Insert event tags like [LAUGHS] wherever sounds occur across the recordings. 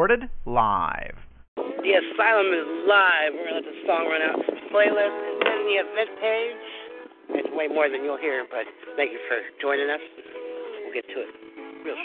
Recorded live. The Asylum is live. We're gonna let the song run out to the playlist and then the event page. It's way more than you'll hear, but thank you for joining us. We'll get to it. Real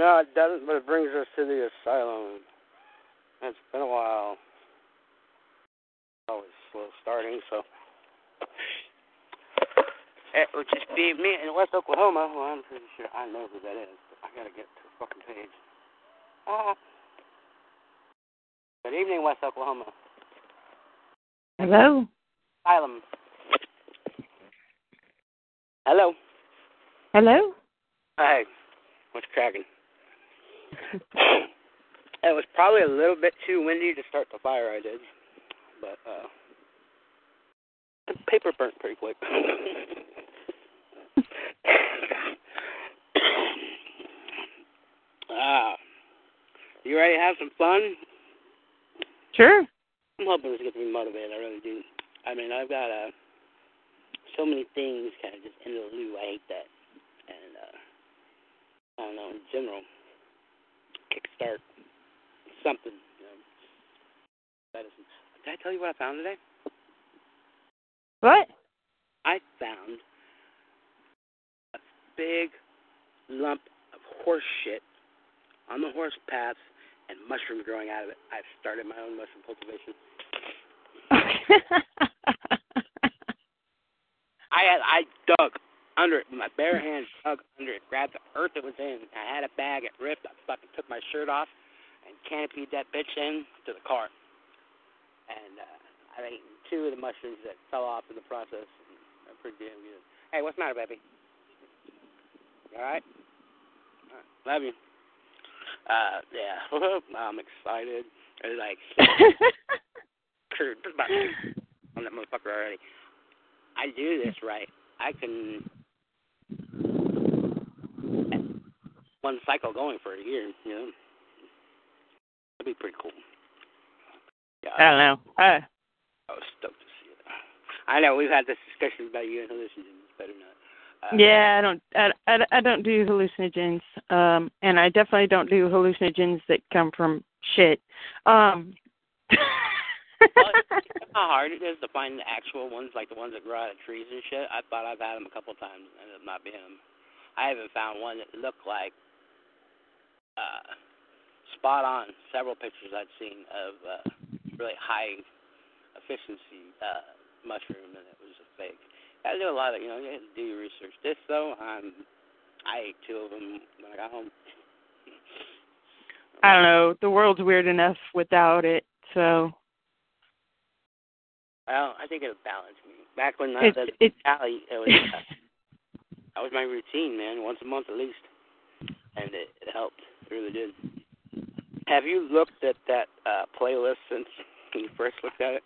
No, it doesn't, but it brings us to the asylum. It's been a while. Always slow starting, so. It would just be me in West Oklahoma. Well, I'm pretty sure I know who that is, but I gotta get to the fucking page. Ah. Good evening, West Oklahoma. Hello. Asylum. Hello. Hello. Hi. What's cracking? it was probably a little bit too windy to start the fire I did, but uh, the paper burnt pretty quick. [LAUGHS] ah, You ready to have some fun? Sure. I'm hoping this gets me motivated. I really do. I mean, I've got uh, so many things kind of just in the loo. I hate that. And uh, I don't know, in general, kickstart something. You know, medicine. Did I tell you what I found today? What? I found a big lump of horse shit on the horse paths and mushrooms growing out of it. I've started my own mushroom cultivation. [LAUGHS] I had I dug under it with my bare hands, dug under it, grabbed the earth it was in. I had a bag, it ripped. I fucking took my shirt off and canopied that bitch in to the car. And uh, I've eaten two of the mushrooms that fell off in the process. They're pretty damn good. Hey, what's the matter, baby? All right? All right. Love you. Uh, yeah, [LAUGHS] I'm excited. It's like [LAUGHS] just about on that motherfucker already. I do this right. I can one cycle going for a year. You know, that'd be pretty cool. Yeah, I don't know. Uh, I was stoked to see it. I know we've had this discussion about you and hallucinogens, better not. Uh, yeah, I don't. I, I, I don't do hallucinogens, um, and I definitely don't do hallucinogens that come from shit. Um. well, know [LAUGHS] how hard it is to find the actual ones, like the ones that grow out of trees and shit. I thought I've had them a couple times, and up not being them. I haven't found one that looked like uh, spot on. Several pictures I'd seen of uh, really high efficiency uh, mushroom, and it was a fake. I do a lot of, you know, you have to do your research. This though, um, I ate two of them when I got home. I don't know. The world's weird enough without it, so. Well, I think it'll balance me. Back when I It- was it- at Cali, it was uh, that was my routine, man. Once a month at least, and it, it helped. It really did. Have you looked at that uh playlist since [LAUGHS] you first looked at it?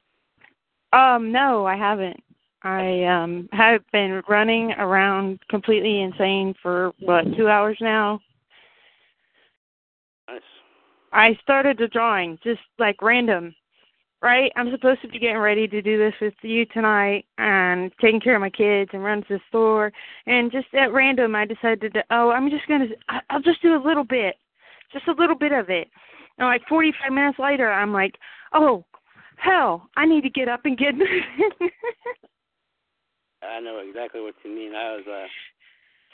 Um, no, I haven't. I um have been running around completely insane for what two hours now. Nice. I started the drawing just like random, right? I'm supposed to be getting ready to do this with you tonight and taking care of my kids and run to the store. And just at random, I decided to, oh, I'm just going to, I'll just do a little bit, just a little bit of it. And like 45 minutes later, I'm like, oh, hell, I need to get up and get moving. [LAUGHS] I know exactly what you mean. I was uh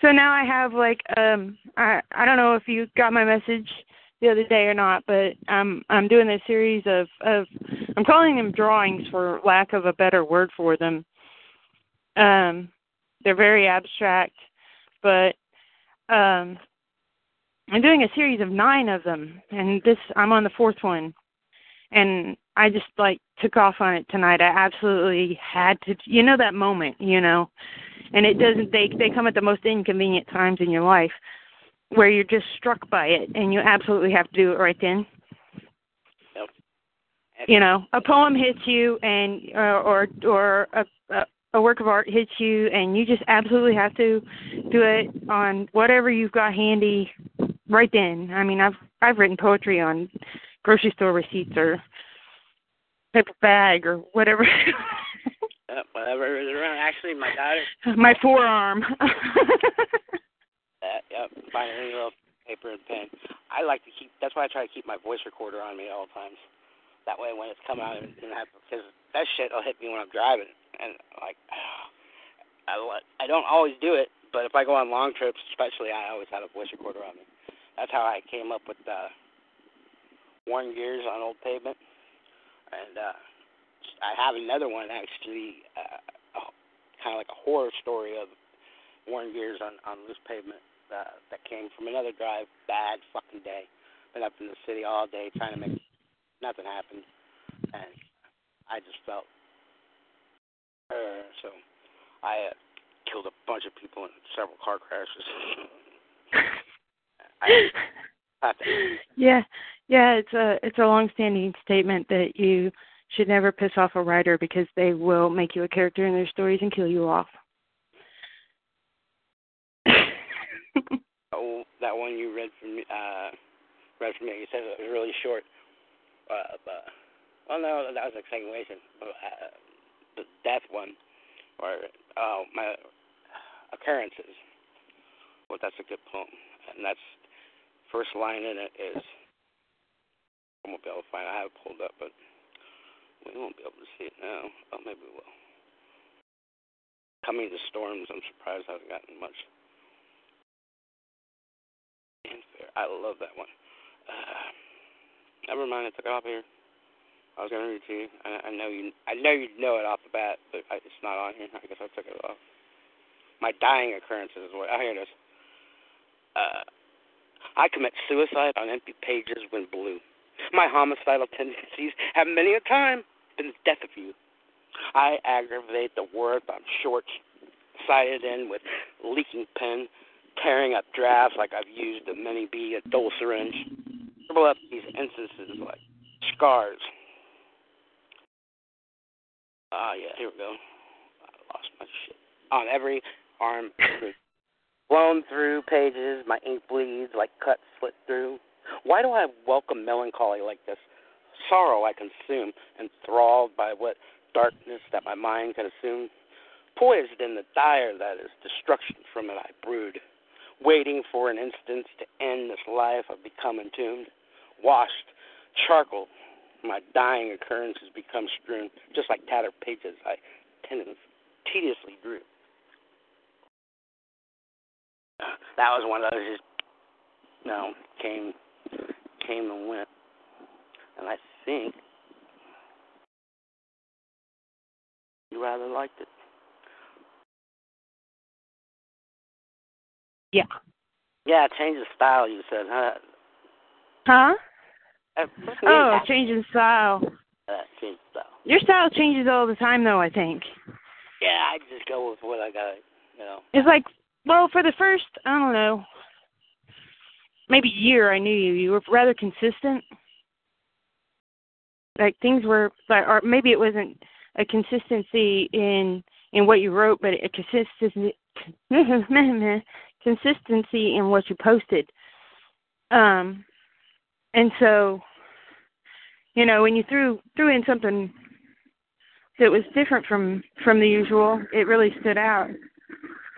So now I have like um I I don't know if you got my message the other day or not, but um I'm doing a series of of I'm calling them drawings for lack of a better word for them. Um they're very abstract, but um I'm doing a series of 9 of them and this I'm on the fourth one. And I just like took off on it tonight. I absolutely had to you know that moment, you know and it doesn't they they come at the most inconvenient times in your life where you're just struck by it and you absolutely have to do it right then Yep. you know a poem hits you and uh, or or a, a a work of art hits you and you just absolutely have to do it on whatever you've got handy right then i mean i've i've written poetry on grocery store receipts or paper bag or whatever Yep, [LAUGHS] whatever is around. Actually, my daughter. my forearm That, [LAUGHS] yep, find any little paper and pen. I like to keep. That's why I try to keep my voice recorder on me at all times. That way, when it's coming out, and have because that shit will hit me when I'm driving, and like, [SIGHS] I I don't always do it, but if I go on long trips, especially, I always have a voice recorder on me. That's how I came up with uh, worn gears on old pavement, and uh, I have another one actually, uh, kind of like a horror story of worn gears on on loose pavement uh, that came from another drive. Bad fucking day. Been up in the city all day trying to make nothing happened, and I just felt. Uh, so I uh, killed a bunch of people in several car crashes. [LAUGHS] I [LAUGHS] yeah, yeah, it's a it's a long-standing statement that you should never piss off a writer because they will make you a character in their stories and kill you off. Oh, that one you read from me, uh, read from me. He said it was really short. Uh, but, well, no, that was extenuation. Uh, the death one, or uh, my occurrences. Well, that's a good poem, and that's first line in it is. I won't be able to find. it. I have it pulled up, but we won't be able to see it now. Oh, maybe we will. Coming to storms. I'm surprised I haven't gotten much. I love that one. Uh, never mind. I took it off here. I was gonna read it to you. I, I know you. I know you know it off the bat, but I, it's not on here. I guess I took it off. My dying occurrences is what. Oh, here it is. Uh, I commit suicide on empty pages when blue. My homicidal tendencies have many a time been the death of you. I aggravate the worth I'm short sighted in with leaking pen, tearing up drafts like I've used a many be a dull syringe. Scribble up these instances like scars. Ah, uh, yeah, here we go. I lost my shit. On every arm, [LAUGHS] blown through pages, my ink bleeds like cuts slit through. Why do I welcome melancholy like this? Sorrow I consume, enthralled by what darkness that my mind can assume. Poised in the dire that is destruction from it I brood. Waiting for an instance to end this life I've become entombed. Washed, charcoal, my dying occurrences become strewn, just like tattered pages I tediously drew. That was one of those just, you know, came came and went. And I think you rather liked it. Yeah. Yeah, change the style. You said, huh? Huh? Uh, oh, changing style. Uh, change style. Your style changes all the time, though. I think. Yeah, I just go with what I got. You know. It's like, well, for the first, I don't know, maybe year I knew you. You were rather consistent. Like things were, like, or maybe it wasn't a consistency in in what you wrote, but a consistency [LAUGHS] consistency in what you posted. Um, and so, you know, when you threw threw in something that was different from from the usual, it really stood out.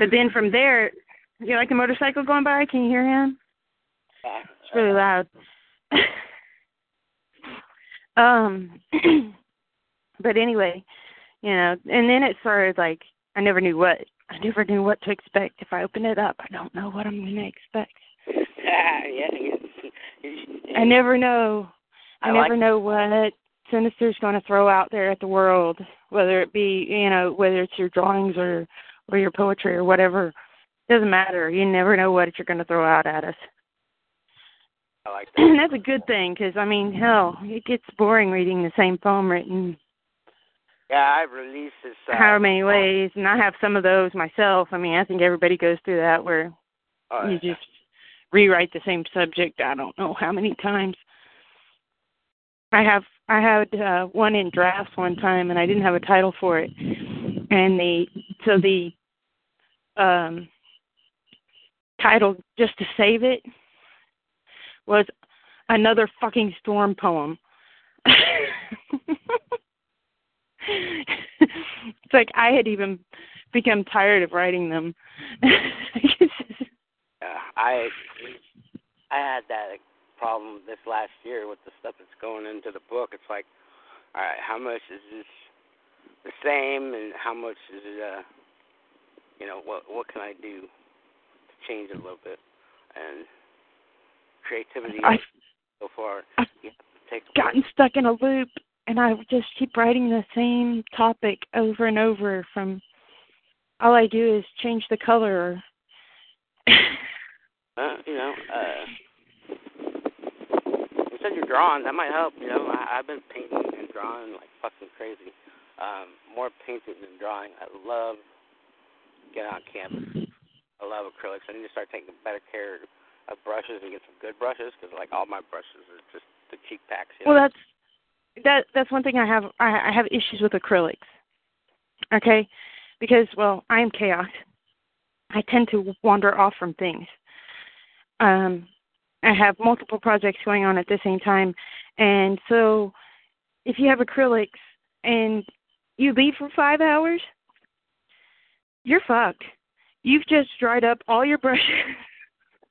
But then from there, you like a motorcycle going by? Can you hear him? It's really loud. [LAUGHS] um, [CLEARS THROAT] but anyway, you know, and then it started like I never knew what I never knew what to expect. If I open it up, I don't know what I'm going to expect. [LAUGHS] yeah, I never know. I, I never like know what Sinister's going to throw out there at the world, whether it be you know whether it's your drawings or or your poetry or whatever. Doesn't matter. You never know what you're going to throw out at us. I like [CLEARS THROAT] that. And that's a good thing because I mean, hell, it gets boring reading the same poem written yeah, I've released this. Uh, however many ways, and I have some of those myself. I mean, I think everybody goes through that where oh, you yeah. just rewrite the same subject. I don't know how many times. I have I had uh, one in drafts one time, and I didn't have a title for it, and the so the um title just to save it was another fucking storm poem. [LAUGHS] it's like I had even become tired of writing them. [LAUGHS] I I had that problem this last year with the stuff that's going into the book. It's like, all right, how much is this the same, and how much is it? Uh, you know, what what can I do to change it a little bit? And creativity I, so far, I've have take gotten stuck in a loop and I just keep writing the same topic over and over from all I do is change the color. [LAUGHS] uh, you know, uh said you're drawing, that might help, you know. I I've been painting and drawing like fucking crazy. Um, more painting than drawing. I love getting on campus. I love acrylics. I need to start taking better care of brushes and get some good brushes because like all my brushes are just the cheap packs. You know? Well, that's that that's one thing I have I, I have issues with acrylics. Okay? Because well, I am chaos. I tend to wander off from things. Um I have multiple projects going on at the same time, and so if you have acrylics and you leave for five hours, you're fucked. You've just dried up all your brushes. [LAUGHS]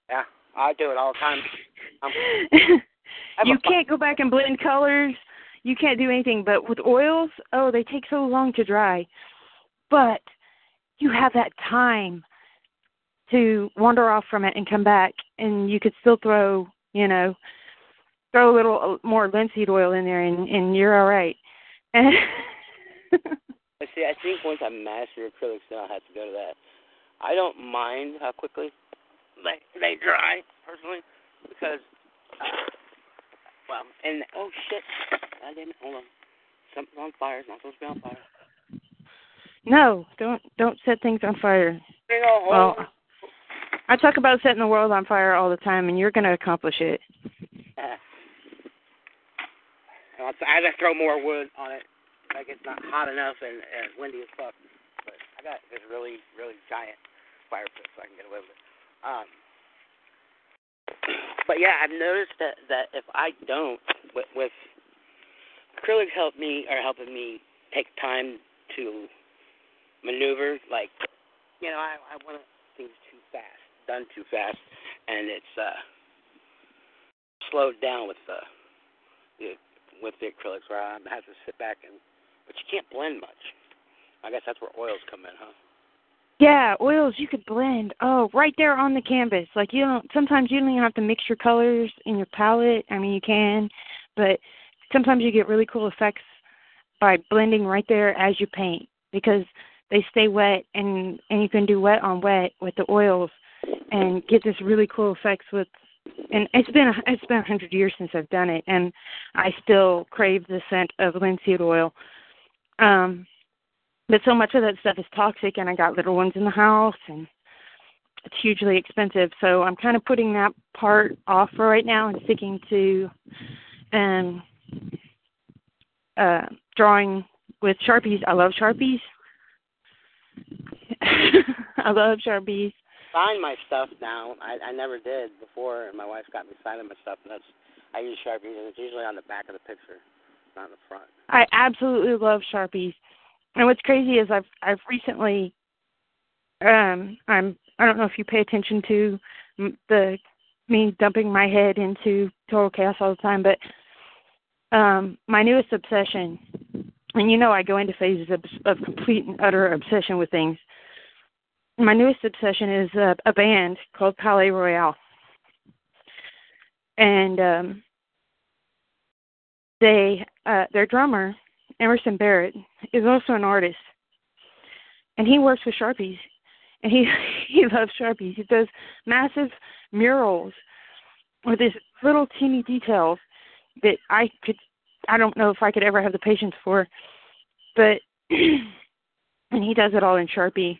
Yeah, I do it all the time. [LAUGHS] You can't go back and blend colors. You can't do anything. But with oils, oh, they take so long to dry. But you have that time to wander off from it and come back, and you could still throw, you know, throw a little uh, more linseed oil in there, and, and you're all right. [LAUGHS] But see, I think once I master acrylics, then I'll have to go to that. I don't mind how quickly they they dry personally because uh, well, and oh shit, I didn't hold on. Something's on fire. It's not supposed to be on fire. No, don't don't set things on fire. Well, I talk about setting the world on fire all the time, and you're going to accomplish it. I'll- I just throw more wood on it. Like it's not hot enough and, and windy as fuck. But I got this really, really giant fire pit, so I can get away with it. Um, but yeah, I've noticed that that if I don't, with, with acrylics help me are helping me take time to maneuver. Like, you know, I I want things fast, done too fast, and it's uh slowed down with the, the with the acrylics where I have to sit back and but you can't blend much. I guess that's where oils come in, huh? Yeah, oils you could blend. Oh, right there on the canvas. Like you don't. Sometimes you don't even have to mix your colors in your palette. I mean, you can, but sometimes you get really cool effects by blending right there as you paint because they stay wet and and you can do wet on wet with the oils and get this really cool effects with and it's been a, it's been a hundred years since I've done it and I still crave the scent of linseed oil. Um but so much of that stuff is toxic and I got little ones in the house and it's hugely expensive. So I'm kind of putting that part off for right now and sticking to um uh drawing with Sharpies. I love Sharpies. [LAUGHS] I love Sharpies. Sign my stuff now. I I never did before, and my wife got me signing my stuff, and that's I use sharpies, and it's usually on the back of the picture, not in the front. I absolutely love Sharpies. And what's crazy is I've I've recently um I'm I don't know if you pay attention to the me dumping my head into total chaos all the time, but um my newest obsession and you know I go into phases of, of complete and utter obsession with things. My newest obsession is a, a band called Palaye Royale. And um they uh their drummer Emerson Barrett is also an artist, and he works with sharpies, and he [LAUGHS] he loves sharpies. He does massive murals with these little teeny details that I could I don't know if I could ever have the patience for, but [CLEARS THROAT] and he does it all in sharpie.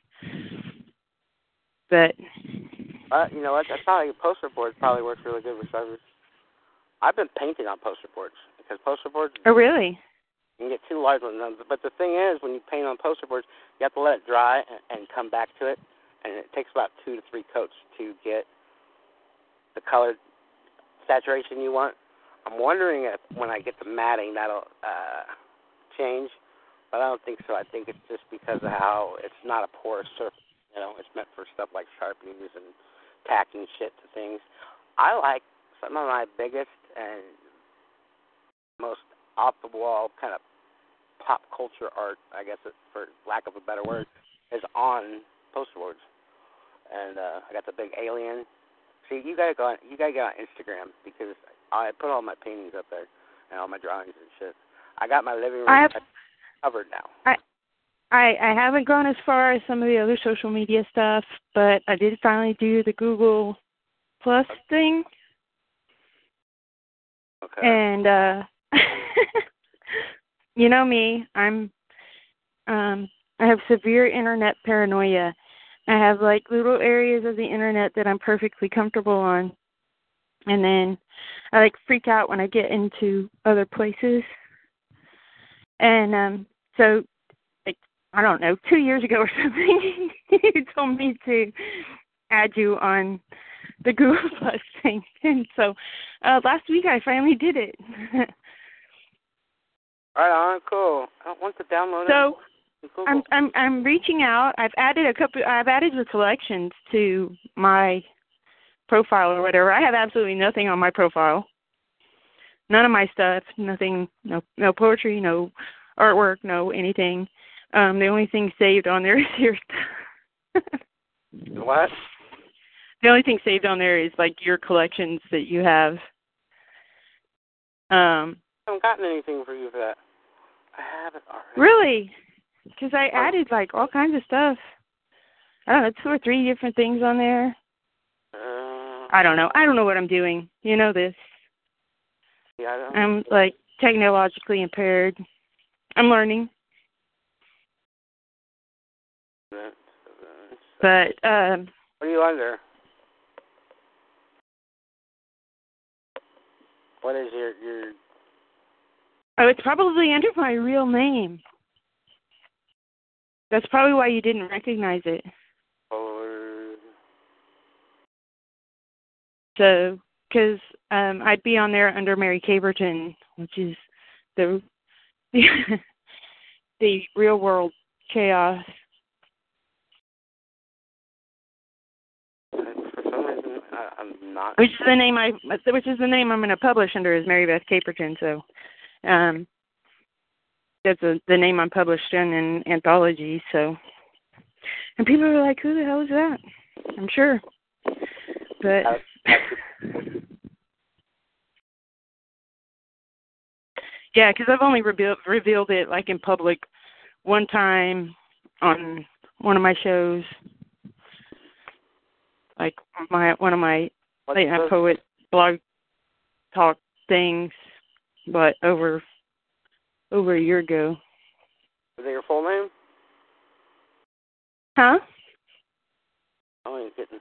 But Uh, you know what? That's probably poster boards probably works really good with sharpies. I've been painting on poster boards because poster boards oh really? you can get two large ones. But the thing is, when you paint on poster boards, you have to let it dry and, and come back to it, and it takes about two to three coats to get the color saturation you want. I'm wondering if when I get the matting that'll uh, change, but I don't think so. I think it's just because of how it's not a porous surface. You know, it's meant for stuff like sharpening and tacking shit to things. I like some of my biggest and most off the wall kind of pop culture art, I guess for lack of a better word, is on poster boards. And uh I got the big alien. See, you gotta go on you gotta get on Instagram because I put all my paintings up there and all my drawings and shit. I got my living room I have covered now. I I haven't gone as far as some of the other social media stuff, but I did finally do the Google Plus thing, Okay. and uh [LAUGHS] you know me, I'm um I have severe internet paranoia. I have like little areas of the internet that I'm perfectly comfortable on. And then I like freak out when I get into other places. And um so I don't know, 2 years ago or [LAUGHS] something, you told me to add you on the Google [LAUGHS] Plus thing. And so uh last week I finally did it. [LAUGHS] right on, cool. I want to download so it. Cool. I'm I'm I'm reaching out. I've added a couple I've added the collections to my profile or whatever. I have absolutely nothing on my profile. None of my stuff, nothing no no poetry, no artwork, no anything. Um the only thing saved on there is your what? The only thing saved on there is like your collections that you have. Um I haven't gotten anything for you for that. I haven't already. Really? Because I added like all kinds of stuff. I don't know, two or three different things on there. Uh, I don't know. I don't know what I'm doing. You know this. yeah, I don't. I'm like technologically impaired. I'm learning, but um What are you under? What is your your? oh, it's probably under my real name. That's probably why you didn't recognize it. Or, So, because um, I'd be on there under Mary Caperton, which is the [LAUGHS] the real world chaos. I'm not. which is the name I which is the name I'm going to publish under is Mary Beth Caperton. So, um, that's a, the name I'm published in an anthology. So, and people are like, "Who the hell is that?" I'm sure, but [LAUGHS] yeah, because I've only revealed revealed it like in public one time on one of my shows, like my one of my What's late night poet blog talk things, but over over a year ago. Is that your full name? Huh? Oh, I ain't getting.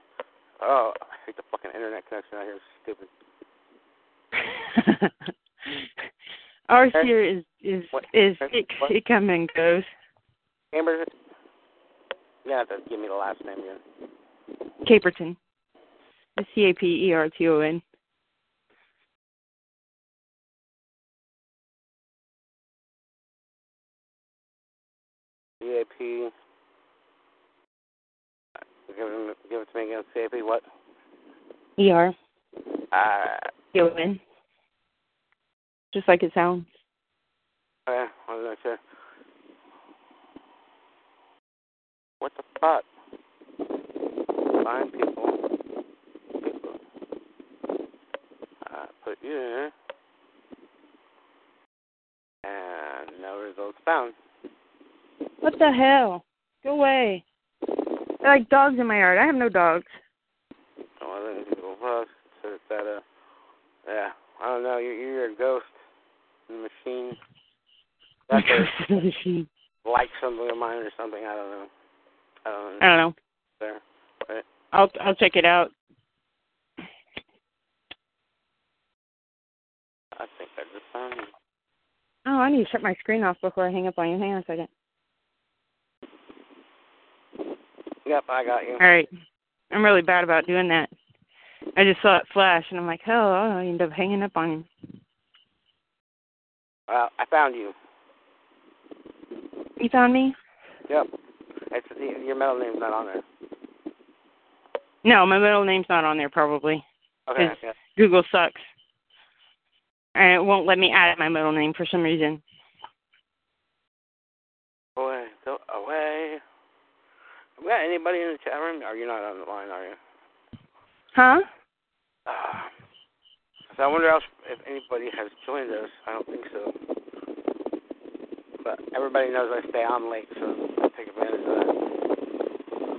Oh, I hate the fucking internet connection out here. It's stupid. [LAUGHS] Ours Okay. here is is What- is okay, it it come and goes. Amber, to give me the last name again. Caperton. C A P E R T O N. CAP. Give it, give it to me again. CAP what? E R Uh, T O N. Just like it sounds. okay, I was not sure. What the fuck? Find people. People. Uh, put you in. And no results found. What the hell? Go away. They're like dogs in my yard. I have no dogs. Oh, I Google Plus says that, uh, yeah, I don't know, you're, you're a ghost in the machine. That's [LAUGHS] a, machine. like something of mine or something, I don't know. I don't know. I don't know. There. Right. I'll I'll check it out. I think I just found you. Oh, I need to shut my screen off before I hang up on you. Hang on a second. Yep, I got you. All right. I'm really bad about doing that. I just saw it flash, and I'm like, oh, hell, I'll end up hanging up on you. Well, I found you. You found me? Yep. It's your middle name's not on there. No, my middle name's not on there, probably. Okay. Yeah. Google sucks. And it won't let me add my middle name for some reason. Away, go away. We got anybody in the chat room? Are you not on the line? Are you? Huh? Ah. so I wonder else if anybody has joined us. I don't think so. But everybody knows I stay on late, so I take advantage of that.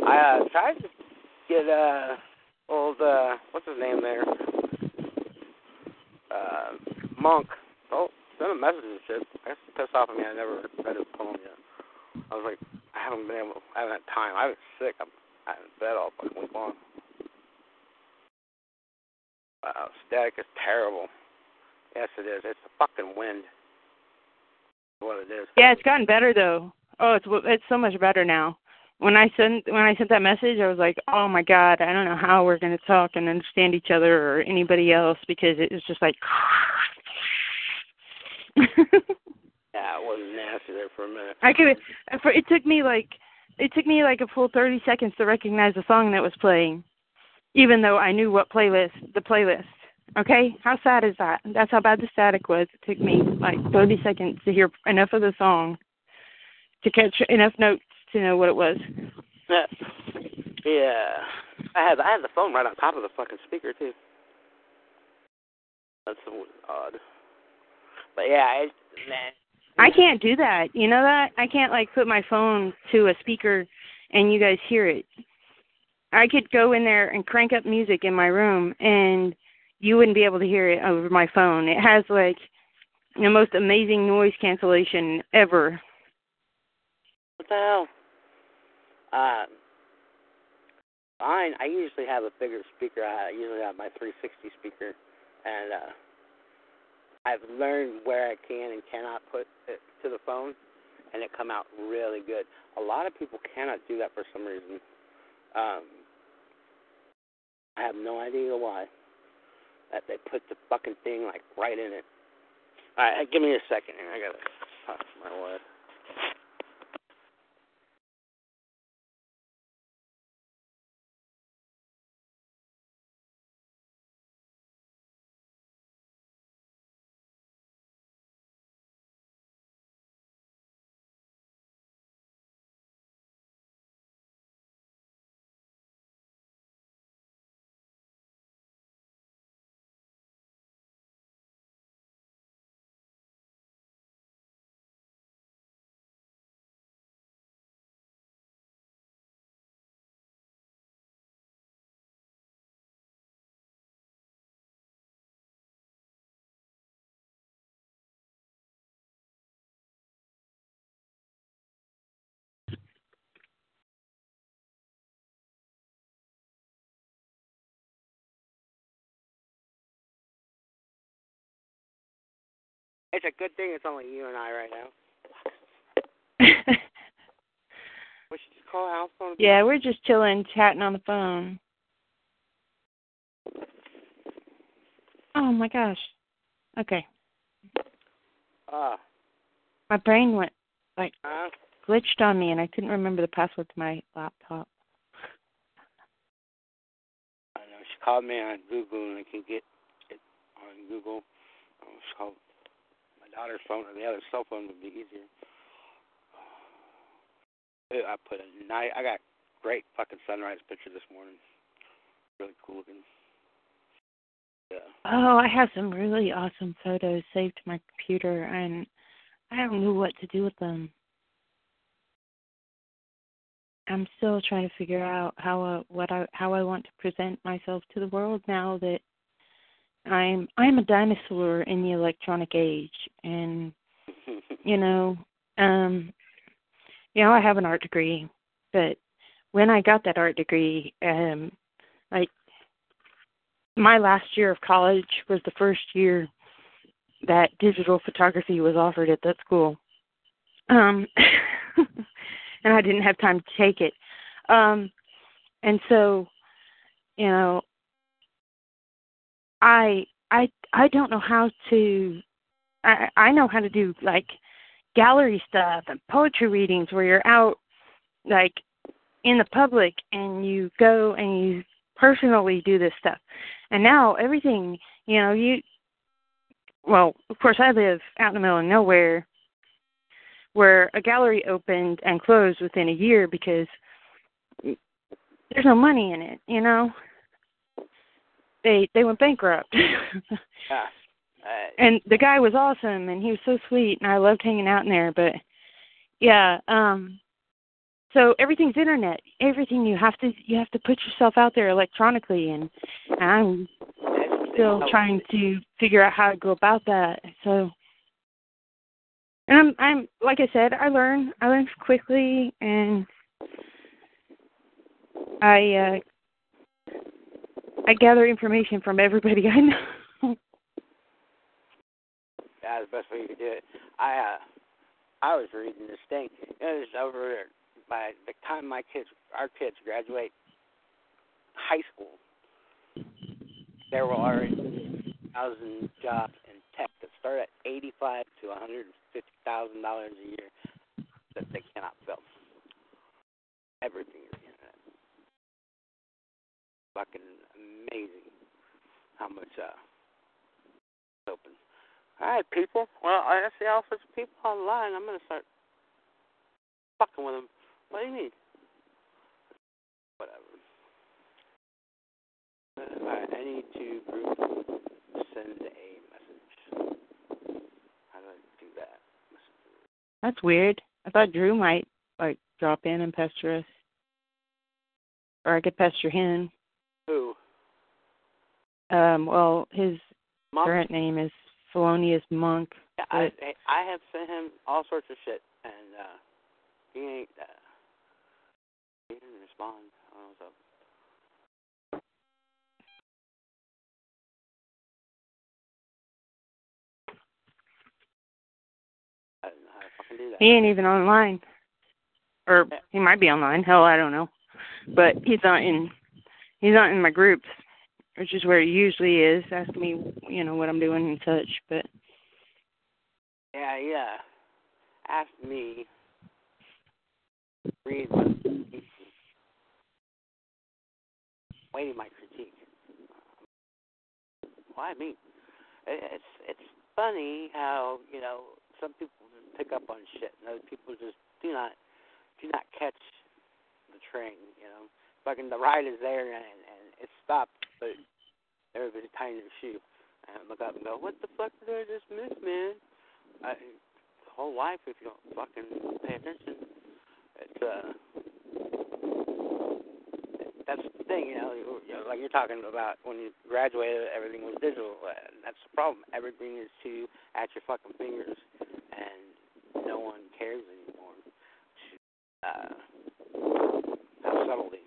I uh, tried to get uh old uh what's his name there? Uh Monk. Oh, send a message and shit. That's pissed off at me. I never read his poem yet. I was like, I haven't been able. I haven't had time. I've been sick. I'm I haven't bed all fucking week long. Wow, static is terrible. Yes, it is. It's the fucking wind. What it is. Yeah, it's gotten better though. Oh, it's it's so much better now. When I sent when I sent that message, I was like, "Oh my God, I don't know how we're going to talk and understand each other or anybody else because it was just like." [LAUGHS] [LAUGHS] yeah, it was nasty there for a minute. I could. For it took me like it took me like a full thirty seconds to recognize the song that was playing, even though I knew what playlist the playlist. Okay, how sad is that? That's how bad the static was. It took me like thirty seconds to hear enough of the song to catch enough notes to know what it was. Yeah. Yeah. I had I had the phone right on top of the fucking speaker too. That's odd. But yeah, I man. I can't do that. You know that? I can't like put my phone to a speaker and you guys hear it. I could go in there and crank up music in my room and you wouldn't be able to hear it over my phone. It has like the most amazing noise cancellation ever. What the hell? Uh, fine. I usually have a bigger speaker. I usually have my 360 speaker, and uh, I've learned where I can and cannot put it to the phone, and it come out really good. A lot of people cannot do that for some reason. Um, I have no idea why. That they put the fucking thing like right in it. All right, give me a second here. I gotta talk to my wife. It's a good thing it's only you and I right now. [LAUGHS] we should just call house phone. yeah, we're just chilling, chatting on the phone. Oh my gosh. Okay. Ah. My brain went like Uh, glitched on me and I couldn't remember the password to my laptop. I know. She called me on Google and I can get it on Google. Oh, she called daughter's phone or the other cell phone would be easier. I put a night. I got great fucking sunrise picture this morning. Really cool looking. Yeah. Oh, I have some really awesome photos saved to my computer and I don't know what to do with them. I'm still trying to figure out how uh, what I how I want to present myself to the world now that I'm I'm a dinosaur in the electronic age and [LAUGHS] you know um you know I have an art degree but when I got that art degree um like my last year of college was the first year that digital photography was offered at that school. Um [LAUGHS] and I didn't have time to take it. Um and so, you know, I I I don't know how to I I know how to do like gallery stuff and poetry readings where you're out like in the public and you go and you personally do this stuff. And now everything, you know, you well, of course I live out in the middle of nowhere where a gallery opened and closed within a year because there's no money in it, you know. They they went bankrupt. [LAUGHS] Uh, and the guy was awesome and he was so sweet and I loved hanging out in there, but yeah, um so everything's internet. Everything you have to you have to put yourself out there electronically and, and I'm still trying to figure out how to go about that. So and I'm I'm like I said, I learn I learn quickly and I uh I gather information from everybody I know. That's the best way you could do it. I uh I was reading this thing. It was over by the time my kids, our kids graduate high school, there will already thousand jobs in tech that start at eighty-five to one hundred and fifty thousand dollars a year that they cannot fill. Everything is internet. Fucking amazing how much uh open. All right, people. Well, I see all sorts of people online. I'm gonna start fucking with them. What do you mean? Whatever. Uh, Alright, I need to group send a message. How do I do that? That's weird. I thought Drew might like drop in and pester us, or I could pester him. Who? Um, well, his Mom? current name is Felonious Monk. Yeah, I I have sent him all sorts of shit, and uh he ain't. Uh, he didn't respond. I don't know what's up. I don't know how to fucking do that. He ain't even online, or he might be online. Hell, I don't know. But he's not in. He's not in my groups, which is where he usually is. Asking me, you know, what I'm doing and such. But Yeah, yeah. Ask me. Read my critique. Waiting my critique. Mean, it- it's it's funny how you know some people just pick up on shit, and other people just do not do not catch the train. You know, fucking the ride is there and and it stopped, but everybody's tying their shoe. And I look up and go, "What the fuck did I just miss, man?" I, whole life if you don't fucking pay attention. It's uh, that's the thing, you know. You, know, like you're talking about when you graduated, everything was digital. And that's the problem. Everything is too at your fucking fingers, and no one cares anymore uh, have subtlety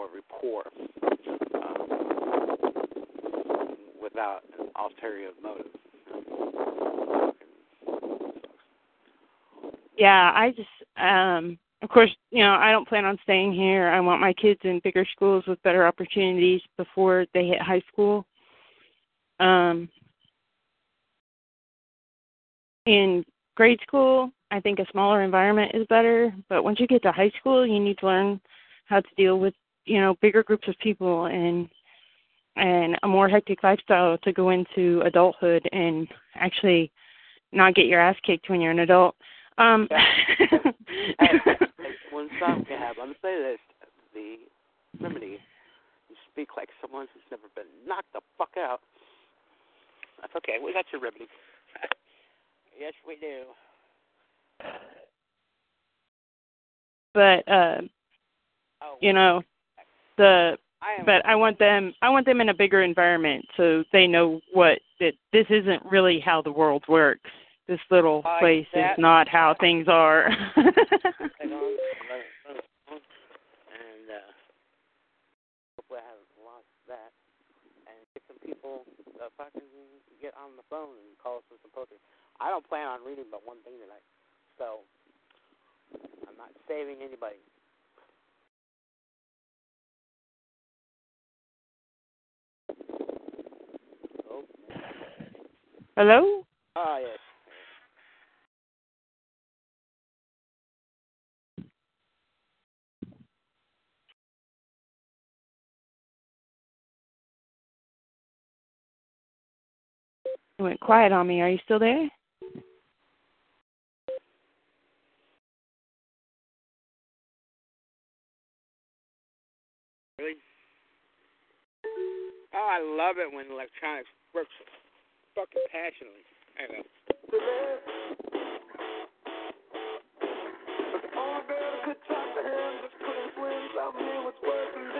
or rapport um, without an ulterior motive. yeah, I just, um, of course, you know, I don't plan on staying here. I want my kids in bigger schools with better opportunities before they hit high school. Um, in grade school, I think a smaller environment is better, but once you get to high school, you need to learn how to deal with, you know, bigger groups of people and and a more hectic lifestyle to go into adulthood and actually not get your ass kicked when you're an adult. Um hey, one song we have on the playlist, the remedy. You speak like someone who's never been knocked the fuck out. That's okay. We got your remedy. yes, we do. but uh Oh, you know the I but I want them I want them in a bigger environment so they know what that this isn't really how the world works. This little Like place that. is not how things are. Hang on, let it- let it on. and uh, I haven't lost that. And get some people uh, fucking get on the phone and call us with some poetry. I don't plan on reading but one thing tonight, so I'm not saving anybody. Oh, Hello? ah, yes. You went quiet on me. Are you still there? Really? Oh, I love it when electronics works fucking passionately. I know. And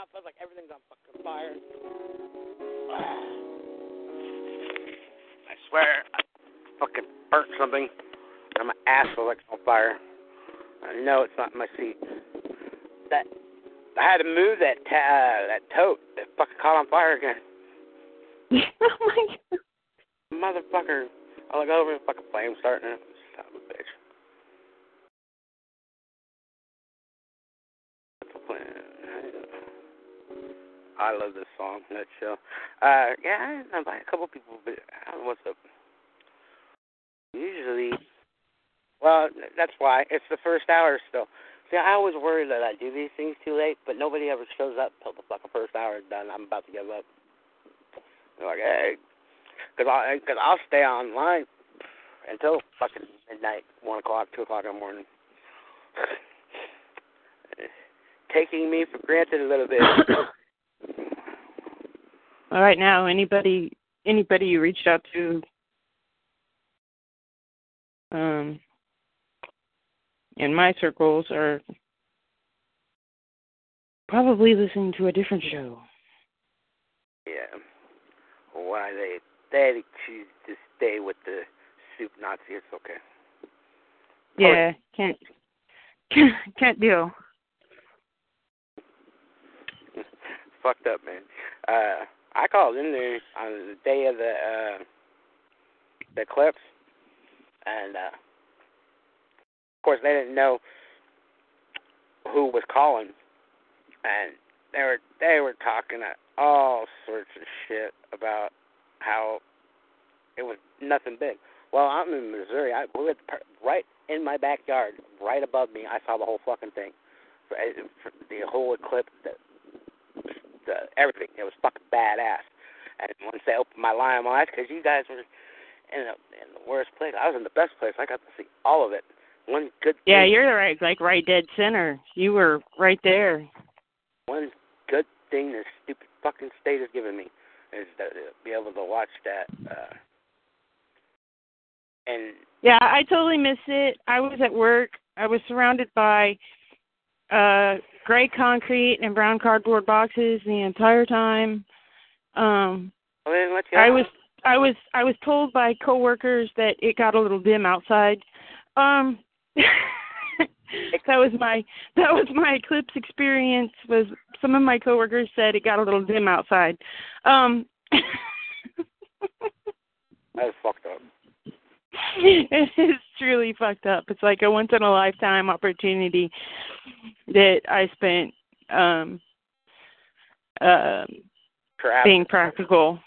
Now it feels like everything's on fucking fire. [SIGHS] I swear, I fucking burnt something, and my ass was like on fire. I know it's not in my seat. That I had to move that ta- uh, that tote that fucking caught on fire again. oh my god. Motherfucker. I look over and fucking flame starting it. I love this song, that show. Uh, yeah, I invite a couple people, but I don't know what's up. Usually, well, that's why it's the first hour still. See, I always worry that I do these things too late, but nobody ever shows up till the fucking first hour is done. I'm about to give up. They're like, hey, because I, cause I'll stay online until fucking midnight, one o'clock, two o'clock in the morning. [LAUGHS] Taking me for granted a little bit. [COUGHS] [COUGHS] All right now, anybody anybody you reached out to um in my circles are probably listening to a different show. Yeah. Why they they choose to stay with the soup Nazi? It's okay. Yeah, can't can't, [LAUGHS] can't deal. [LAUGHS] Fucked up, man. Uh, I called in there on the day of the uh, the eclipse, and uh, of course they didn't know who was calling, and they were they were talking all sorts of shit about how it was nothing big. Well, I'm in Missouri. I were right in my backyard, right above me. I saw the whole fucking thing, the whole eclipse, the everything. It was fucking badass. And once they opened my line, well, that's because you guys were in the in the worst place. I was in the best place. I got to see all of it. One good. Thing. Yeah, thing, you're right, like right dead center. You were right there. One good thing this stupid fucking state has given me is to be able to watch that. uh And Yeah, I totally missed it. I was at work. I was surrounded by uh gray concrete and brown cardboard boxes the entire time. Um well, then let's go. I was I was I was told by coworkers that it got a little dim outside. Um [LAUGHS] that was my that was my eclipse experience was some of my coworkers said it got a little dim outside. Um [LAUGHS] That was fucked up. [LAUGHS] it is truly fucked up. It's like a once in a lifetime opportunity that I spent um um Trapped being practical.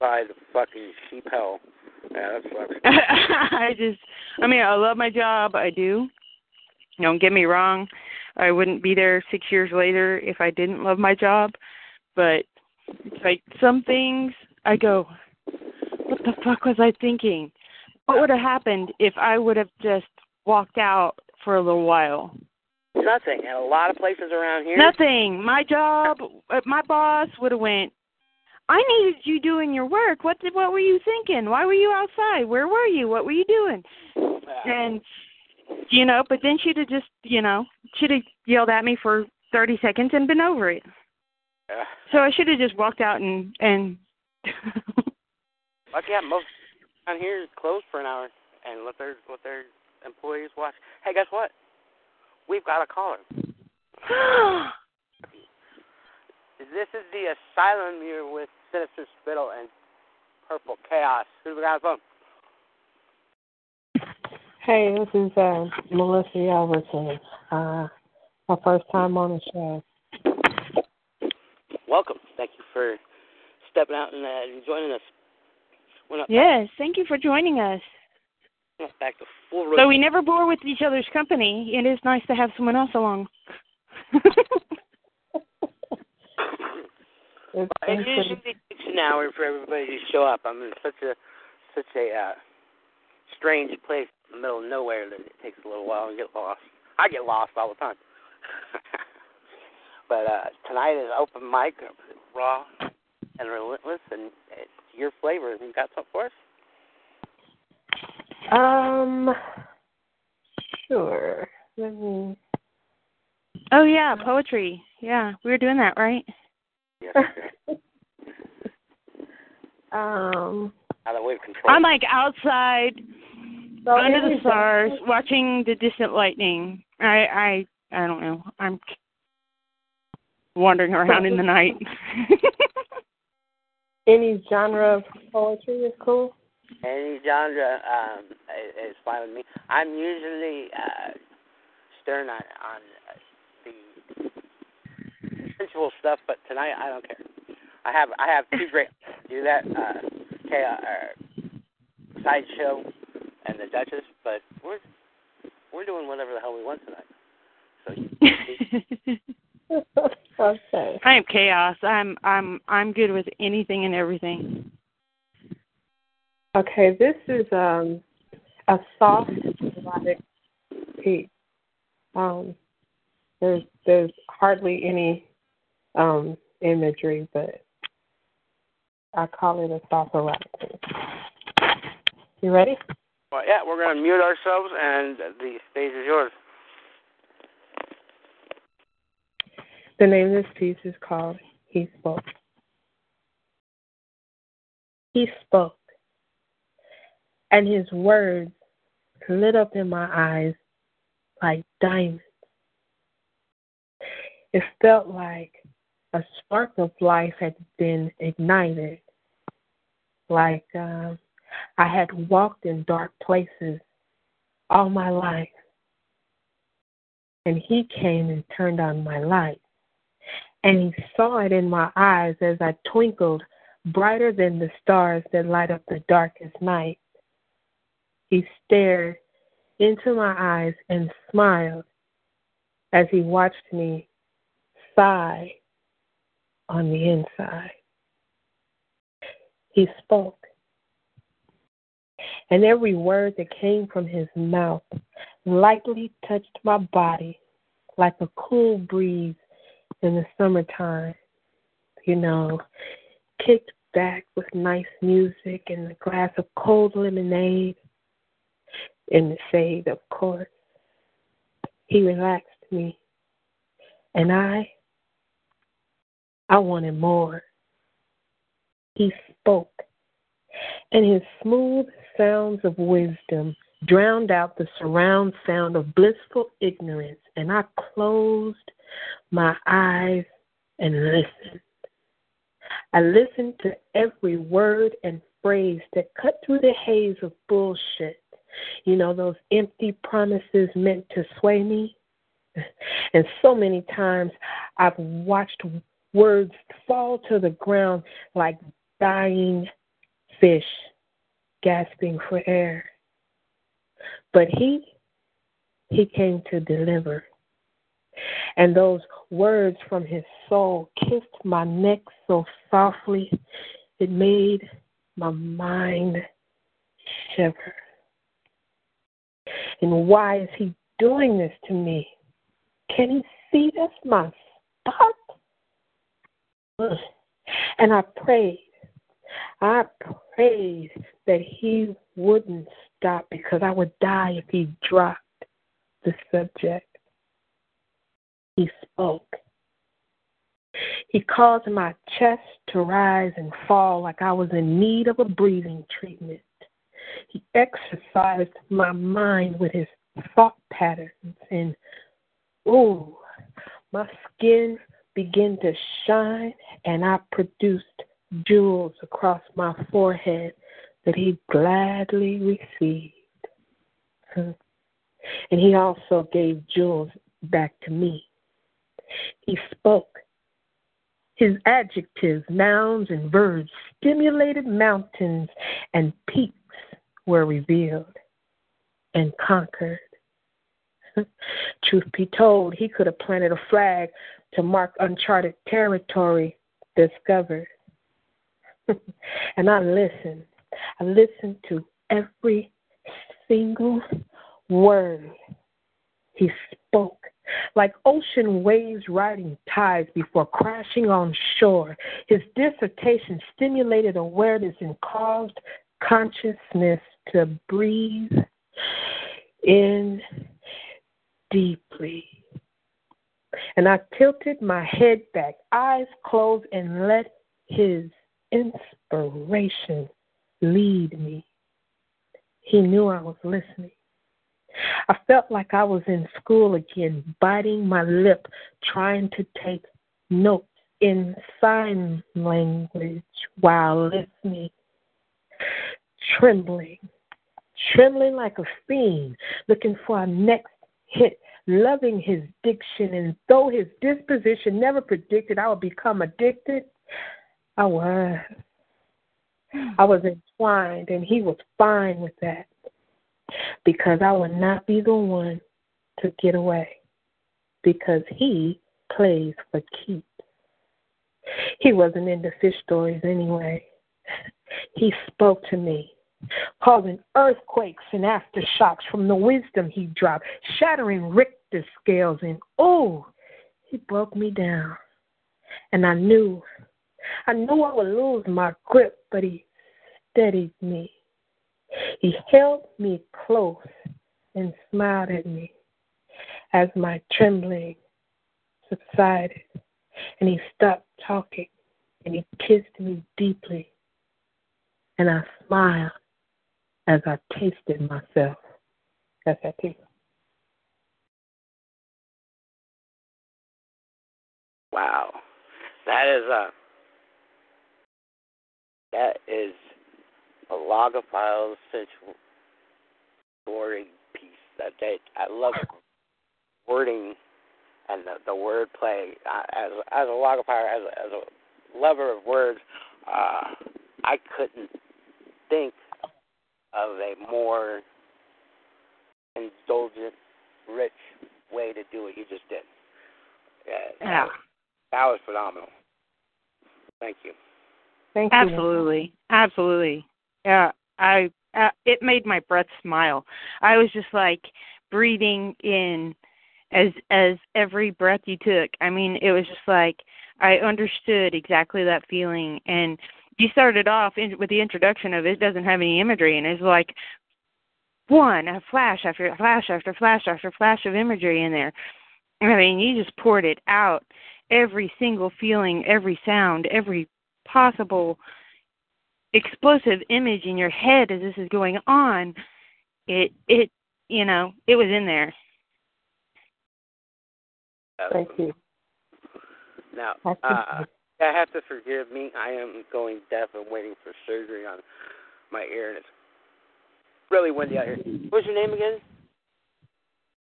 by the fucking sheep hell. Yeah, that sucks. [LAUGHS] I just I mean I love my job, I do. Don't get me wrong. I wouldn't be there six years later if I didn't love my job. But it's like some things I go, What the fuck was I thinking? What would have happened if I would have just walked out for a little while? Nothing. And a lot of places around here. Nothing. My job, uh, my boss would have went. I needed you doing your work. What did, what were you thinking? Why were you outside? Where were you? What were you doing? And you know, but then she'd have just, you know, she'd have yelled at me for 30 seconds and been over it. Yeah. So I should have just walked out and and yeah, most down here is closed for an hour and let their let their employees watch. Hey, guess what? We've got a caller. [GASPS] This is the asylum here with Sinister Spittle and Purple Chaos. Who's we got on the phone? Hey, this is uh, Melissa Albertson. Uh, my first time on the show. Welcome. Thank you for stepping out and uh, joining us. We're not yes, thank you for joining us. back, not back to full So we never bore with each other's company. It is nice to have someone else along. [LAUGHS] It usually takes an hour for everybody to show up. I'm in such a such a uh, strange place in the middle of nowhere that it takes a little while to get lost. I get lost all the time. [LAUGHS] but uh, tonight is open mic, raw and relentless, and it's your flavor. You got something for us? Um, sure. Let me. oh yeah, poetry. Yeah, we were doing that, right? Yes. [LAUGHS] um, Out of way of control. I'm like outside so under the anyway, stars, watching the distant lightning. I I I don't know. I'm wandering around in the night. [LAUGHS] Any genre of poetry is cool. Any genre um, is is fine with me. I'm usually uh, stern on on uh, the sensual stuff, but tonight I don't care. I have I have two great [LAUGHS] do that. Uh, okay, uh, sideshow and the Duchess, but we're we're doing whatever the hell we want tonight. So [LAUGHS] okay. I am chaos. I'm I'm I'm good with anything and everything. Okay, this is um a soft erotic piece. Um, there's there's hardly any um imagery, but I call it a soft erotic piece. You ready? well, yeah, we're gonna mute ourselves, and the stage is yours. The name of this piece is called He Spoke. He spoke, and his words lit up in my eyes like diamonds. It felt like a spark of life had been ignited, like um, I had walked in dark places all my life. And he came and turned on my light and he saw it in my eyes as I twinkled brighter than the stars that light up the darkest night. He stared into my eyes and smiled as he watched me sigh on the inside. He spoke, and every word that came from his mouth lightly touched my body like a cool breeze in the summertime, you know, kicked back with nice music and a glass of cold lemonade in the shade, of course. He relaxed me, and I, I wanted more. He spoke, and his smooth sounds of wisdom drowned out the surround sound of blissful ignorance, and I closed my eyes and listened. I listened to every word and phrase that cut through the haze of bullshit. You know, those empty promises meant to sway me. [LAUGHS] And so many times I've watched words fall to the ground like dying fish gasping for air. But he, he came to deliver. And those words from his soul kissed my neck so softly it made my mind shiver. And why is he doing this to me? Can he see that's my spot? And I prayed. I prayed that he wouldn't stop because I would die if he dropped the subject. He spoke. He caused my chest to rise and fall like I was in need of a breathing treatment. He exercised my mind with his thought patterns, and ooh, my skin began to shine, and I produced jewels across my forehead that he gladly received. And he also gave jewels back to me. He spoke. His adjectives, nouns, and verbs stimulated mountains and peaks were revealed and conquered. [LAUGHS] Truth be told, he could have planted a flag to mark uncharted territory discovered. [LAUGHS] and I listened. I listened to every single word he spoke. Like ocean waves riding tides before crashing on shore, his dissertation stimulated awareness and caused consciousness to breathe in deeply. And I tilted my head back, eyes closed, and let his inspiration lead me. He knew I was listening. I felt like I was in school again, biting my lip, trying to take notes in sign language while listening, trembling, trembling like a fiend, looking for a next hit, loving his diction. And though his disposition never predicted I would become addicted, I was. I was entwined, and he was fine with that because I would not be the one to get away because he plays for keeps. He wasn't into fish stories anyway. He spoke to me, causing earthquakes and aftershocks from the wisdom he dropped, shattering Richter scales, and oh, he broke me down. And I knew, I knew I would lose my grip, but he steadied me. He held me close and smiled at me as my trembling subsided, and he stopped talking and he kissed me deeply, and I smiled as I tasted myself. That's that too. Wow, that is a that is a logophile story piece. That they, I love wording and the, the word play. As as a logophile, as a, as a lover of words, uh, I couldn't think of a more indulgent, rich way to do what you just did. Yeah. Yeah. That was phenomenal. Thank you. Thank you. Absolutely. Absolutely. Yeah, I uh, it made my breath smile. I was just like breathing in as as every breath you took. I mean, it was just like I understood exactly that feeling and you started off in, with the introduction of it doesn't have any imagery and it's like one a flash after flash after flash after flash of imagery in there. I mean, you just poured it out every single feeling, every sound, every possible explosive image in your head as this is going on, it it you know it was in there. Thank you. Now, I uh, I have to forgive me. I am going deaf and waiting for surgery on my ear, and it's really windy out here. What's your name again?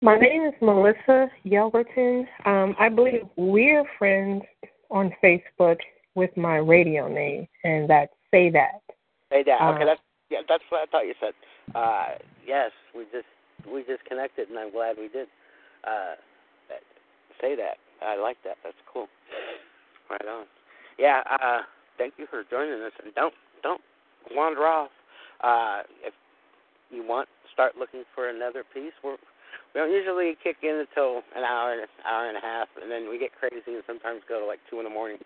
My name is Melissa Yelverton. Um, I believe we're friends on Facebook with my radio name, and that's Say That. Say that. Okay, that's yeah, that's what I thought you said. Uh, yes, we just we just connected, and I'm glad we did. Uh, that, say that. I like that. That's cool. Right on. Yeah. Uh, thank you for joining us, and don't don't wander off. Uh, if you want, start looking for another piece. We're we don't usually kick in until an hour, hour and a half, and then we get crazy and sometimes go to like two in the morning.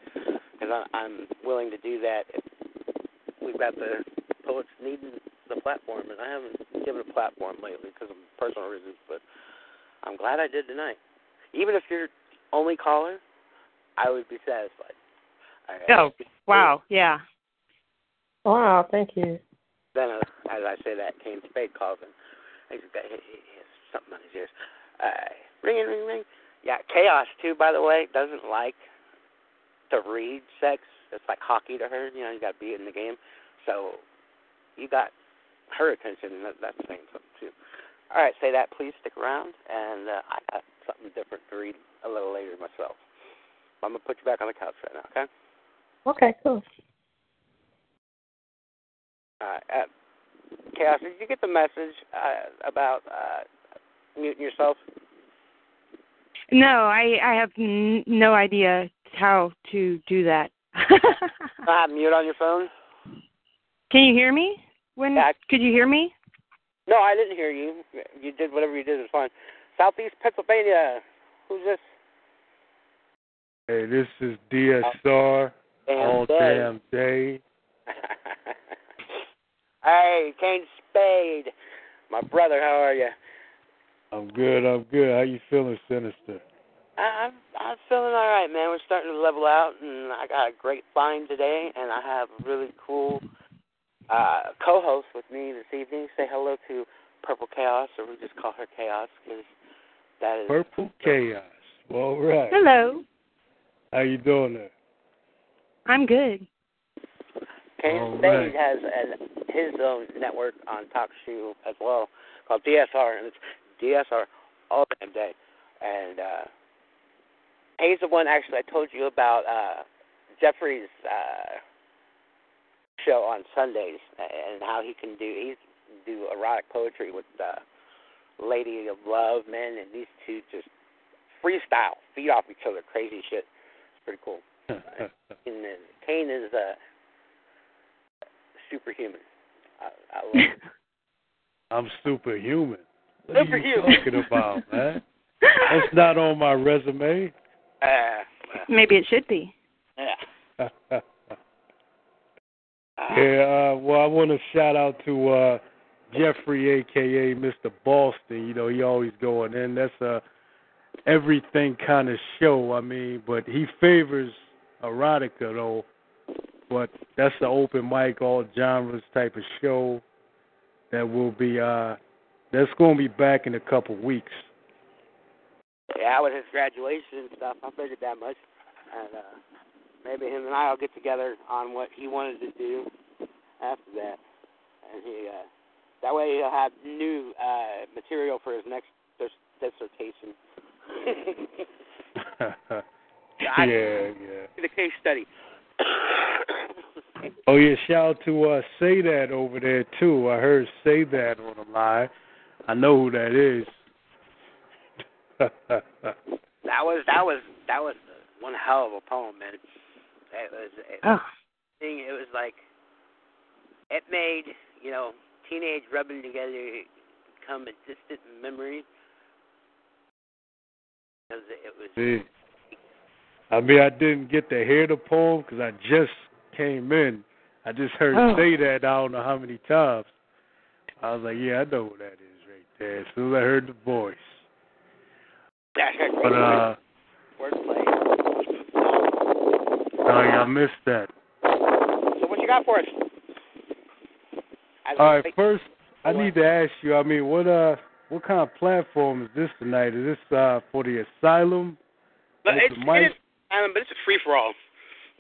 because I'm willing to do that. If we've got the poets needing the platform, and I haven't given a platform lately because of personal reasons, but I'm glad I did tonight. Even if you're only caller, I would be satisfied. I, Oh, wow, yeah. Wow, thank you. Then, uh, as I say that, Kane Spade calls and he's got he, he has something on his ears. Uh, ring, ring, ring. Yeah, Chaos too. By the way, doesn't like to read sex. It's like hockey to her. You know, you got to be in the game. So you got her attention. and That, that's saying something too. All right, say that. Please stick around, and uh, I got something different to read a little later myself. I'm gonna put you back on the couch right now. Okay. Okay, cool. Uh, uh, Chaos, did you get the message uh, about uh, muting yourself? No, I I have n- no idea how to do that. [LAUGHS] Uh, mute on your phone? Can you hear me? When Yeah, I- could you hear me? No, I didn't hear you. You did whatever you did was fine. Southeast Pennsylvania. Who's this? Hey, this is DSR Damn all day. damn day. [LAUGHS] hey, Kane Spade. My brother, how are you? I'm good. I'm good. How you feeling, Sinister? I- I'm I'm feeling all right, man. We're starting to level out, and I got a great find today, and I have a really cool uh, co-host with me this evening. Say hello to Purple Chaos, or we just call her Chaos because that is Purple Chaos. All right. Hello. How you doing there? I'm good. Kane All Spade right. has an, his own network on TalkShoe as well called DSR, and it's DSR all damn day. And uh, he's the one actually I told you about uh, Jeffrey's uh, show on Sundays and how he can do he do erotic poetry with uh, Lady of Love, man, and these two just freestyle, feed off each other, crazy shit. It's pretty cool. [LAUGHS] And then Kane is uh, superhuman. I, I love it. [LAUGHS] I'm superhuman. What are you talking about, man? That's not on my resume. Uh, Maybe it should be. yeah. [LAUGHS] yeah, Uh, uh, well, I want to shout out to uh, Jeffrey, aka Mr. Boston. You know, he always going in. That's a everything kind of show. I mean, but he favors erotica though. But that's the open mic, all genres type of show that will be. uh That's going to be back in a couple weeks. Yeah, with his graduation and stuff, I figured that much. And uh, maybe him and I will get together on what he wanted to do after that. And he, uh, that way he'll have new uh, material for his next dis- dissertation. [LAUGHS] yeah, yeah. the case study. [COUGHS] Oh yeah, shout out to uh say that over there too. I heard say that on the line. I know who that is. [LAUGHS] That was that was that was one hell of a poem, man. It was it, Oh, thing. It was like it made you know teenage rubbing together become a distant memory because it was See, I mean, I didn't get to hear the poem because I just came in. I just heard Oh. say that I don't know how many times. I was like, yeah, I know who that is right there. As soon as I heard the voice. But uh, wordplay. sorry, I missed that. So what you got for us? All right, first I need to ask you. I mean, what uh, what kind of platform is this tonight? Is this uh for the asylum? But it's, mic? it is, um, but it's a free for all.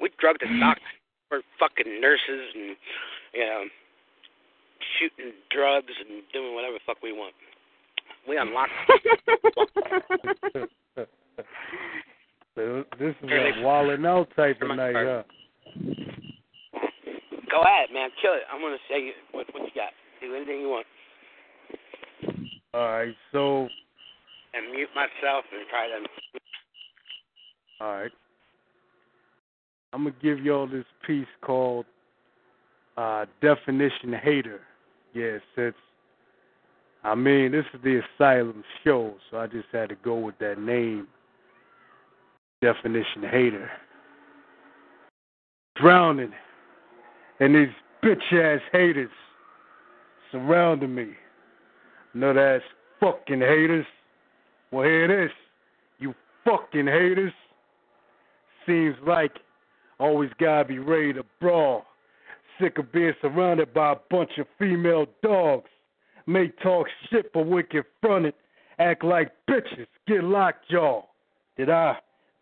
We drug the stock for fucking nurses and you know shooting drugs and doing whatever the fuck we want. We unlock. So [LAUGHS] this is a wilding out type of night, huh? Go ahead, man. Kill it. I'm gonna say what what you got. Do anything you want. All right, so And mute myself and try to. all right, I'm gonna give y'all this piece called uh, "Definition Hater." Yeah, since I mean this is the Asylum show, so I just had to go with that name. Definition Hater. drowning, and these bitch ass haters surrounding me. Nut ass fucking haters. Well, here it is. You fucking haters. Seems like always gotta be ready to brawl. Sick of being surrounded by a bunch of female dogs. May talk shit, but when confronted, act like bitches. Get locked, y'all. Did I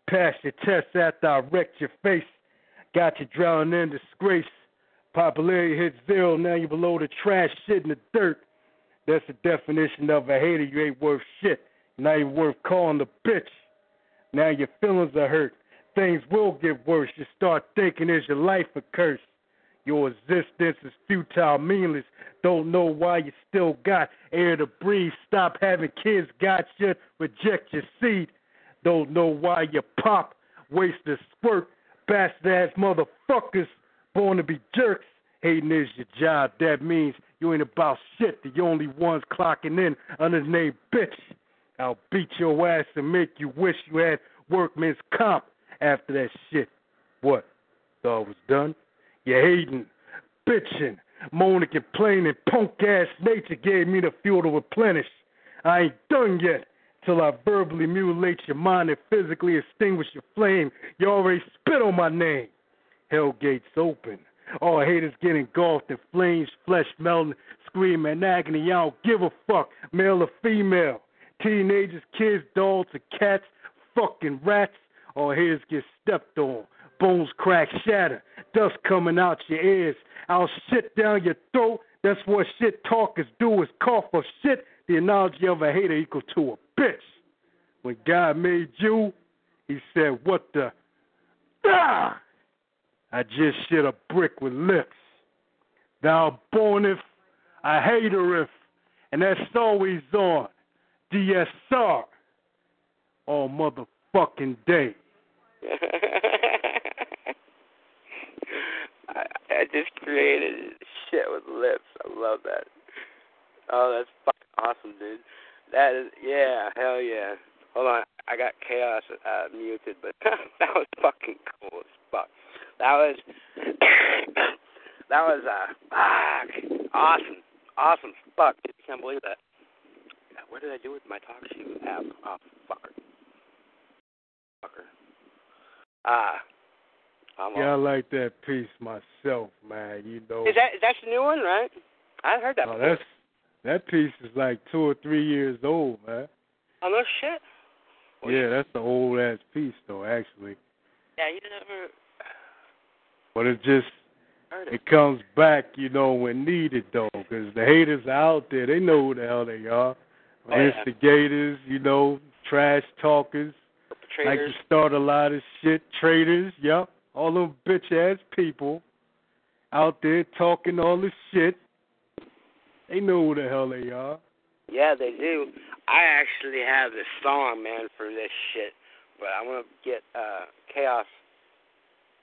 pass your test after I wrecked your face? Got you drowning in disgrace. Popularity hit zero, now you below the trash shit in the dirt. That's the definition of a hater. You ain't worth shit. Not even worth calling a bitch. Now your feelings are hurt. Things will get worse. You start thinking is your life a curse. Your existence is futile, meaningless. Don't know why you still got air to breathe. Stop having kids, got you. Reject your seed. Don't know why you pop. Waste the squirt. Bastard ass motherfuckers born to be jerks. Hating is your job. That means you ain't about shit. The only ones clocking in under the name bitch. I'll beat your ass and make you wish you had workman's comp after that shit. What? Thought it was done? You hating, bitching, moaning, complaining, punk ass nature gave me the fuel to replenish. I ain't done yet till I verbally mutilate your mind and physically extinguish your flame. You already spit on my name. Hell gates open. All haters get engulfed in flames, flesh melting, screaming in agony. I don't give a fuck, male or female. Teenagers, kids, or cats, fucking rats. All haters get stepped on. Bones crack, shatter. Dust coming out your ears. I'll shit down your throat. That's what shit talkers do is cough up shit. The analogy of a hater equal to a bitch. When God made you, he said, what the? Ah! I just shit a brick with lips. Thou borneth a hatereth, and that's always on DSR all motherfucking day. [LAUGHS] I, just created shit with lips. I love that. Oh, that's fucking awesome, dude. That is, yeah, hell yeah. Hold on, I got chaos uh, muted, but [LAUGHS] that was fucking cool as fuck. That was, [COUGHS] that was uh, fuck, awesome, awesome. Fuck, I can't believe that. What did I do with my talk shoe app? Oh, fucker, fucker. Ah. I'm Yeah, I like that piece myself, man. You know, Is that that is that the new one, right? I heard that. oh, before. that's that piece is like two or three years old, man. Oh no shit. Well, Yeah, that's an old ass piece though, actually. Yeah, you never But it just it. it comes back, you know, when needed though, because the haters are out there. They know who the hell they are. Oh, yeah. Instigators, you know, trash talkers, like to start a lot of shit. Traitors, yep, all them bitch ass people out there talking all this shit. They know who the hell they are. Yeah, they do. I actually have this song, man, for this shit, but I'm gonna get uh Chaos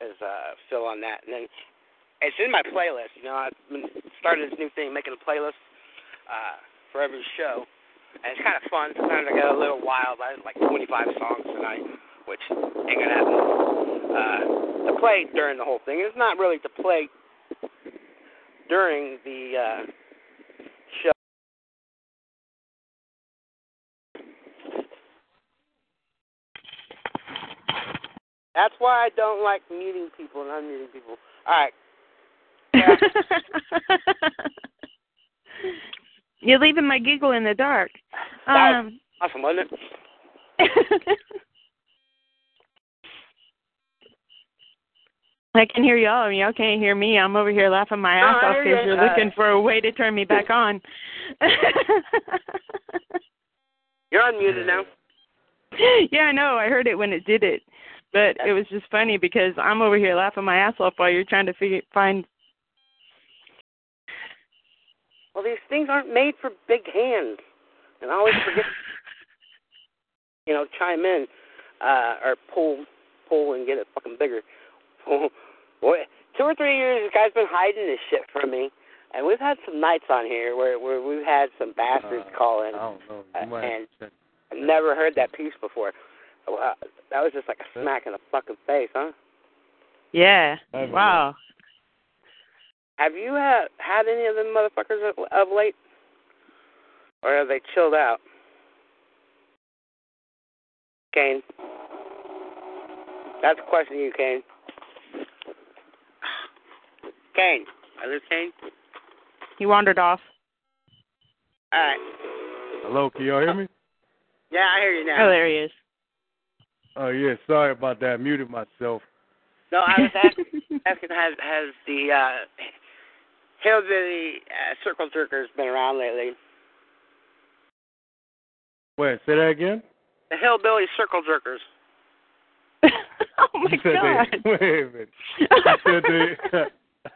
as uh fill on that, and then it's in my playlist. You know, I've been started this new thing, making a playlist uh for every show, and it's kind of fun. Sometimes I get a little wild. I have like 25 songs tonight, which ain't gonna happen uh, to play during the whole thing. It's not really to play during the uh, show. That's why I don't like muting people and unmuting people. All right. Yeah. [LAUGHS] You're leaving my giggle in the dark. That Um, Awesome, wasn't it? [LAUGHS] I can hear y'all, and y'all can't hear me. I'm over here laughing my ass No, off because you. you're Uh, looking for a way to turn me back [LAUGHS] on. [LAUGHS] You're unmuted now. yeah, I know. I heard it when it did it, but it was just funny because I'm over here laughing my ass off while you're trying to figure find. Well, these things aren't made for big hands, and I always forget. [LAUGHS] you know, chime in uh, or pull, pull and get it fucking bigger. [LAUGHS] Boy, two or three years, this guy's been hiding this shit from me, and we've had some nights on here where where we've had some bastards Uh, call in. I don't know. Uh, You might have and- check. I've never heard that piece before. Wow, that was just like a smack in the fucking face, huh? Yeah. Wow. Have you uh, had any of them motherfuckers of, of late, or have they chilled out? Kane. That's a question to you, Kane. Kane. Are this Kane? He wandered off. All right. Hello, can y'all hear me? Yeah, I hear you now. Oh, there he is. Oh yeah, sorry about that. I muted myself. No, I was asking, [LAUGHS] asking has has the uh, hillbilly uh, circle jerkers been around lately? Wait, say that again. The hillbilly circle jerkers. [LAUGHS] oh my You god. They, [LAUGHS] wait a minute. You said they,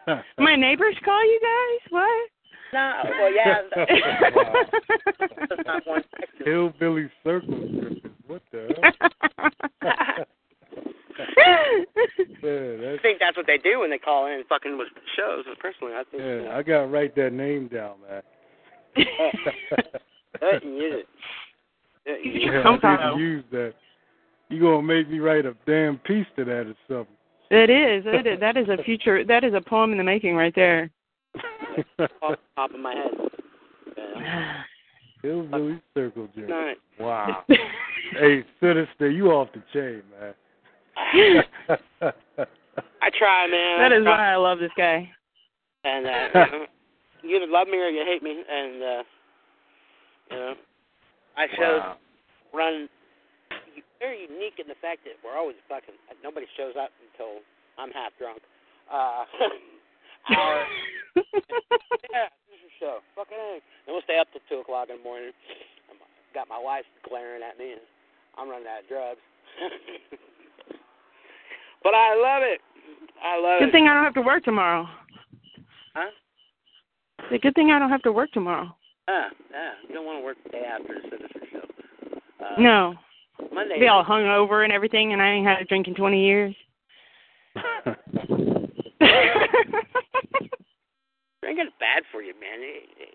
[LAUGHS] My neighbors call you guys? What? No, well, yeah. [LAUGHS] Wow. That's not one. Hillbilly circle. What the hell? [LAUGHS] Man, I think that's what they do when they call in fucking with shows. Personally, I think. yeah, I gotta write that name down, man. Uh, you use it. You use yeah, Come I on. need use that. You gonna make me write a damn piece to that or something. It is. It is. That is a [LAUGHS] future. That is a poem in the making right there. off the top of my head. Yeah. Hillbilly circle jerk. Nice. Wow. [LAUGHS] hey, Sinister, you off the chain, man. I try, man. that I why I love this guy. And uh, [LAUGHS] you either love me or you hate me, and uh, you know, I shows wow. run very unique in the fact that we're always fucking. Nobody shows up until I'm half drunk. Uh, [LAUGHS] our [LAUGHS] yeah, this is show. Fucking A. And we'll stay up till two o'clock in the morning. I'm, got my wife glaring at me, and I'm running out of drugs. [LAUGHS] but I love it. I love Good it. Good thing I don't have to work tomorrow. Huh? A good thing I don't have to work tomorrow. Ah, yeah. You don't want to work the day after the Citizen Show. Uh, No. Monday. Be all hung over and everything, and I ain't had a drink in 20 years. [LAUGHS] Drinking's bad for you, man. It, it,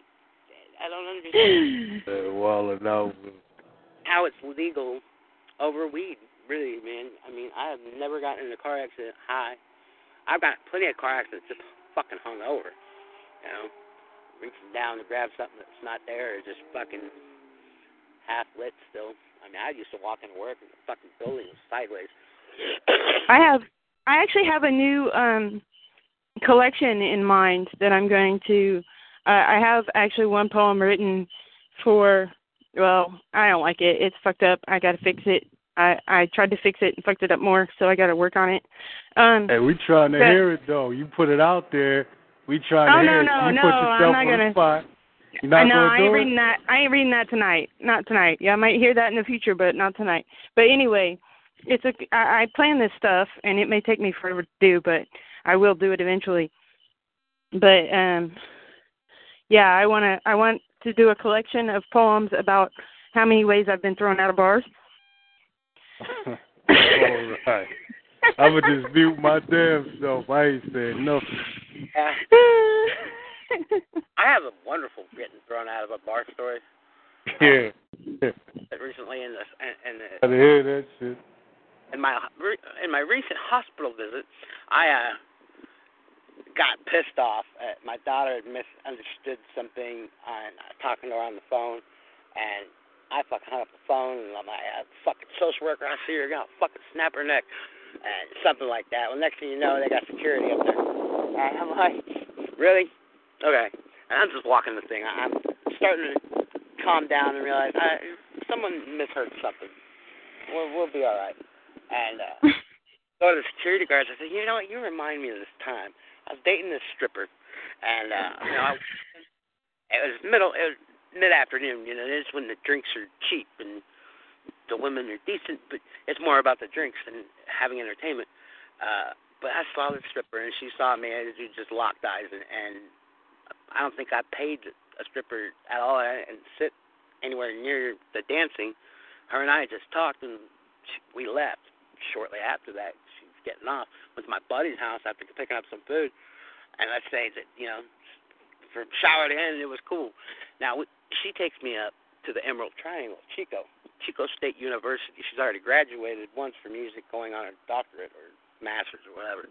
I don't understand Uh, Walling out. how it's legal over weed. Really, man. I mean, I have never gotten in a car accident high. I've got plenty of car accidents just fucking hung over. You know, reaching down to grab something that's not there, or just fucking half lit still. I mean, I used to walk into work and the fucking building was sideways. I have. I actually have a new um collection in mind that I'm going to. Uh, I have actually one poem written for. Well, I don't like it. It's fucked up. I got to fix it. I I tried to fix it and fucked it up more, so I got to work on it. Um. Hey, we trying to But- hear it though. You put it out there. We trying Oh, to hear no, it. You no, put I'm not on gonna- the spot. You're I not know I do ain't it? reading that. I ain't reading that tonight. Not tonight. Yeah, I might hear that in the future, but not tonight. But anyway, it's a. I, I plan this stuff, and it may take me forever to do, but I will do it eventually. But um, yeah, I wanna. I want to do a collection of poems about how many ways I've been thrown out of bars. [LAUGHS] All right. I'm gonna just mute my damn self. I ain't saying nothing. [LAUGHS] [LAUGHS] I have a wonderful getting thrown out of a bar story [LAUGHS] Yeah. [LAUGHS] recently in the in the Gotta hear that shit. in my in my recent hospital visit, I uh got pissed off. At, my daughter had misunderstood something and I was talking to her on the phone, and I fucking hung up the phone and I'm like, uh, fucking social worker, I see her, gonna fucking snap her neck, and something like that. Well, next thing you know, they got security up there, and I'm like, really? Okay. And I'm just walking the thing. I- I'm starting to calm down and realize I, someone misheard something. We'll, we'll be all right. And uh, [LAUGHS] go to the security guards. I said, you know what? You remind me of this time. I was dating this stripper, and uh, you know, I, [LAUGHS] it was middle, it was mid afternoon. You know, it's when the drinks are cheap and the women are decent, but it's more about the drinks and having entertainment. Uh, but I saw the stripper, and she saw me, and we just locked eyes, and, and I don't think I paid a stripper at all. Didn't sit anywhere near the dancing. Her and I just talked, and she, we left shortly after that. She was getting off. Went to my buddy's house after picking up some food, and let's say that you know, from shower to end, it was cool. Now she takes me up to the Emerald Triangle, Chico, Chico State University. She's already graduated once for music, going on a doctorate or Masters or whatever.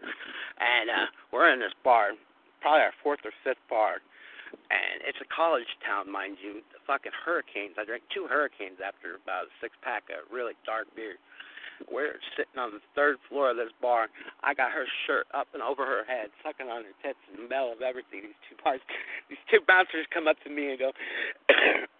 And uh, we're in this bar, probably our fourth or fifth bar, and it's a college town, mind you. The fucking hurricanes. I drank two hurricanes after about a six pack of really dark beer. We're sitting on the third floor of this bar. I got her shirt up and over her head, sucking on her tits and the smell of everything. These two bars, [LAUGHS] these two bouncers come up to me and go, [COUGHS]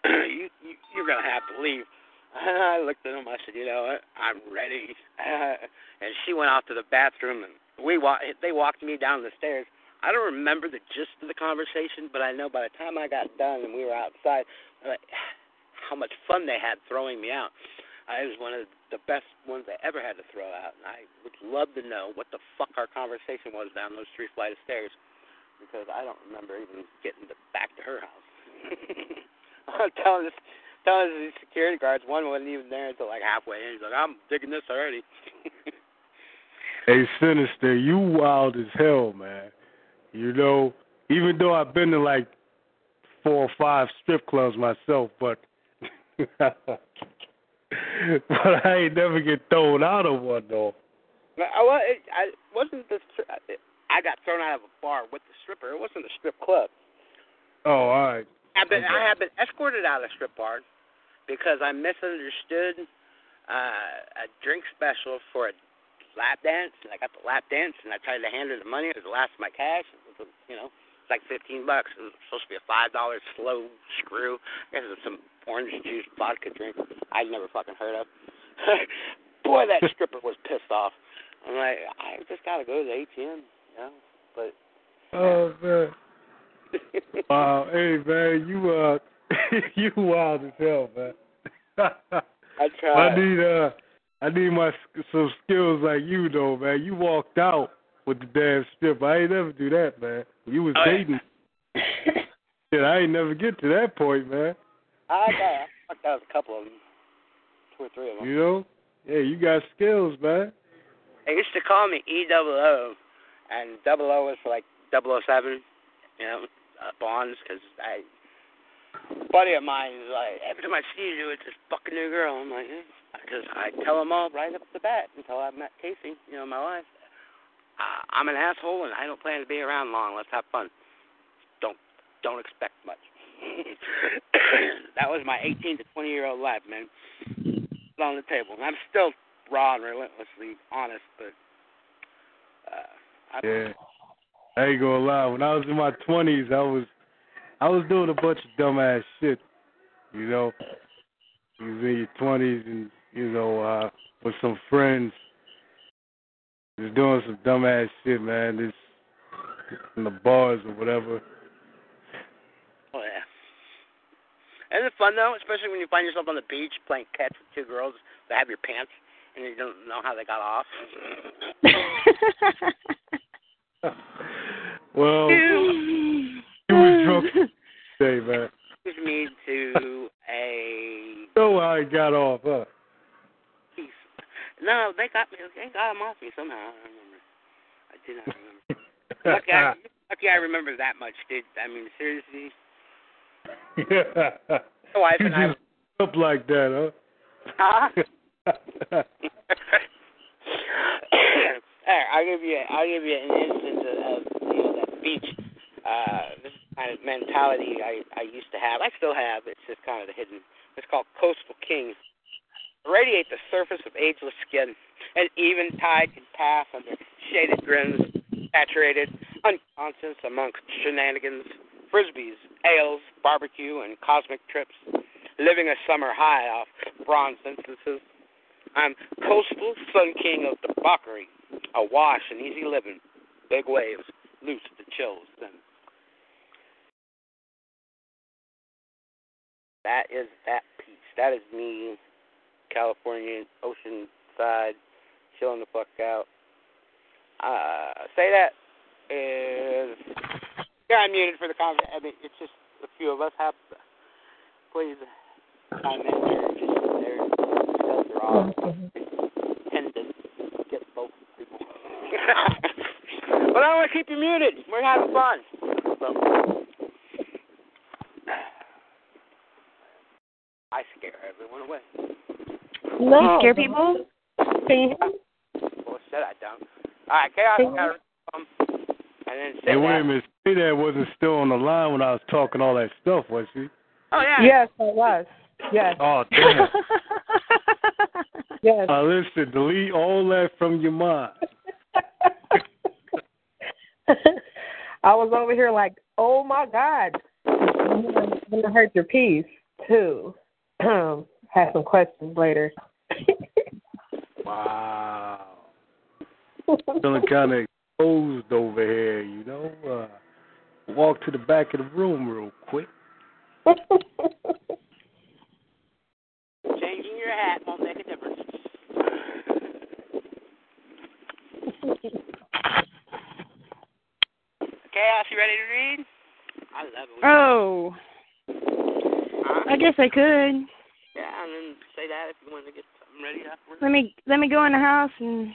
"You, you you're gonna have to leave." And I looked at them. I said, "You know what? I'm ready." [LAUGHS] and she went out to the bathroom, and we wa- They walked me down the stairs. I don't remember the gist of the conversation, but I know by the time I got done and we were outside, like, [SIGHS] how much fun they had throwing me out. Uh, I was one of the best ones I ever had to throw out, and I would love to know what the fuck our conversation was down those three flight of stairs, because I don't remember even getting to, back to her house. [LAUGHS] I'm telling this, telling these security guards, one wasn't even there until like halfway in. He's like, "I'm digging this already." [LAUGHS] Hey, Sinister, you wild as hell, man. You know, even though I've been to like four or five strip clubs myself, but [LAUGHS] but I ain't never get thrown out of one though. I, well, it, I wasn't the. I got thrown out of a bar with the stripper. It wasn't a strip club. Oh, all right. I've been, Okay. I have been escorted out of a strip bar because I misunderstood uh, a drink special for a lap dance, and I got the lap dance, and I tried to hand her the money. It was the last of my cash. It was, you know, it's like fifteen bucks. It was supposed to be a five dollar [LAUGHS] slow screw. I guess it was some orange juice vodka drink I'd never fucking heard of. [LAUGHS] Boy, that [LAUGHS] stripper was pissed off. I'm like, I just gotta go to the ATM, you know. But Oh man. Wow, hey man, you uh you wild as hell, man. I tried. I need uh I need my some skills like you though, man. You walked out with the damn strip. I ain't never do that, man. You was Oh, yeah. dating. [LAUGHS] Shit, I ain't never get to that point, man. I got, I fucked out a couple of them, two or three of them. You know? Yeah, you got skills, man. They used to call me E double O, and double O was for like double O seven, you know, uh, bonds. Because I, a buddy of mine is like, every time I see you, it's this fucking new girl. I'm like, because I tell them all right up the bat until I met Casey, you know, my life. Uh, I'm an asshole, and I don't plan to be around long. Let's have fun. Don't don't expect much. [COUGHS] that was my 18 to 20 year old life, man. On the table, and I'm still raw and relentlessly honest, but uh, I, Yeah. I ain't gonna lie. When I was in my twenties I was I was doing a bunch of dumbass shit. You know. You was in your twenties and, you know, uh with some friends. Just doing some dumbass shit, man. Just in the bars or whatever. Oh yeah. Isn't it fun though, especially when you find yourself on the beach playing catch with two girls that have your pants and you don't know how they got off? [LAUGHS] well, you was drunk today, man. [LAUGHS] Me to a So how I got off, huh? No, they got me. They got them off me somehow. I don't remember. I do not remember. [LAUGHS] lucky, I, lucky I remember that much, dude. I mean, seriously. My wife you and I. up like that, Huh? [LAUGHS] [COUGHS] huh? Hey, I'll give you I'll give you an instance of, of you know that beach uh this kind of mentality I I used to have. I still have. It's just kind of the hidden. It's called coastal kings. Radiate the surface of ageless skin. An even tide can pass under shaded grins, saturated, unconscious amongst shenanigans, frisbees, ales, barbecue, and cosmic trips. Living a summer high off bronze instances. I'm coastal sun king of debauchery, awash in easy living, big waves, loose the chills. Then that is that piece. That is me, California, oceanside, chilling the fuck out. Uh, say that is yeah, I'm muted for the conversation. I mean, it's just a few of us have. Please, I'm in there, just there. Those are all tend to get both people. [LAUGHS] but I want to keep you muted. We're having fun. So, I scare everyone away. No. You scare people? Can you- Well, said I don't. All right, chaos. Got um, and then say Hey, wait a minute. Say that wasn't still on the line when I was talking all that stuff, was she? Oh yeah. Yes, I was. Yes. Oh, damn. [LAUGHS] Yes. uh, listen, delete all that from your mind. [LAUGHS] I was over here like, oh my God. I'm gonna hurt your peace too. [CLEARS THROAT] Have some questions later. Wow. Feeling kind of exposed over here, you know. Uh, walk to the back of the room real quick. Changing your hat won't make a difference. Chaos, you ready to read? I love it. oh, I guess I could. Yeah, and then say that if you want to get something ready afterwards. Let me let me go in the house and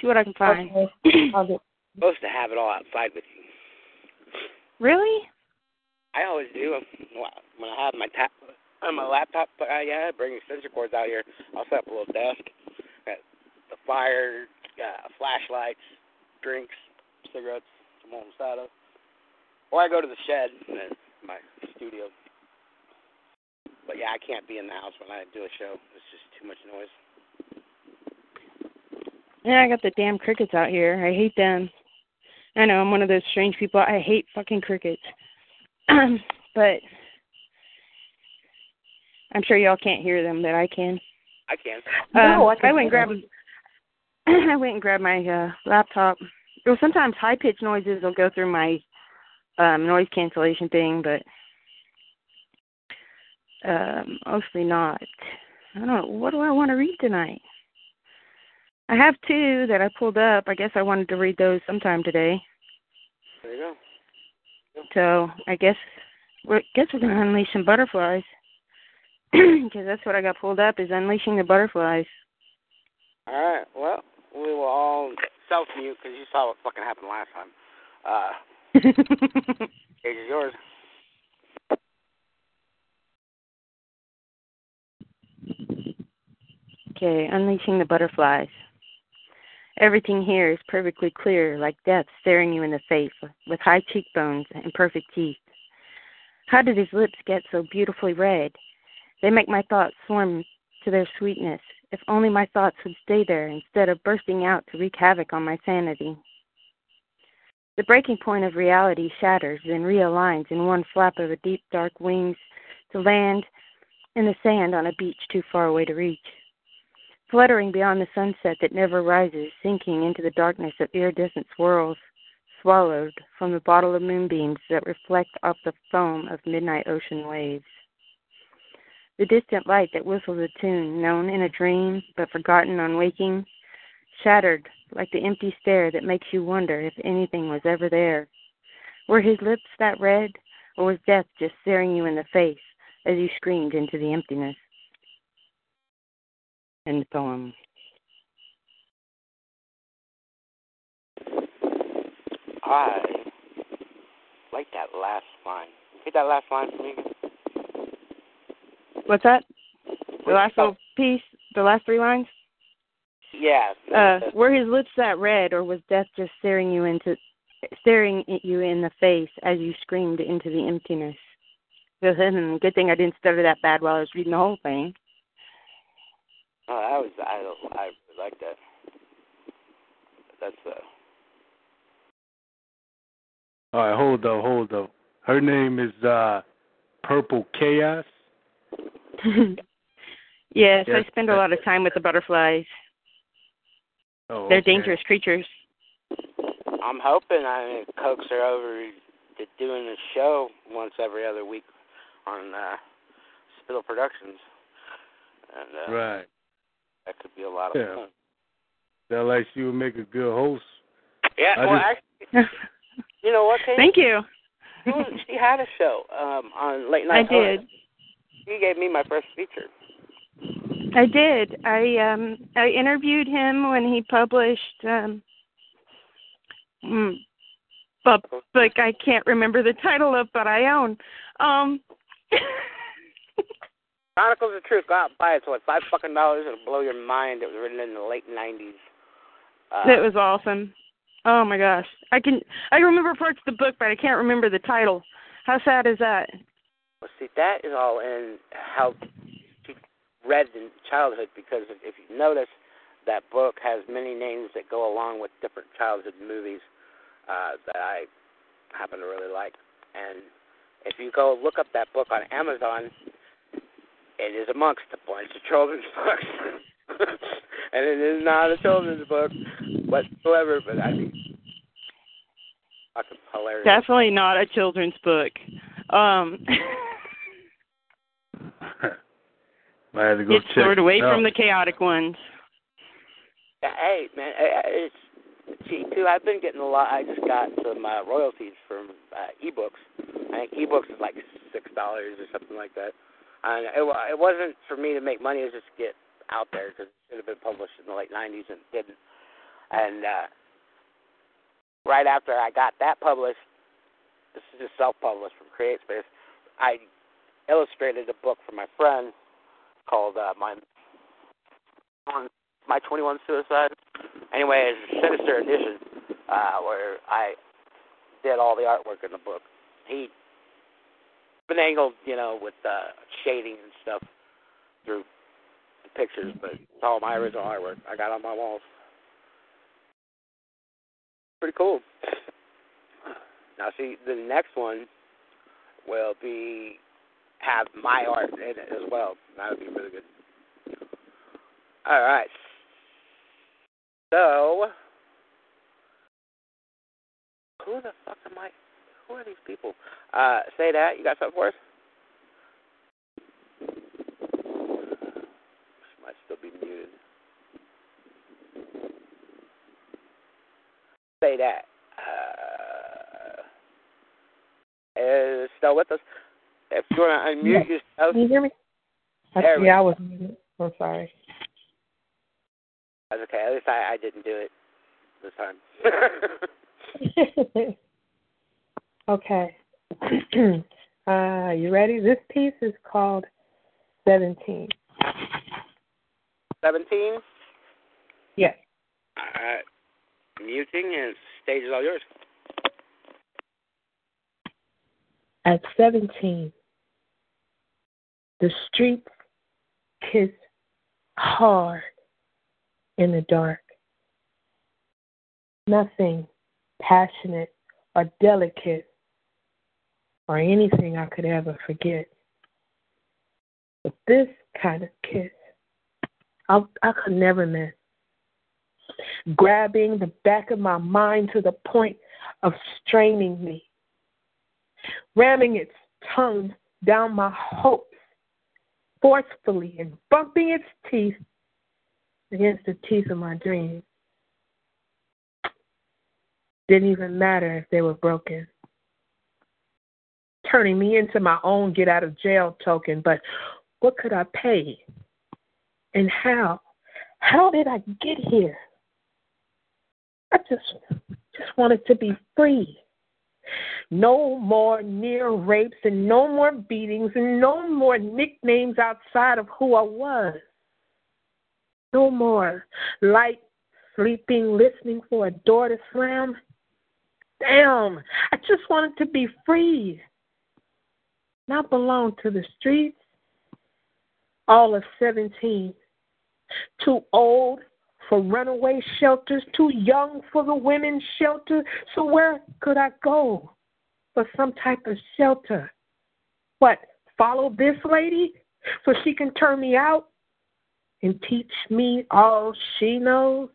see what I can find. Okay. [CLEARS THROAT] I'll get- supposed to have it all outside with you. really? I always do. When I have my tap on my laptop, uh, yeah, I bring extension cords out here. I'll set up a little desk, got the fire, uh, flashlights, drinks, cigarettes, some moscato. Or I go to the shed, uh, my studio. But yeah, I can't be in the house when I do a show. It's just too much noise. Yeah, I got the damn crickets out here. I hate them. I know I'm one of those strange people. I hate fucking crickets. [CLEARS THROAT] but I'm sure y'all can't hear them, but I can. I can. No, Uh, I can I went and grabbed. [CLEARS THROAT] I went and grabbed my uh, laptop. Well, sometimes high pitched noises will go through my um, noise cancellation thing, but um, mostly not. I don't know. What do I want to read tonight? I have two that I pulled up. I guess I wanted to read those sometime today. There you go. So I guess we're guess we're gonna unleash some butterflies [CLEARS THROAT] because that's what I got pulled up is unleashing the butterflies. All right. Well, we will all self mute because you saw what fucking happened last time. Uh, [LAUGHS] is yours. Okay, unleashing the butterflies. Everything here is perfectly clear, like death staring you in the face, with high cheekbones and perfect teeth. How did his lips get so beautifully red? They make my thoughts swarm to their sweetness. If only my thoughts would stay there instead of bursting out to wreak havoc on my sanity. The breaking point of reality shatters, then realigns in one flap of the deep dark wings to land in the sand on a beach too far away to reach. Fluttering beyond the sunset that never rises, sinking into the darkness of iridescent swirls, swallowed from the bottle of moonbeams that reflect off the foam of midnight ocean waves. The distant light that whistles a tune known in a dream but forgotten on waking, shattered like the empty stare that makes you wonder if anything was ever there. Were his lips that red, or was death just staring you in the face as you screamed into the emptiness? End poem. I like that last line. Hit that last line for me. again. What's that? The last little piece, the last three lines? Yeah. Uh, were his lips that red, or was death just staring you into, staring at you in the face as you screamed into the emptiness? Good good thing I didn't stutter that bad while I was reading the whole thing. Oh, that was I. I really like that. That's uh. All right, hold up, hold up. Her name is uh Purple Chaos. yes, [LAUGHS] Yes, I spend a lot of time with the butterflies. Oh, They're okay. dangerous creatures. I'm hoping I coax her over to doing a show once every other week on uh, Spittle Productions, and uh, Right. that could be a lot of Yeah. fun. Sound like she would make a good host. Yeah. I well, just- actually, you know what? Kate? Thank you. She, was, she had a show um, on late I night. Television. did. He gave me my first feature. I did. I um I interviewed him when he published um mm, but like I can't remember the title of but I own. Um [LAUGHS] Chronicles of Truth. Go out and buy it. It's what five fucking dollars. It'll blow your mind. It was written in the late '90s. Uh, That was awesome. Oh my gosh. I can I remember parts of the book but I can't remember the title. How sad is that? Well, see, that is all in how she read in childhood because if, if you notice, that book has many names that go along with different childhood movies uh, that I happen to really like. And if you go look up that book on Amazon, it is amongst a bunch of children's [LAUGHS] books. and it is not a children's book whatsoever, but I mean, fucking hilarious. Definitely not a children's book. Um [LAUGHS] I had to go it's check stored away it out. from the chaotic ones. Hey man, I- I- it's see too. I've been getting a lot. I just got some uh, royalties from uh, ebooks. I think ebooks is like six dollars or something like that. And it, it wasn't for me to make money. It was just to get out there because it should have been published in the late '90s and didn't. And uh, right after I got that published, this is just self-published from CreateSpace. I illustrated a book for my friend called uh, my my 21 Suicide. Anyway, it's a sinister edition uh, where I did all the artwork in the book. He finagled, you know, with uh, shading and stuff through the pictures, but it's all my original artwork I got on my walls. Pretty cool. Now, see, the next one will be have my art in it as well. That would be really good. All right. So, who the fuck am I? Who are these people? Uh, say that. You got something for us? She might still be muted. Say that. Uh, is still with us. If you want to unmute yourself, Can you hear me? I, yeah, I was muted. I'm sorry. That's okay. At least I, I didn't do it this time. [LAUGHS] okay. [CLEARS THROAT] uh, you ready? This piece is called 17. 17. Yes. All right. Muting and stage is all yours. At 17, the streets kiss hard in the dark. Nothing passionate or delicate or anything I could ever forget. But this kind of kiss, I, I could never miss. Grabbing the back of my mind to the point of straining me ramming its tongue down my hopes forcefully and bumping its teeth against the teeth of my dreams. Didn't even matter if they were broken. Turning me into my own get out of jail token, but what could I pay? And how? How did I get here? I just just wanted to be free. No more near rapes and no more beatings and no more nicknames outside of who I was. No more light sleeping, listening for a door to slam. Damn, I just wanted to be free. Not belong to the streets. All of 17. Too old for runaway shelters, too young for the women's shelter. So where could I go for some type of shelter? What, follow this lady so she can turn me out and teach me all she knows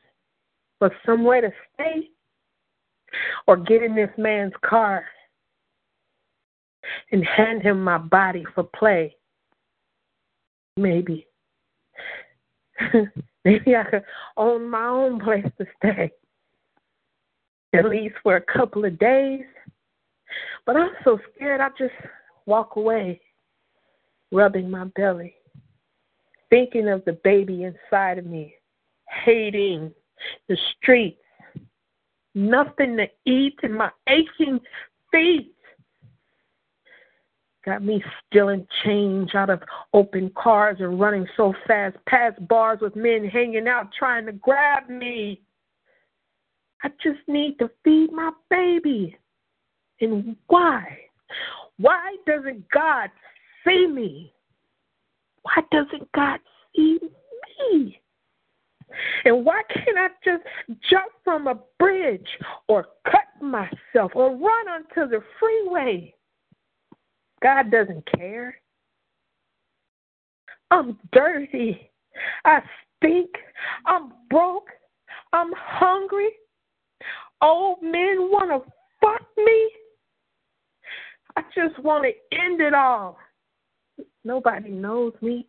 for somewhere to stay? Or get in this man's car and hand him my body for play? Maybe. [LAUGHS] Maybe I could own my own place to stay, at least for a couple of days. But I'm so scared I just walk away, rubbing my belly, thinking of the baby inside of me, hating the streets, nothing to eat, and my aching feet got me stealing change out of open cars and running so fast past bars with men hanging out trying to grab me. I just need to feed my baby. And why? Why doesn't God see me? Why doesn't God see me? And why can't I just jump from a bridge or cut myself or run onto the freeway? God doesn't care. I'm dirty. I stink. I'm broke. I'm hungry. Old men want to fuck me. I just want to end it all. Nobody knows me.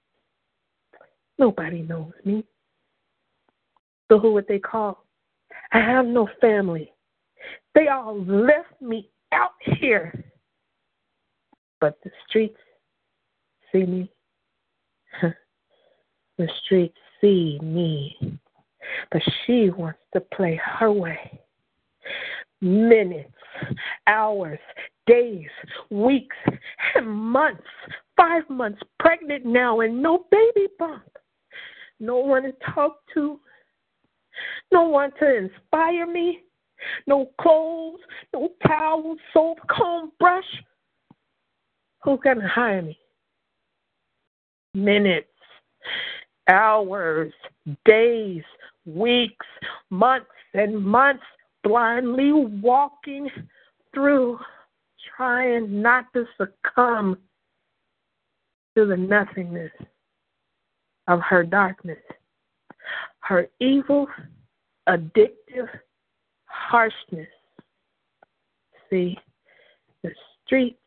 Nobody knows me. So who would they call? I have no family. They all left me out here. But the streets see me. [LAUGHS] the streets see me. But she wants to play her way. Minutes, hours, days, weeks, and months. Five months pregnant now and no baby bump. No one to talk to. No one to inspire me. No clothes, no towels, soap, comb, brush. Going to hire me? Minutes, hours, days, weeks, months, and months blindly walking through, trying not to succumb to the nothingness of her darkness, her evil, addictive harshness. See, the streets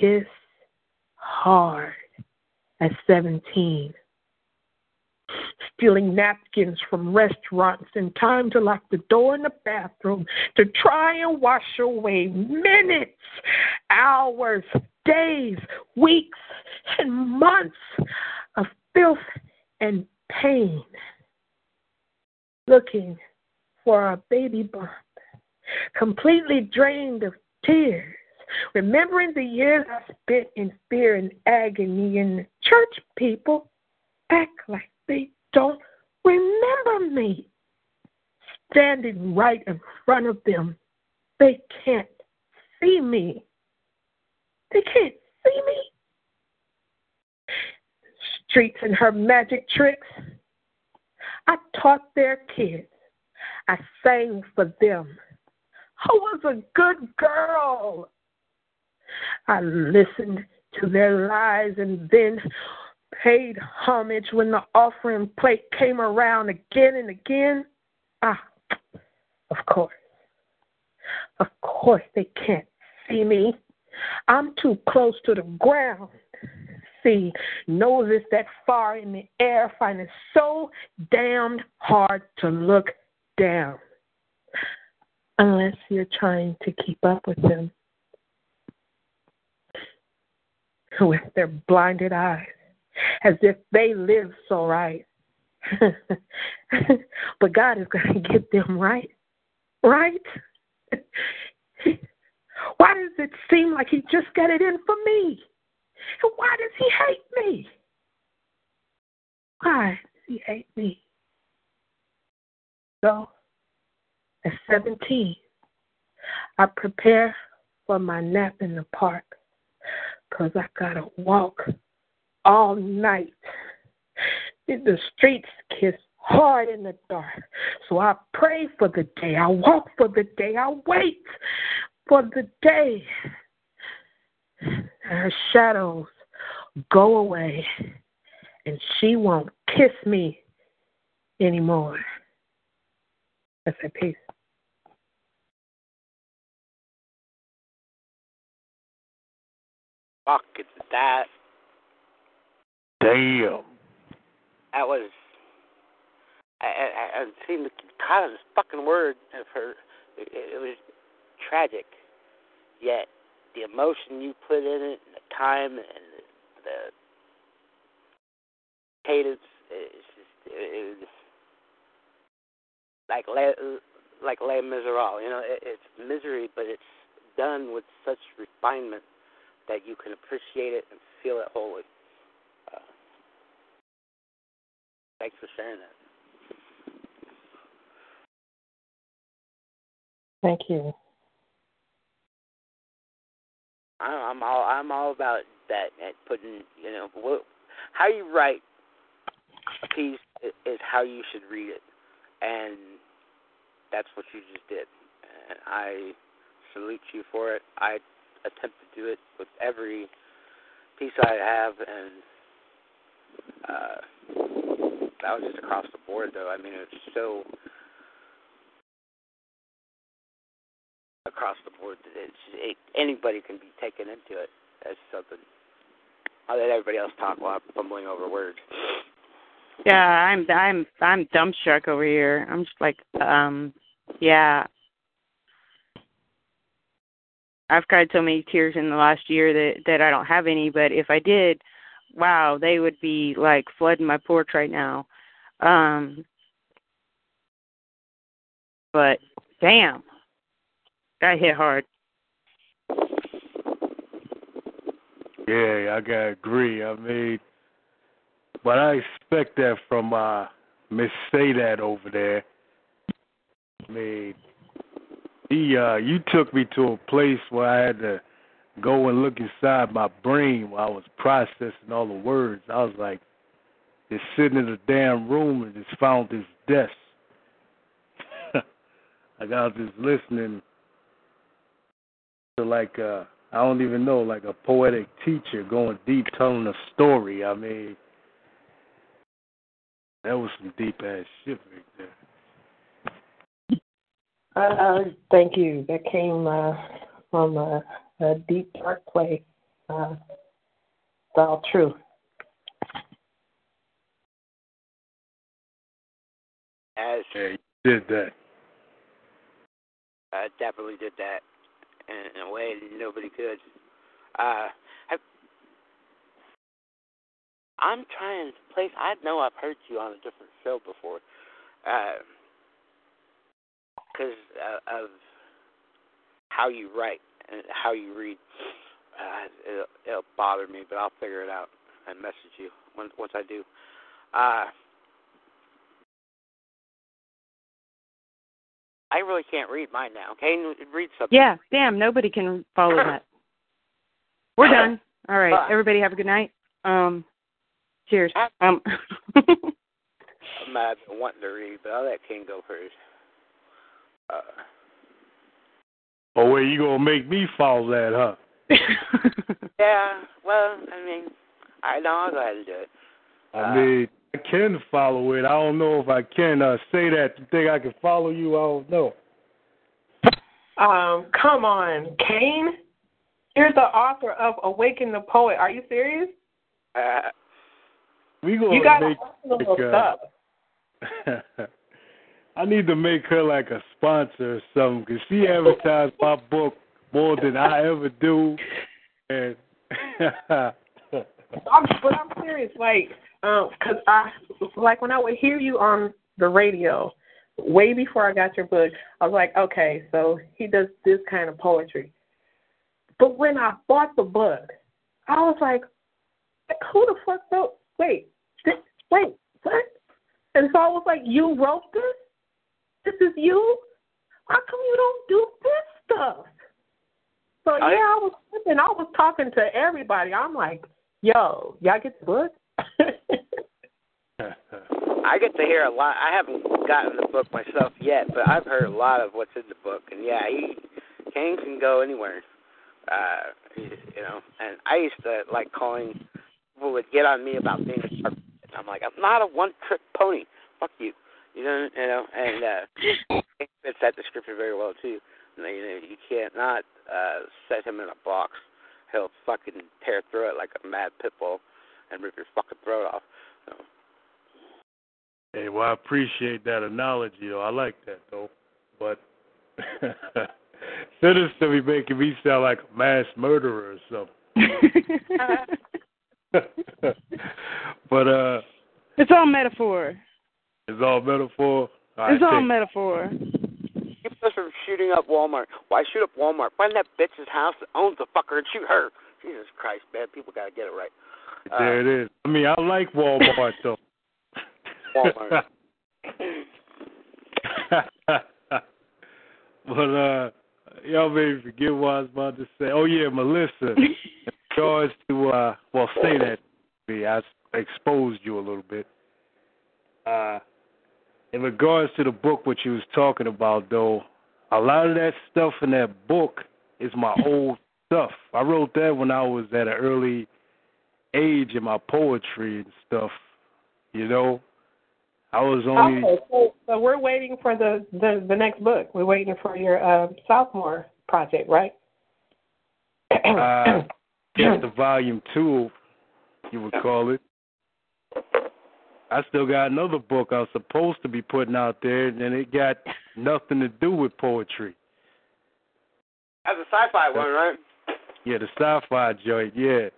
kiss hard at 17 stealing napkins from restaurants in time to lock the door in the bathroom to try and wash away minutes, hours, days, weeks, and months of filth and pain. Looking for a baby bump, completely drained of tears. Remembering the years I spent in fear and agony, and church people act like they don't remember me. Standing right in front of them, they can't see me. They can't see me. Streets and her magic tricks. I taught their kids. I sang for them. I was a good girl. I listened to their lies and then paid homage when the offering plate came around again and again? Ah, of course. Of course they can't see me. I'm too close to the ground. See, noses that far in the air find it so damned hard to look down. Unless you're trying to keep up with them with their blinded eyes as if they live so right. [LAUGHS] but God is going to get them right. Right? why does it seem like He just got it in for me? And why does He hate me? Why does He hate me? So, at 17, I prepare for my nap in the park because I got to walk all night. The streets kiss hard in the dark. So I pray for the day. I walk for the day. I wait for the day. Her shadows go away and she won't kiss me anymore. I said, peace. Fuck, that Damn. That was. I, I, I've seen the kind of fucking word of her. It, it was tragic, yet the emotion you put in it, and the time, and the, the cadence, it's just it, it was like like Les Miserables. You know, it, it's misery, but it's done with such refinement that you can appreciate it and feel it wholly. Thanks for sharing that. Thank you. I- I'm all I'm all about that. At putting you know what, how you write a piece is how you should read it, and that's what you just did. And I salute you for it. I attempt to do it with every piece I have, and uh, that was just across the board, though. I mean, it's so across the board that it's it, anybody can be taken into it as something. I'll let everybody else talk while I'm fumbling over words. Yeah, I'm I'm I'm dumbstruck over here. I'm just like, um, yeah. I've cried so many tears in the last year that that I don't have any, but if I did, wow, they would be like flooding my porch right now. Um but damn. That hit hard. Yeah, I gotta agree. I mean, but I expect that from uh Miss Say That over there. I mean, he uh you took me to a place where I had to go and look inside my brain while I was processing all the words. I was like just sitting in a damn room and just found this desk. like [LAUGHS] I was just listening to like uh I don't even know, like a poetic teacher going deep telling a story. I mean that was some deep ass shit right there. Uh, thank you. That came uh, from a, a deep, dark place. Uh, it's all true. As Yeah, you did that. I definitely did that in, a way nobody could. Uh, have, I'm trying to place. I know I've heard you on a different show before, because uh, of how you write and how you read. Uh, it'll, it'll bother me, but I'll figure it out and message you once once I do. Uh, I really can't read mine now. Okay, read something. Yeah, damn, nobody can follow that. [LAUGHS] We're done. All right. Bye. Everybody have a good night. Um cheers. Um I'm mad at wanting to read, but I'll let King go first. Uh, Oh wait, you gonna make me follow that, huh? [LAUGHS] yeah, well, I mean, I know I'll go ahead and do it. I Uh, mean, I can follow it. I don't know if I can uh, say that. You think I can follow you? I don't know. Um, come on, Kane. You're the author of Awaken the Poet. Are you serious? Uh, We gonna You got to make like, stuff. [LAUGHS] I need to make her like a sponsor or something because she advertised my book more than I ever do, and [LAUGHS] I'm, but I'm serious, like, um, 'cause I, like, when I would hear you on the radio, way before I got your book, I was like, okay, so he does this kind of poetry. But when I bought the book, I was like, who the fuck wrote? Wait, this, wait, what? And so I was like, you wrote this? This is you? How come you don't do this stuff? So yeah, I was and I was talking to everybody. I'm like, yo, y'all get the book? [LAUGHS] I get to hear a lot. I haven't gotten the book myself yet, but I've heard a lot of what's in the book, and yeah, he King can go anywhere. Uh, you know, and I used to like calling people would get on me about being a shark. And I'm like, I'm not a one-trick pony. Fuck you. You know, you know, and uh, [LAUGHS] it fits that description very well too. You, know, you can't not uh, set him in a box. He'll fucking tear through it like a mad pit bull and rip your fucking throat off. So, Hey, well, I appreciate that analogy, though. I like that, though. But [LAUGHS] Sinister be making me sound like a mass murderer or something. [LAUGHS] but uh, it's all metaphor. it's all metaphor. I It's all take- metaphor. Keeps us from shooting up Walmart. Why shoot up Walmart? Find that bitch's house that owns the fucker and shoot her. Jesus Christ, man, people gotta get it right. Uh, there it is. I mean, I like Walmart though. Walmart. [LAUGHS] but uh, y'all made me forget what I was about to say. Oh yeah, Melissa. in regards to uh, well, say that. to Me, I exposed you a little bit. Uh, in regards to the book, what you was talking about, though, a lot of that stuff in that book is my old stuff. I wrote that when I was at an early age in my poetry and stuff. You know, I was only. Okay, so, so we're waiting for the, the the next book. We're waiting for your uh, sophomore project, right? uh, [CLEARS THROAT] guess the volume two, you would call it. I still got another book I was supposed to be putting out there, and it got nothing to do with poetry. That's a sci-fi one, right? Yeah, the sci-fi joint. Yeah, Well,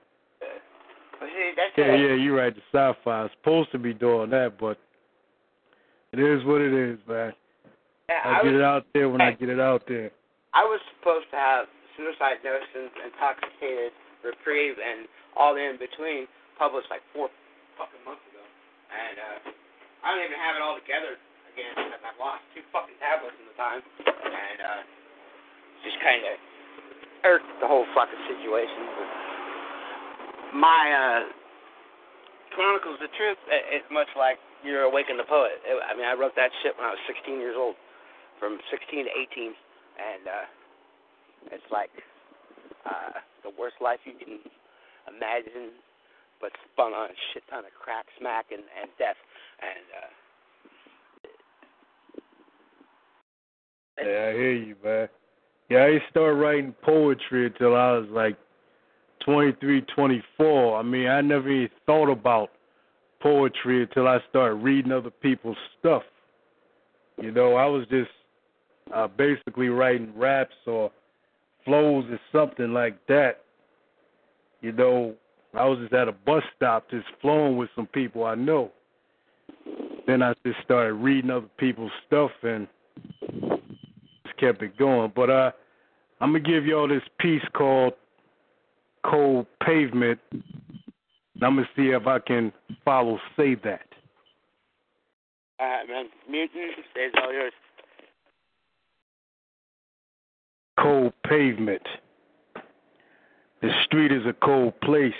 see, that's yeah, yeah. You're right. The sci-fi. I was supposed to be doing that, but it is what it is, man. Yeah, I I get was, it out there when I get it out there. I was supposed to have suicide notions, intoxicated, reprieve, and all in between published like four fucking months ago, and uh, I don't even have it all together again because I've lost two fucking tablets in the time, and uh, just kind of irked the whole fucking situation. But my uh, Chronicles the Truth i- is much like You're Awaken the Poet. It, I mean, I wrote that shit when I was 16 years old, from 16 to 18, and uh, it's like uh, the worst life you can imagine, but spun on a shit ton of crack, smack, and, and death. And uh, Yeah, I hear you, man. Yeah, I didn't start writing poetry until I was like 23, 24. I mean, I never even thought about poetry until I started reading other people's stuff. You know, I was just uh, basically writing raps or flows or something like that. You know, I was just at a bus stop just flowing with some people I know. Then I just started reading other people's stuff and just kept it going. But uh I'm gonna give y'all this piece called Cold Pavement. I'm gonna see if I can follow say that. all right, man, mutant stays all yours. Cold pavement. The street is a cold place.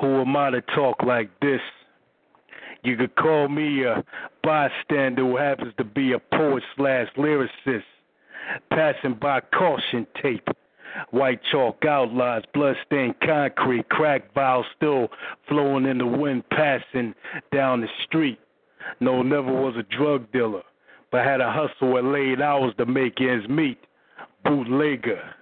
Who am I to talk like this? You could call me a bystander who happens to be a poet slash lyricist, passing by caution tape. White chalk outlines, bloodstained concrete, crack vials still flowing in the wind, passing down the street. No, never was a drug dealer, but had a hustle at late hours to make ends meet. Bootlegger.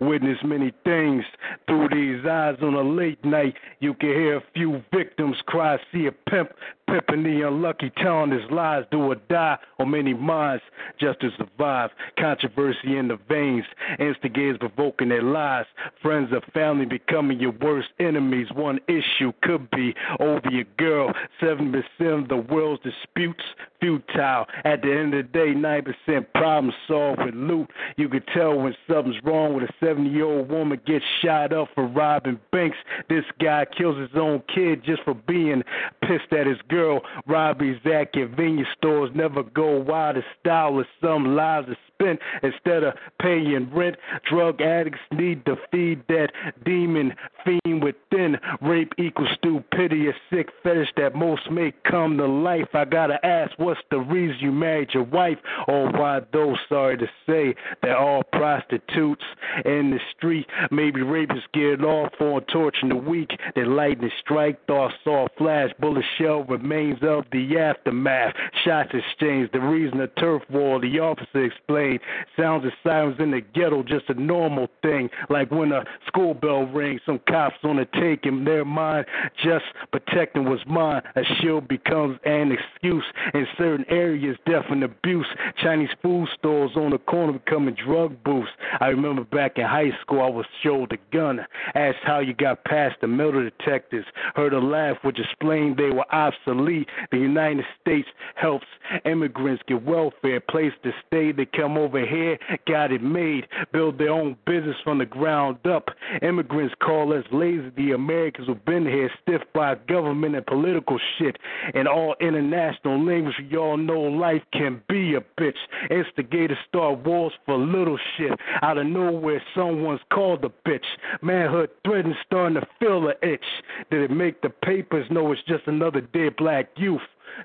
Witness many things through these eyes on a late night. You can hear a few victims cry, see a pimp pimping the unlucky, telling his lies, do or die on many minds just to survive. Controversy in the veins, instigators provoking their lies, friends or family becoming your worst enemies. One issue could be over your girl. Seven percent of the world's disputes futile. At the end of the day, nine percent problem solved with loot. You could tell when something's wrong with a seventy-year-old woman gets shot up for robbing banks. This guy kills his own kid just for being pissed at his girl. Robberies at convenience stores never go wild. The style of some lives are spent instead of paying rent. Drug addicts need to feed that demon fiend within. Rape equals stupidity, a sick fetish that most may come to life. I gotta ask, what's the reason you married your wife? Or why those, sorry to say, that all prostitutes in the street, maybe rapists get off on torturing the weak. They lightning strike, thoughts saw flash, bullet shell remains of the aftermath. Shots exchanged, the reason the turf war, the officer explained. Sounds of sirens in the ghetto, just a normal thing. Like when a school bell rings, some cops on the take in their mind, just protecting what's mine. A shield becomes an excuse in certain areas, death and abuse. Chinese food stores on the corner becoming drug booths. I remember back Back in high school, I was showed a gun. Asked how you got past the metal detectors. Heard a laugh which explained they were obsolete. The United States helps immigrants get welfare, place to stay. They come over here, got it made, build their own business from the ground up. Immigrants call us lazy. The Americans who've been here stiff by government and political shit. In all international language, we all know life can be a bitch. Instigators start wars for little shit. Out of nowhere, someone's called a bitch. Manhood threatened, starting to feel the itch. Did it make the papers know it's just another dead black youth?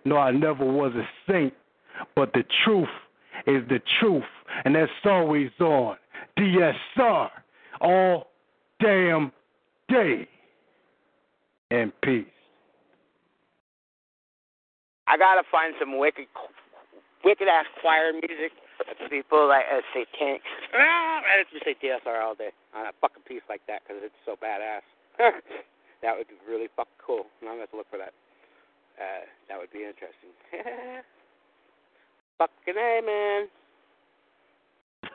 No, I never was a saint. But the truth is the truth, and that's always on. DSR, all damn day. And peace. I gotta find some wicked, wicked ass choir music. People like uh, satanic. Ah, I just say DSR all day on a fucking piece like that because it's so badass. [LAUGHS] that would be really fucking cool. I'm gonna have to look for that. Uh, that would be interesting. [LAUGHS] fucking a man.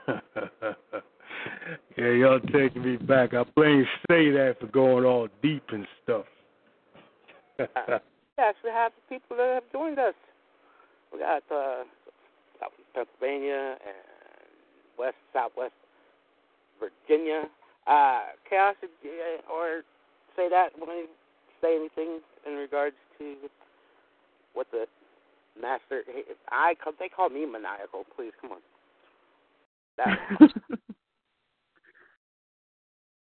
[LAUGHS] yeah, y'all taking me back. I blame say that for going all deep and stuff. Yes, we have people that have joined us. We got uh, Pennsylvania and West Southwest Virginia. Uh, Chaos, uh, or say that when I say anything in regards to what the master. I they call me maniacal. Please come on. That,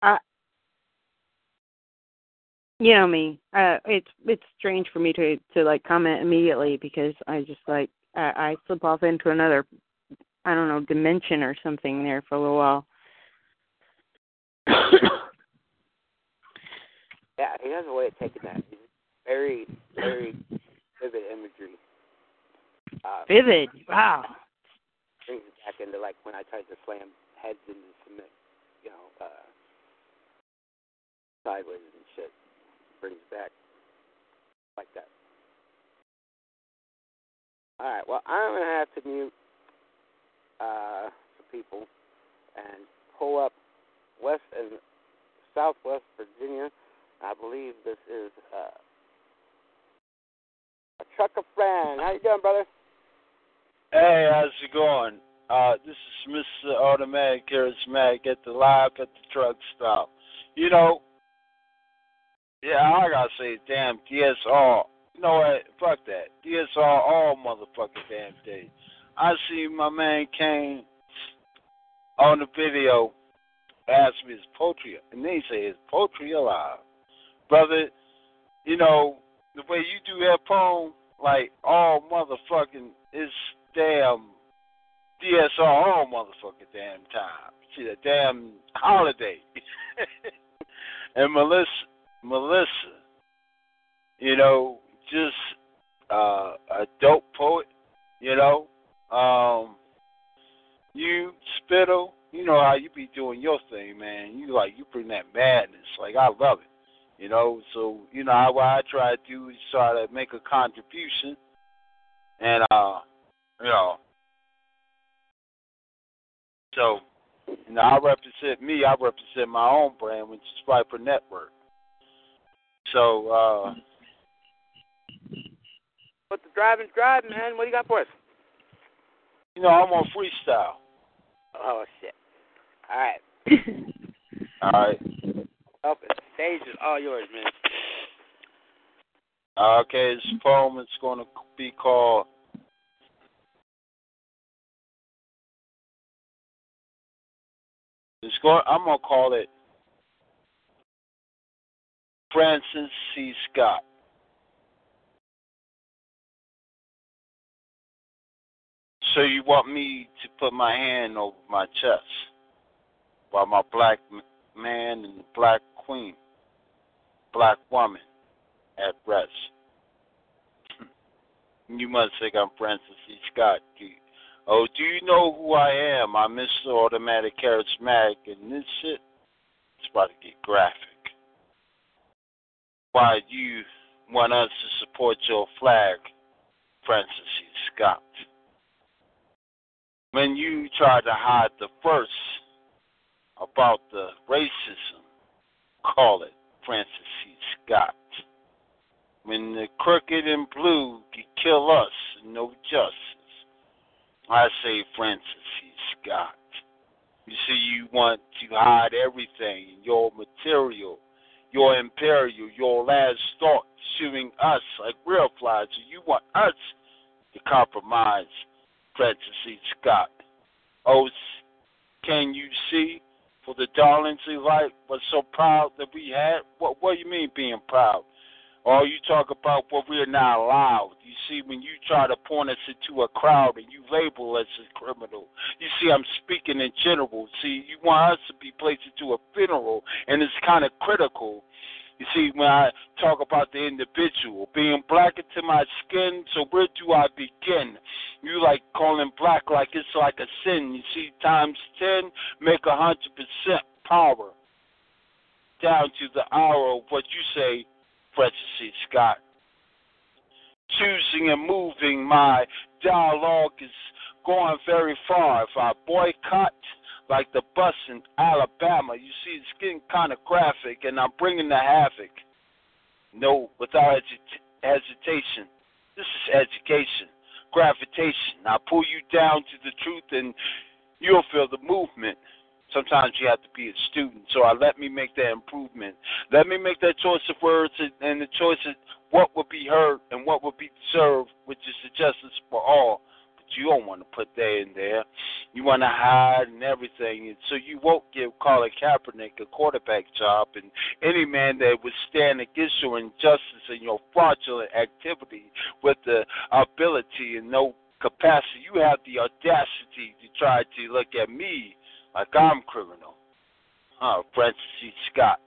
[LAUGHS] I, you know me. Uh, it's it's strange for me to to like comment immediately because I just like I, I slip off into another I don't know dimension or something there for a little while. [COUGHS] yeah, he has a way of taking that. He's very very vivid imagery. Uh, Vivid. Wow. brings it back into like when I tried to slam heads into cement, you know, uh, sideways and shit. Brings back like that. All right. Well, I'm gonna have to mute uh, some people and pull up West and Southwest Virginia. I believe this is uh, a trucker friend. How you doing, brother? Hey, how's it going? Uh, this is Mr. Automatic Charismatic at the live at the truck stop. You know, yeah, I gotta say, damn DSR. You know what? Fuck that. DSR all motherfucking damn day. I see my man Kane on the video ask me his poetry, and they say his poetry alive, brother. You know the way you do that poem, like all motherfucking is damn DSR all motherfucking damn time. See that damn holiday. [LAUGHS] and Melissa Melissa, you know, just uh, a dope poet, you know. Um, you Spittle, you know how you be doing your thing, man. You like you bring that madness. Like I love it, you know. So you know I, what I try to do is try to make a contribution, and uh, you know. So, you know, I represent me. I represent my own brand, which is Viper Network. So, uh, But the driving's driving, man. What do you got for us? you know, I'm on freestyle. Oh shit! All right, All right. Up stage is all yours, man. Okay, this poem is going to be called It's going. I'm gonna call it Francis C. Scott. So you want me to put my hand over my chest while my black man and black queen, black woman, at rest. You must think I'm Francis C. Scott. Do you, oh, do you know who I am? I'm Mr. Automatic Charismatic, and this shit is about to get graphic. Why do you want us to support your flag, Francis C. Scott? When you tried to hide the first about the racism. Call it Francis C. Scott. When the crooked and blue can kill us, no justice. I say Francis C. Scott. You see, you want to hide everything, your material, your imperial, your last thought, shooting us like real flies. So you want us to compromise Francis C. Scott. Oh, can you see for the darlings we like was so proud that we had? What what do you mean being proud? Or you talk about what we're not allowed. You see, when you try to point us into a crowd and you label us as criminal, you see, I'm speaking in general. See, you want us to be placed into a funeral, and it's kind of critical. You see, when I talk about the individual being black into my skin, so where do I begin? You like calling black like it's like a sin. You see, times ten make a hundred percent power down to the hour of what you say Francis C. Scott. Choosing and moving my dialogue is going very far. If I boycott, like the bus in Alabama, you see, it's getting kind of graphic, and I'm bringing the havoc. No, without hesitation. This is education, gravitation. I pull you down to the truth, and you'll feel the movement. Sometimes you have to be a student. So I let me make that improvement. Let me make that choice of words and the choice of what would be heard and what would be served, which is the justice for all. You don't want to put that in there. You want to hide and everything. And so you won't give Colin Kaepernick a quarterback job. And any man that would stand against your injustice and your fraudulent activity with the ability and no capacity, you have the audacity to try to look at me like I'm criminal. Huh, Francis C. Scott.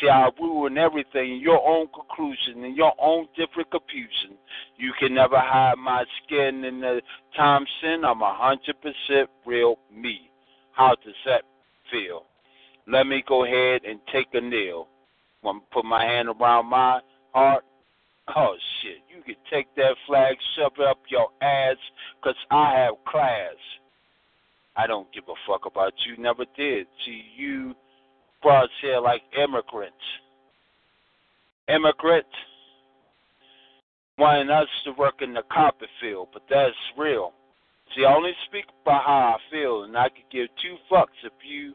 See, I ruin everything in your own conclusion, in your own different confusion. You can never hide my skin in the time sin. I'm a hundred percent real me. How does that feel? Let me go ahead and take a kneel. Want to put my hand around my heart? Oh shit! You can take that flag, shove it up your ass, cause I have class. I don't give a fuck about you. Never did. See, you brought here like immigrants. Immigrants wanting us to work in the carpet field, but that's real. See, I only speak about how I feel, and I could give two fucks if you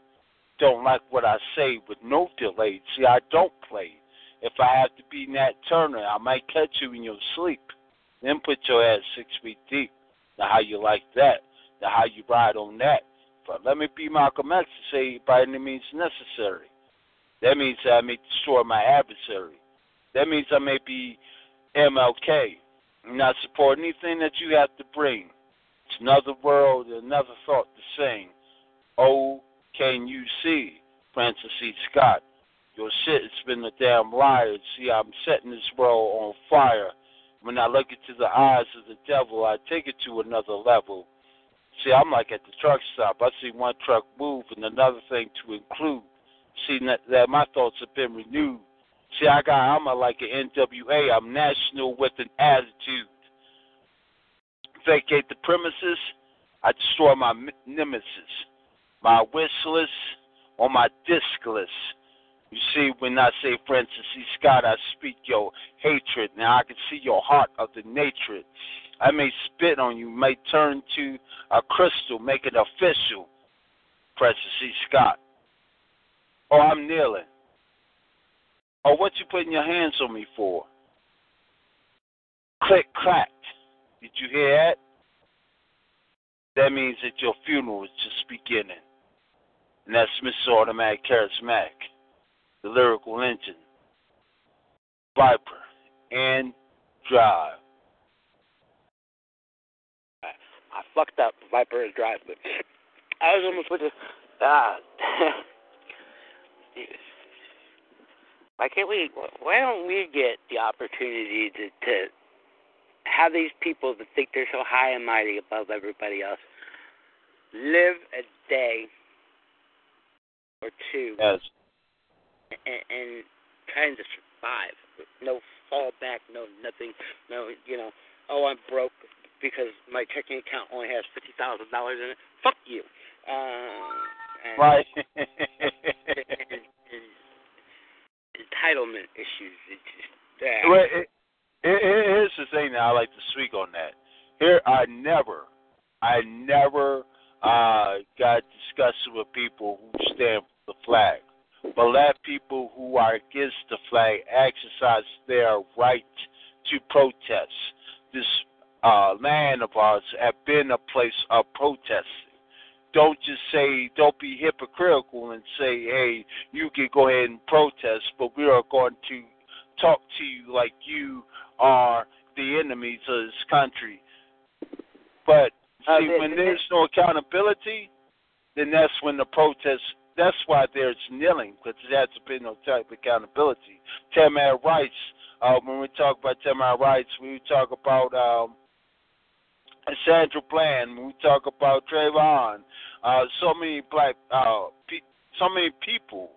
don't like what I say with no delay. See, I don't play. If I have to be Nat Turner, I might catch you in your sleep. Then put your ass six feet deep. Now, how you like that? Now, how you ride on that. But let me be Malcolm X to say by any means necessary. That means I may destroy my adversary. That means I may be MLK. I'm not support anything that you have to bring. It's another world, another thought to sing. Oh, can you see, Francis C. Scott? Your shit has been a damn liar. See, I'm setting this world on fire. When I look into the eyes of the devil, I take it to another level. See, I'm like at the truck stop. I see one truck move and another thing to include. See that, my thoughts have been renewed. See, I got I'm a, like an NWA. I'm national with an attitude. Vacate the premises. I destroy my nemesis, my wish list, or my disc list. You see, when I say Francis C. Scott, I speak your hatred. Now I can see your heart of the nature. I may spit on you, may turn to a crystal, make it official. Francis C. Scott. Or I'm kneeling. Or what you putting your hands on me for? Click clack. Did you hear that? That means that your funeral is just beginning. And that's Mr. Automatic Charismatic, the lyrical engine, Viper, and Drive. I fucked up. Viper and drive, but I was almost with the ah. why can't we? Why don't we get the opportunity to to have these people that think they're so high and mighty above everybody else live a day or two yes. And, and trying to survive no fallback, no nothing, no you know. Oh, I'm broke because my checking account only has fifty thousand dollars in it. Fuck you. Uh, And right. [LAUGHS] entitlement issues. It's just uh, well, it, it, here's the thing that I like to speak on that. Here, I never, I never uh, got discussion with people who stand for the flag, but let people who are against the flag exercise their right to protest. This uh, land of ours have been a place of protesting. Don't just say, don't be hypocritical and say, hey, you can go ahead and protest, but we are going to talk to you like you are the enemies of this country. But see, when there's no accountability, then that's when the protest. That's why there's kneeling because there has been no type of accountability. Tamir Rice. Uh, when we talk about Tamir Rice, we talk about um, Sandra Bland. When we talk about Trayvon, uh, so many black, uh, pe- so many people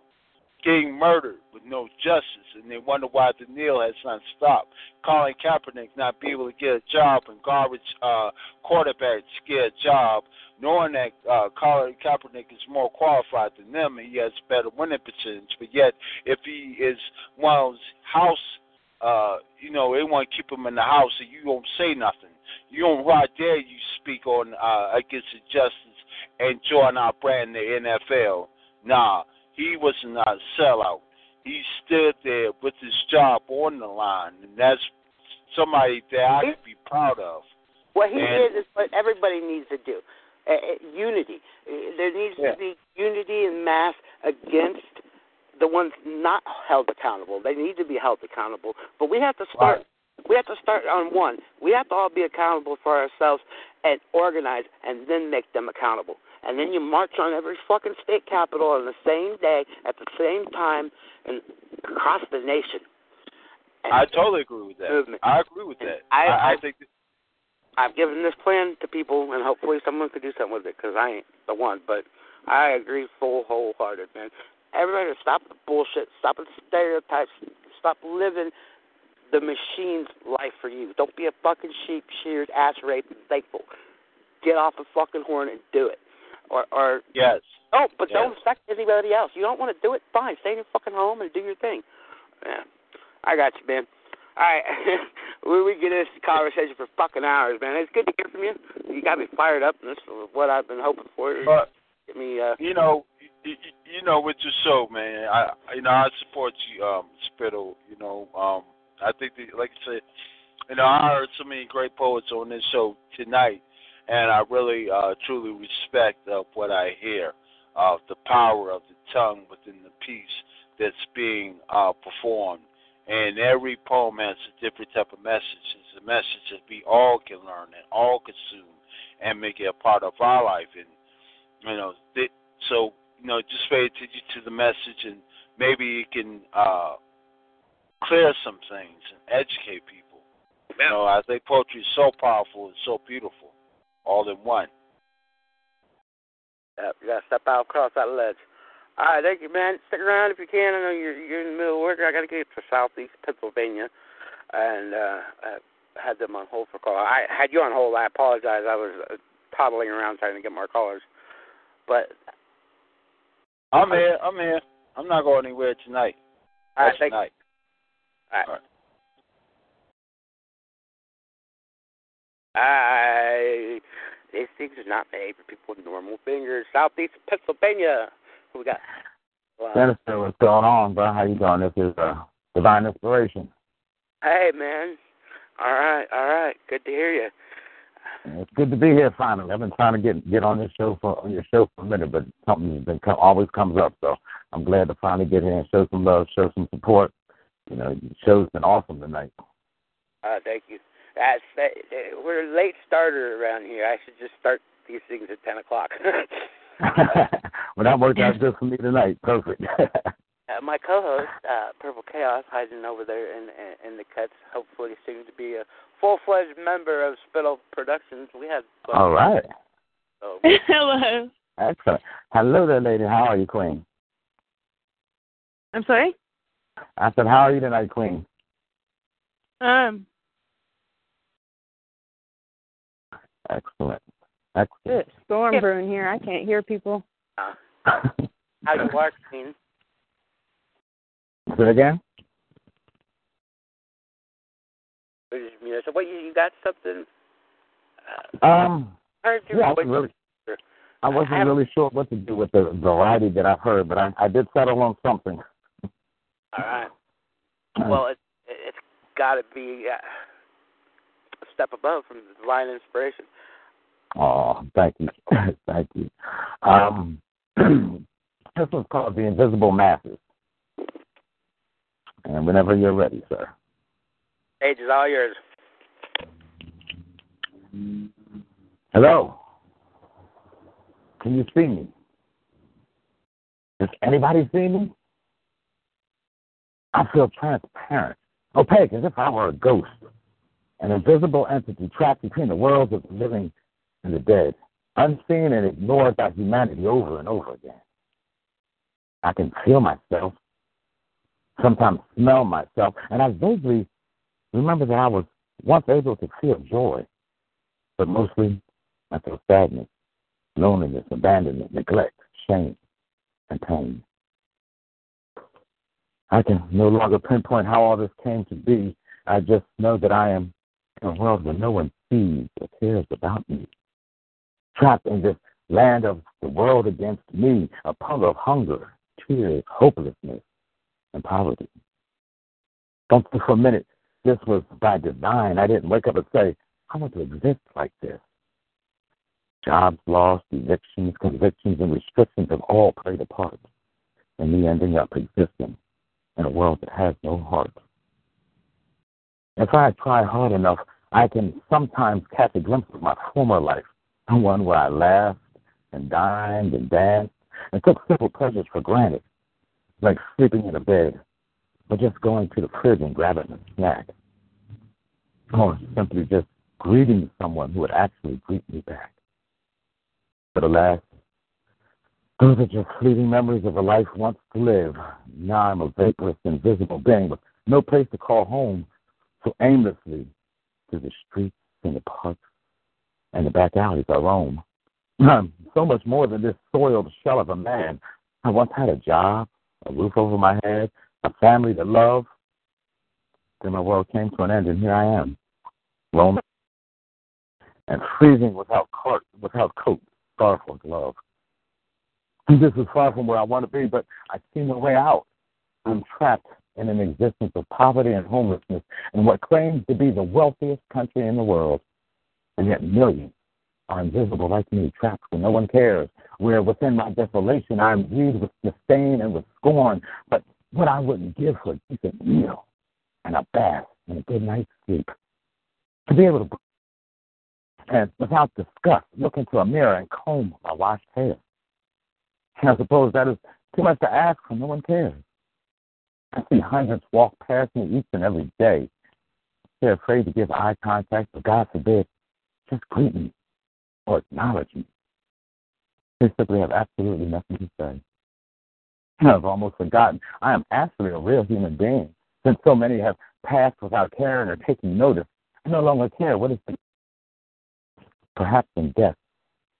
getting murdered with no justice, and they wonder why the kneel has not stopped. Colin Kaepernick not be able to get a job, and garbage uh, quarterbacks get a job, knowing that uh, Colin Kaepernick is more qualified than them, and he has better winning percentage. But yet, if he is one of those house, uh, you know, they want to keep him in the house, and you don't say nothing. You don't. How there. you speak on uh, against injustice and join our brand, the NFL? Nah. He was not a sellout. He stood there with his job on the line, and that's somebody that I could be proud of. What he And- did is what everybody needs to do. Uh, uh, unity. Uh, there needs Yeah. to be unity in mass against the ones not held accountable. They need to be held accountable. But we have to start. Right. We have to start on one. We have to all be accountable for ourselves and organize, and then make them accountable. And then you march on every fucking state capital on the same day at the same time and across the nation. And I totally agree with that. Movement. I agree with that. I- I, I I- think that, I've given this plan to people, and hopefully someone could do something with it because I ain't the one. But I agree full wholehearted, man. Everybody, stop the bullshit. Stop the stereotypes. Stop living the machine's life for you. Don't be a fucking sheep, sheared, ass raped, and thankful. Get off the fucking horn and do it. Or, or yes. oh, but Yes. don't affect anybody else. You don't want to do it? Fine. Stay in your fucking home and do your thing. Yeah, I got you, man. All right, [LAUGHS] we we get this conversation for fucking hours, man. It's good to hear from you. You got me fired up, and this is what I've been hoping for. But Get me, uh, you know, you, you know, with your show, man. I, you know, I support you, um, Spittle. You know, um, I think that, like I said, you know, I heard so many great poets on this show tonight, and I really, uh, truly respect of what I hear of the power of the tongue within the piece that's being uh, performed. And every poem has a different type of message. It's a message that we all can learn and all consume and make it a part of our life. And you know, th- so you know, just pay attention to the message, and maybe it can uh, clear some things and educate people. You know, I think poetry is so powerful and so beautiful, all in one. uh, you gotta step out across that ledge. All right, thank you, man. Stick around if you can. I know you're you're in the middle of work. I gotta get to Southeast Pennsylvania, and uh, I had them on hold for call. I had you on hold. I apologize. I was uh, toddling around trying to get more callers, but I'm here. I'm here. I'm not going anywhere tonight. all right, thank tonight. All right. All right. I these things are not made for people with normal fingers. Southeast Pennsylvania. Who we got? Wow. Sinister, what's going on, bro? How you doing? This is uh, Divine Inspiration. Hey, man. All right, all right. Good to hear you. It's good to be here finally. I've been trying to get get on this show for on your show for a minute, but something's been come, always comes up. So I'm glad to finally get here and show some love, show some support. You know, the show's been awesome tonight. Uh, thank you. That's that, we're a late starter around here. I should just start these things at ten o'clock. [LAUGHS] [LAUGHS] well, that worked out good for me tonight. Perfect. [LAUGHS] uh, my co-host, uh, Purple Chaos, hiding over there in, in in the cuts, hopefully soon to be a full-fledged member of Spittle Productions. We had All right. So, Hello. Excellent. Hello there, lady. How are you, Queen? I'm sorry. I said, how are you tonight, Queen? Um, Excellent. Excellent. it's storm brewing here. I can't hear people. [LAUGHS] How you are clean? Say it again? I said, what you, you got something? Uh, Um, I heard you yeah, I wasn't really, I I wasn't haven't- really sure what to do with the variety that I've heard, but I, I did settle on something. All right. [LAUGHS] Well, it, it's got to be uh, a step above from the divine inspiration. Oh, thank you, [LAUGHS] thank you. Um, [CLEARS THROAT] this was called the Invisible Masses, and whenever you're ready, sir. Age is all yours. Hello. Can you see me? Does anybody see me? I feel transparent, opaque, as if I were a ghost, an invisible entity trapped between the worlds of the living and the dead, unseen and ignored by humanity over and over again. I can feel myself, sometimes smell myself, and I vaguely remember that I was once able to feel joy, but mostly I feel sadness, loneliness, abandonment, neglect, shame, and pain. I can no longer pinpoint how all this came to be. I just know that I am in a world where no one sees or cares about me. Trapped in this land of the world against me, a puddle of hunger, tears, hopelessness, and poverty. Don't think for a minute this was by design. I didn't wake up and say, I want to exist like this. Jobs lost, evictions, convictions, and restrictions have all played a part in me ending up existing in a world that has no heart. If I try hard enough, I can sometimes catch a glimpse of my former life, the one where I laughed and dined and danced and took simple pleasures for granted, like sleeping in a bed or just going to the fridge and grabbing a snack, or simply just greeting someone who would actually greet me back. But alas, those are just fleeting memories of a life once to live. Now I'm a vaporous, invisible being with no place to call home, so aimlessly through the streets and the parks and the back alleys I roam. I'm so much more than this soiled shell of a man. I once had a job, a roof over my head, a family to love. Then my world came to an end, and here I am, roaming and freezing without coat, without coat, scarf, or glove. This is far from where I want to be, but I see no way out. I'm trapped in an existence of poverty and homelessness in what claims to be the wealthiest country in the world. And yet millions are invisible like me, trapped where no one cares, where within my desolation I'm viewed with disdain and with scorn, but what I wouldn't give for a decent meal and a bath and a good night's sleep. To be able to and without disgust look into a mirror and comb my washed hair. And I suppose that is too much to ask for no one cares. I see hundreds walk past me each and every day. They're afraid to give eye contact, but God forbid, just greet me or acknowledge me. They simply have absolutely nothing to say. [LAUGHS] I've almost forgotten I am actually a real human being, since so many have passed without caring or taking notice. I no longer care what is the perhaps in death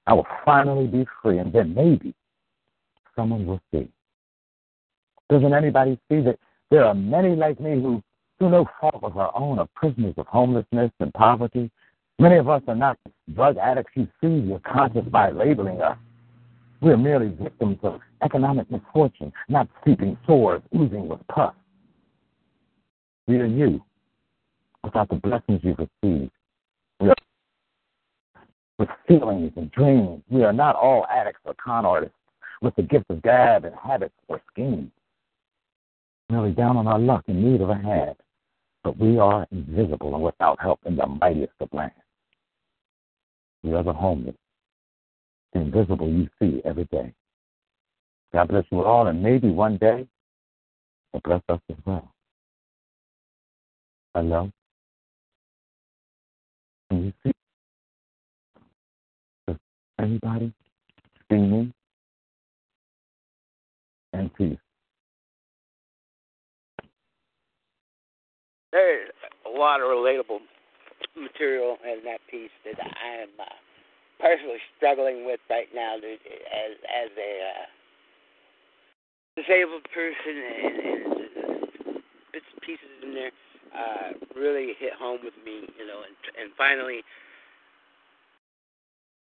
I will finally be free, and then maybe someone will see. Doesn't anybody see that there are many like me who, through no fault of our own, are prisoners of homelessness and poverty? Many of us are not drug addicts you see your conscience by labeling us. We are merely victims of economic misfortune, not sleeping sores oozing with pus. We are you, without the blessings you've received. We are with feelings and dreams. We are not all addicts or con artists with the gift of gab and habits or schemes. Merely down on our luck in need of a hand, but we are invisible and without help in the mightiest of lands. We are the homeless, the invisible you see every day. God bless you all, and maybe one day, will bless us as well. Hello? Can you see? Does anybody see me? And peace. There's a lot of relatable material in that piece that I am uh, personally struggling with right now to, as as a uh, disabled person and, and bits and pieces in there uh, really hit home with me, you know, and and finally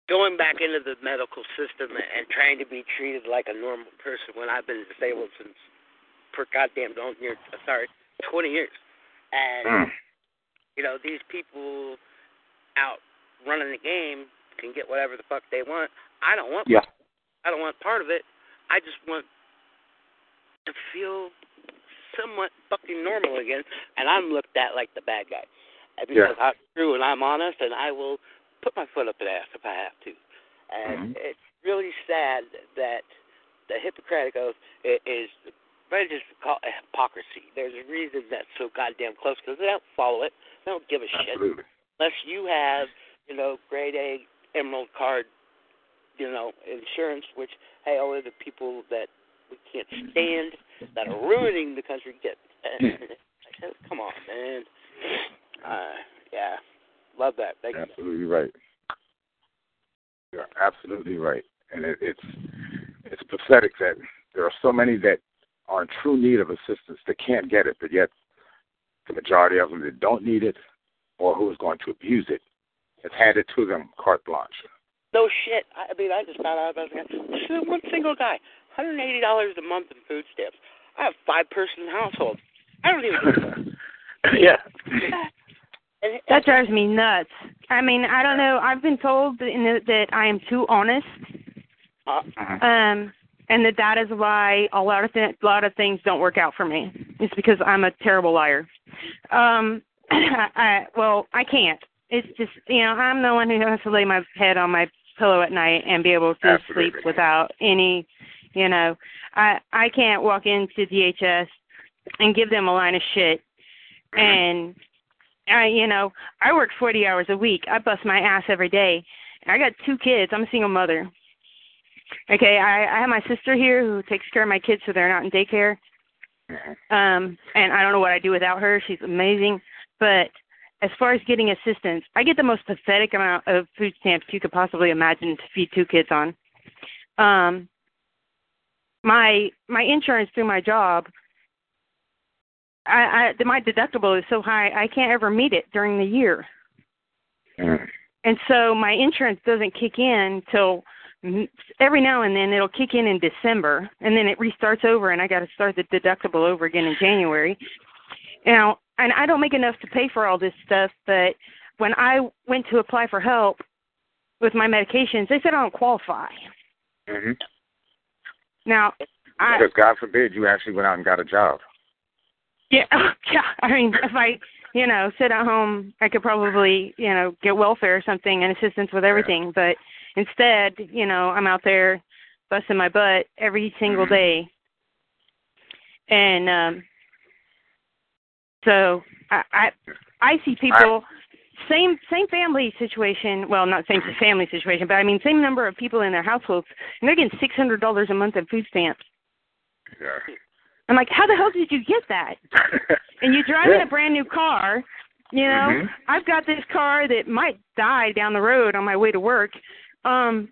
going back into the medical system and trying to be treated like a normal person when I've been disabled since per goddamn don't year sorry, twenty years. And Mm. you know, these people out running the game can get whatever the fuck they want. I don't want Yeah. I don't want part of it. I just want to feel somewhat fucking normal again, and I'm looked at like the bad guy. Because I'm true and I'm honest, and I will put my foot up the ass if I have to. And it's really sad that the Hippocratic Oath i- is very just call it hypocrisy. There's a reason that's so goddamn close because they don't follow it. They don't give a shit Absolutely. unless you have, you know, grade A emerald card, you know, insurance, which hey, only the people that we can't stand that are ruining the country get. [LAUGHS] I said, come on, man. Uh, yeah, love that. Thank you. Absolutely right. You're absolutely right, and it, it's it's pathetic that there are so many that are in true need of assistance that can't get it, but yet the majority of them that don't need it or who is going to abuse it, it is handed to them carte blanche. No shit. I I mean, I just found out about this guy. This is one single guy, hundred and eighty dollars a month in food stamps. I have five person household. I don't even. [LAUGHS] yeah. That drives me nuts. I mean, I don't know. I've been told that, that I am too honest, uh, um, and that that is why a lot of th- a lot of things don't work out for me. It's because I'm a terrible liar. Um, [CLEARS THROAT] I, well, I can't. It's just you know I'm the one who has to lay my head on my pillow at night and be able to Absolutely. sleep without any, you know, I I can't walk into DHS and give them a line of shit and I you know I work 40 hours a week. I bust my ass every day. I got two kids. I'm a single mother. Okay, I I have my sister here who takes care of my kids so they're not in daycare. Um and I don't know what I do without her. She's amazing. But as far as getting assistance, I get the most pathetic amount of food stamps you could possibly imagine to feed two kids on. Um my my insurance through my job I, I my deductible is so high I can't ever meet it during the year. Mm. And so my insurance doesn't kick in till every now and then it'll kick in in December and then it restarts over and I got to start the deductible over again in January. Now, and I don't make enough to pay for all this stuff, but when I went to apply for help with my medications, they said I don't qualify. hmm Now, I Because God forbid you actually went out and got a job. Yeah, [LAUGHS] yeah. I mean, if I, you know, sit at home, I could probably, you know, get welfare or something and assistance with everything. But instead, you know, I'm out there busting my butt every single day, and um so I I, I see people same same family situation. Well, not same family situation, but I mean same number of people in their households, and they're getting six hundred dollars a month in food stamps. Yeah. I'm like, how the hell did you get that? [LAUGHS] and you're driving Yeah. a brand new car. You know, Mhm. I've got this car that might die down the road on my way to work. Um,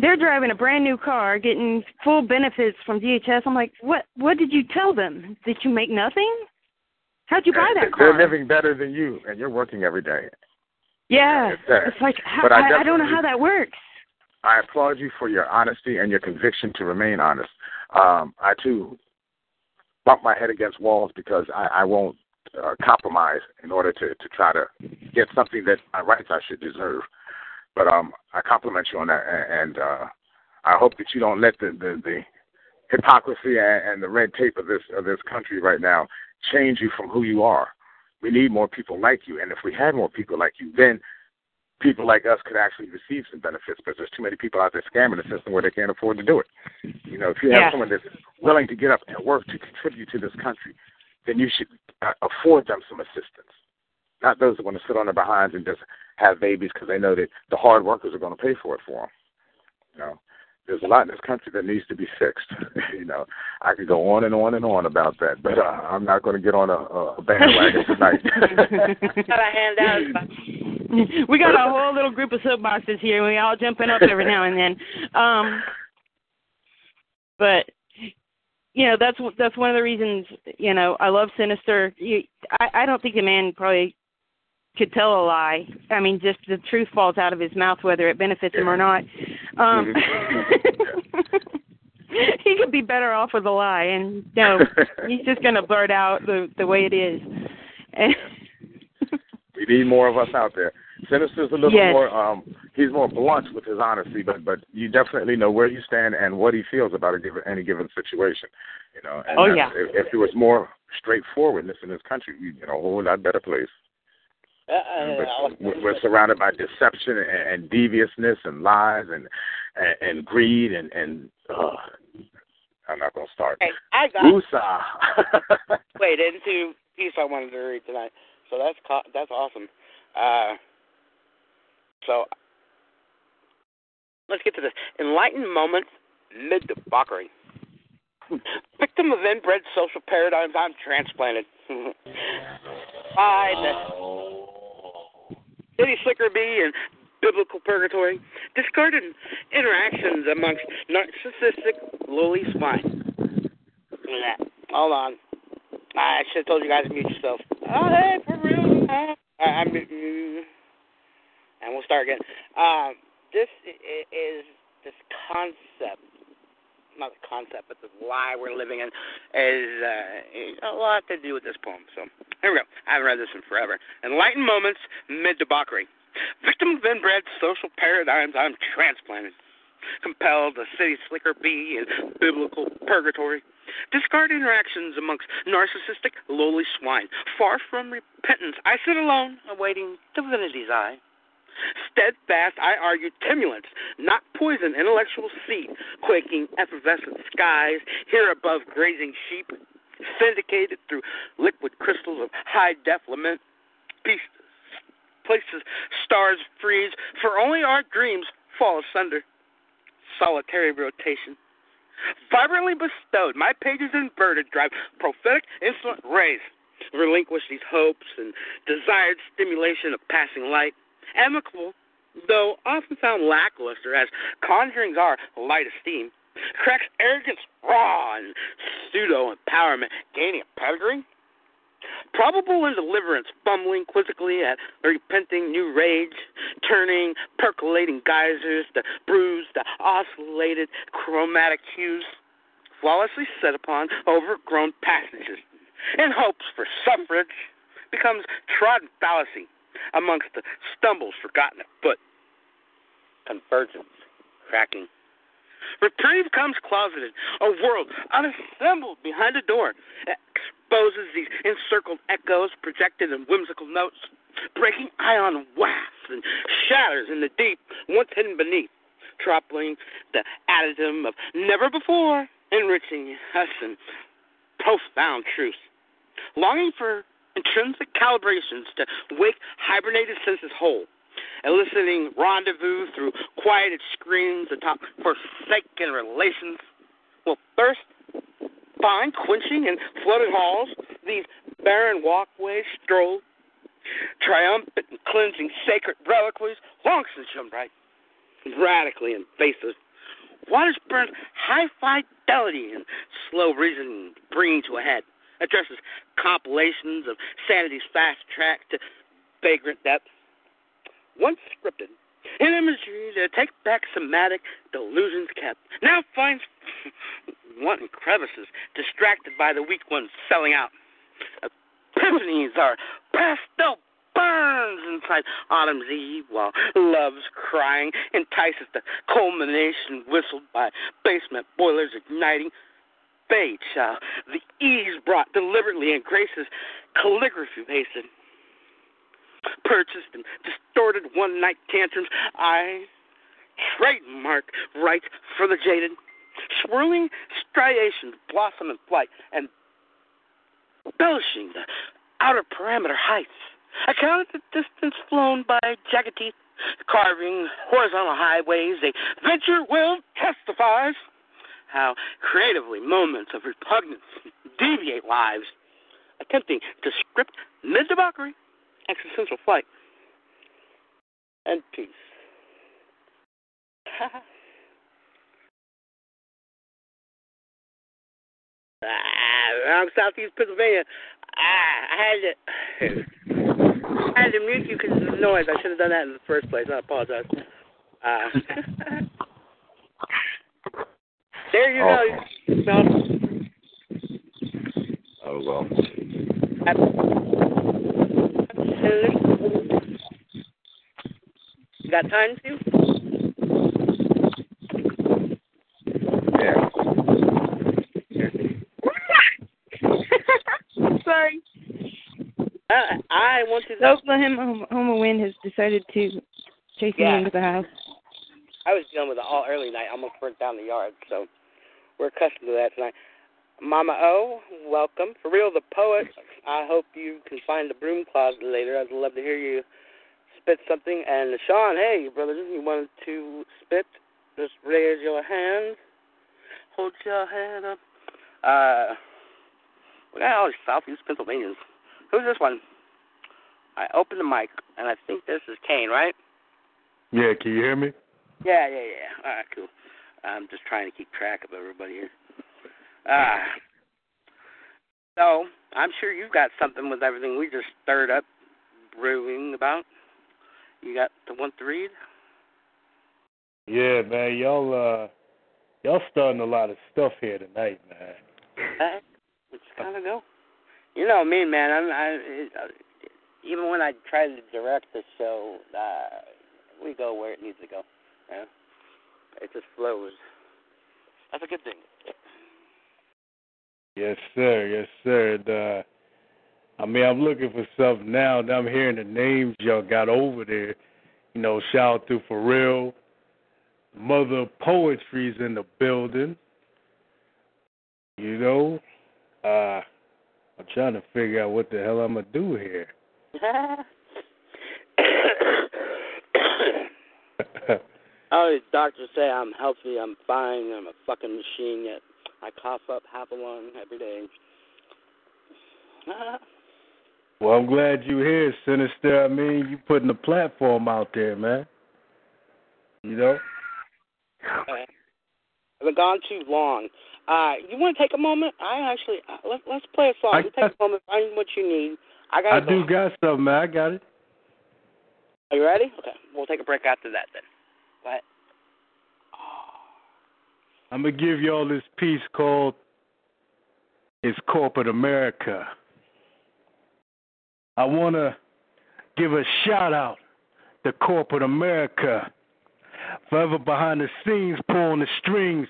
they're driving a brand new car, getting full benefits from DHS. I'm like, what? What did you tell them? Did you make nothing? How'd you buy that car? They're living better than you, and you're working every day. yeah, It's like how, I, I don't know how that works. I applaud you for your honesty and your conviction to remain honest. Um, I too bump my head against walls because I, I won't uh, compromise in order to, to try to get something that my rights I should deserve. But um, I compliment you on that, and, and uh, I hope that you don't let the, the, the hypocrisy and, and the red tape of this of this country right now change you from who you are. We need more people like you, and if we had more people like you, then people like us could actually receive some benefits because there's too many people out there scamming the system where they can't afford to do it. You know, if you have Yeah. someone that's willing to get up and work to contribute to this country, then you should uh, afford them some assistance. Not those that want to sit on their behinds and just have babies because they know that the hard workers are going to pay for it for them. You know, there's a lot in this country that needs to be fixed. [LAUGHS] you know, I could go on and on and on about that, but uh, I'm not going to get on a, a bandwagon tonight. [LAUGHS] Got a handout. we got a whole little group of soapboxes here. We all jumping up every now and then. Um, but you know that's that's one of the reasons you know I love Sinister. You, I I don't think a man probably could tell a lie. I mean, just the truth falls out of his mouth, whether it benefits him or not. Um, [LAUGHS] he could be better off with a lie, and no, [LAUGHS] he's just going to blurt out the the way it is. And [LAUGHS] we need more of us out there. Sinister's a little Yes. more um he's more blunt with his honesty, but but you definitely know where you stand and what he feels about a given any given situation. You know, and Oh, yeah. if, if it was more straightforwardness in this country, be in a whole lot better place. Uh, uh, we're, we're surrounded by deception and, and deviousness and lies and and, and greed and and uh, I'm not gonna start. hey, I got Woosah. [LAUGHS] wait into piece I wanted to read tonight. So that's that's awesome. Uh, so let's get to this. Enlightened moments mid debauchery. [LAUGHS] Victim of inbred social paradigms, I'm transplanted. [LAUGHS] By the city slicker bee and biblical purgatory. Discarded interactions amongst narcissistic lowly that. Hold on. I should have told you guys to mute yourself. Oh, hey, for real. Uh, I, I'm, and we'll start again. Um, this is this concept, not the concept, but the lie we're living in, is uh, a lot to do with this poem. So here we go. I haven't read this in forever. Enlightened moments mid debauchery. Victim of inbred social paradigms, I'm transplanted. Compelled the city slicker bee and biblical purgatory. Discard interactions amongst narcissistic, lowly swine. Far from repentance, I sit alone, awaiting divinity's eye. Steadfast, I argue timulence, not poison, intellectual seed, quaking effervescent skies, here above grazing sheep, syndicated through liquid crystals of high def lament, places stars freeze, for only our dreams fall asunder. Solitary rotation. Vibrantly bestowed, my pages inverted drive prophetic insolent rays. Relinquish these hopes and desired stimulation of passing light. Amicable, though often found lackluster as conjurings are light esteem, cracks arrogance raw and pseudo empowerment, gaining a pedigree. Probable in deliverance, fumbling quizzically at repenting new rage, turning percolating geysers to bruised, the oscillated chromatic hues, flawlessly set upon overgrown passages, in hopes for suffrage, becomes trodden fallacy amongst the stumbles forgotten afoot. Convergence, cracking. Reprieve comes closeted, a world unassembled behind a door, that exposes these encircled echoes projected in whimsical notes, breaking ion wafts and shatters in the deep, once hidden beneath, troubling the addendum of never before, enriching us in profound truth. Longing for intrinsic calibrations to wake hibernated senses whole, eliciting rendezvous through quieted screens atop forsaken relations, will thirst find quenching in flooded halls, these barren walkways stroll, triumphant and cleansing sacred reliquaries, long since shone bright, radically invasive. Waters burn high fidelity and slow reasoning bringing to a head. Addresses compilations of sanity's fast track to vagrant depth. Once scripted, in imagery to take back somatic delusions kept, now finds [LAUGHS] wanton crevices distracted by the weak ones selling out. Epiphanies are pastel burns inside autumn's eve while love's crying entices the culmination whistled by basement boilers igniting fade shall uh, the ease brought deliberately and graces calligraphy pasted purchased and distorted one night tantrums. I trademark right for the jaded swirling striations blossom in flight and embellishing the outer parameter heights. I counted the distance flown by jagged teeth, carving horizontal highways. A venture will testifies how creatively moments of repugnance deviate lives, attempting to script mid debauchery, existential flight, and peace. [LAUGHS] Ah, I'm Southeast Pennsylvania. Ah, I had to, I had to mute you because of the noise. I should have done that in the first place. I apologize. Uh, [LAUGHS] there you go. Mel. Oh well. You got time to? Yeah. [LAUGHS] Sorry. Uh, I want to. The Oklahoma Oklahoma wind has decided to chase Yeah. me into the house. I was dealing with it all early night. I almost burnt down the yard, so we're accustomed to that tonight. Mama O, welcome. For real, the poet. I hope you can find the broom closet later. I'd love to hear you spit something. And Sean, hey, brother, you wanted to spit? Just raise your hand. Hold your head up. Uh, we got all these Southeast Pennsylvanians. Who's this one? I opened the mic, and I think this is Kane, right? Yeah, can you hear me? Yeah, yeah, yeah. All right, cool. I'm just trying to keep track of everybody here. Ah. so I'm sure you've got something with everything we just stirred up brewing about. You got the one to read? Yeah, man, y'all uh y'all starting a lot of stuff here tonight, man. Uh, let's kind of go. You know me, man. I'm, I, it, uh, even when I try to direct the show, uh, we go where it needs to go. Yeah? It just flows. That's a good thing. Yes, sir. Yes, sir. And, uh, I mean, I'm looking for something now. Now I'm hearing the names y'all got over there. You know, shout out to For Real. Mother of Poetry's in the building. You know, uh, I'm trying to figure out what the hell I'm gonna do here. [LAUGHS] [LAUGHS] oh, the doctors say I'm healthy, I'm fine, I'm a fucking machine, yet I cough up half a lung every day. [LAUGHS] well, I'm glad you're here, Sinister. I mean, you're putting the platform out there, man. You know. Okay. I've been gone too long. Uh, you want to take a moment? I actually uh, let, let's play a song. I you take a moment, find what you need. I got. I do got something, man. I got it. Are you ready? Okay, we'll take a break after that then. Go ahead. I'm gonna give y'all this piece called "It's Corporate America." I wanna give a shout out to corporate America, forever behind the scenes, pulling the strings.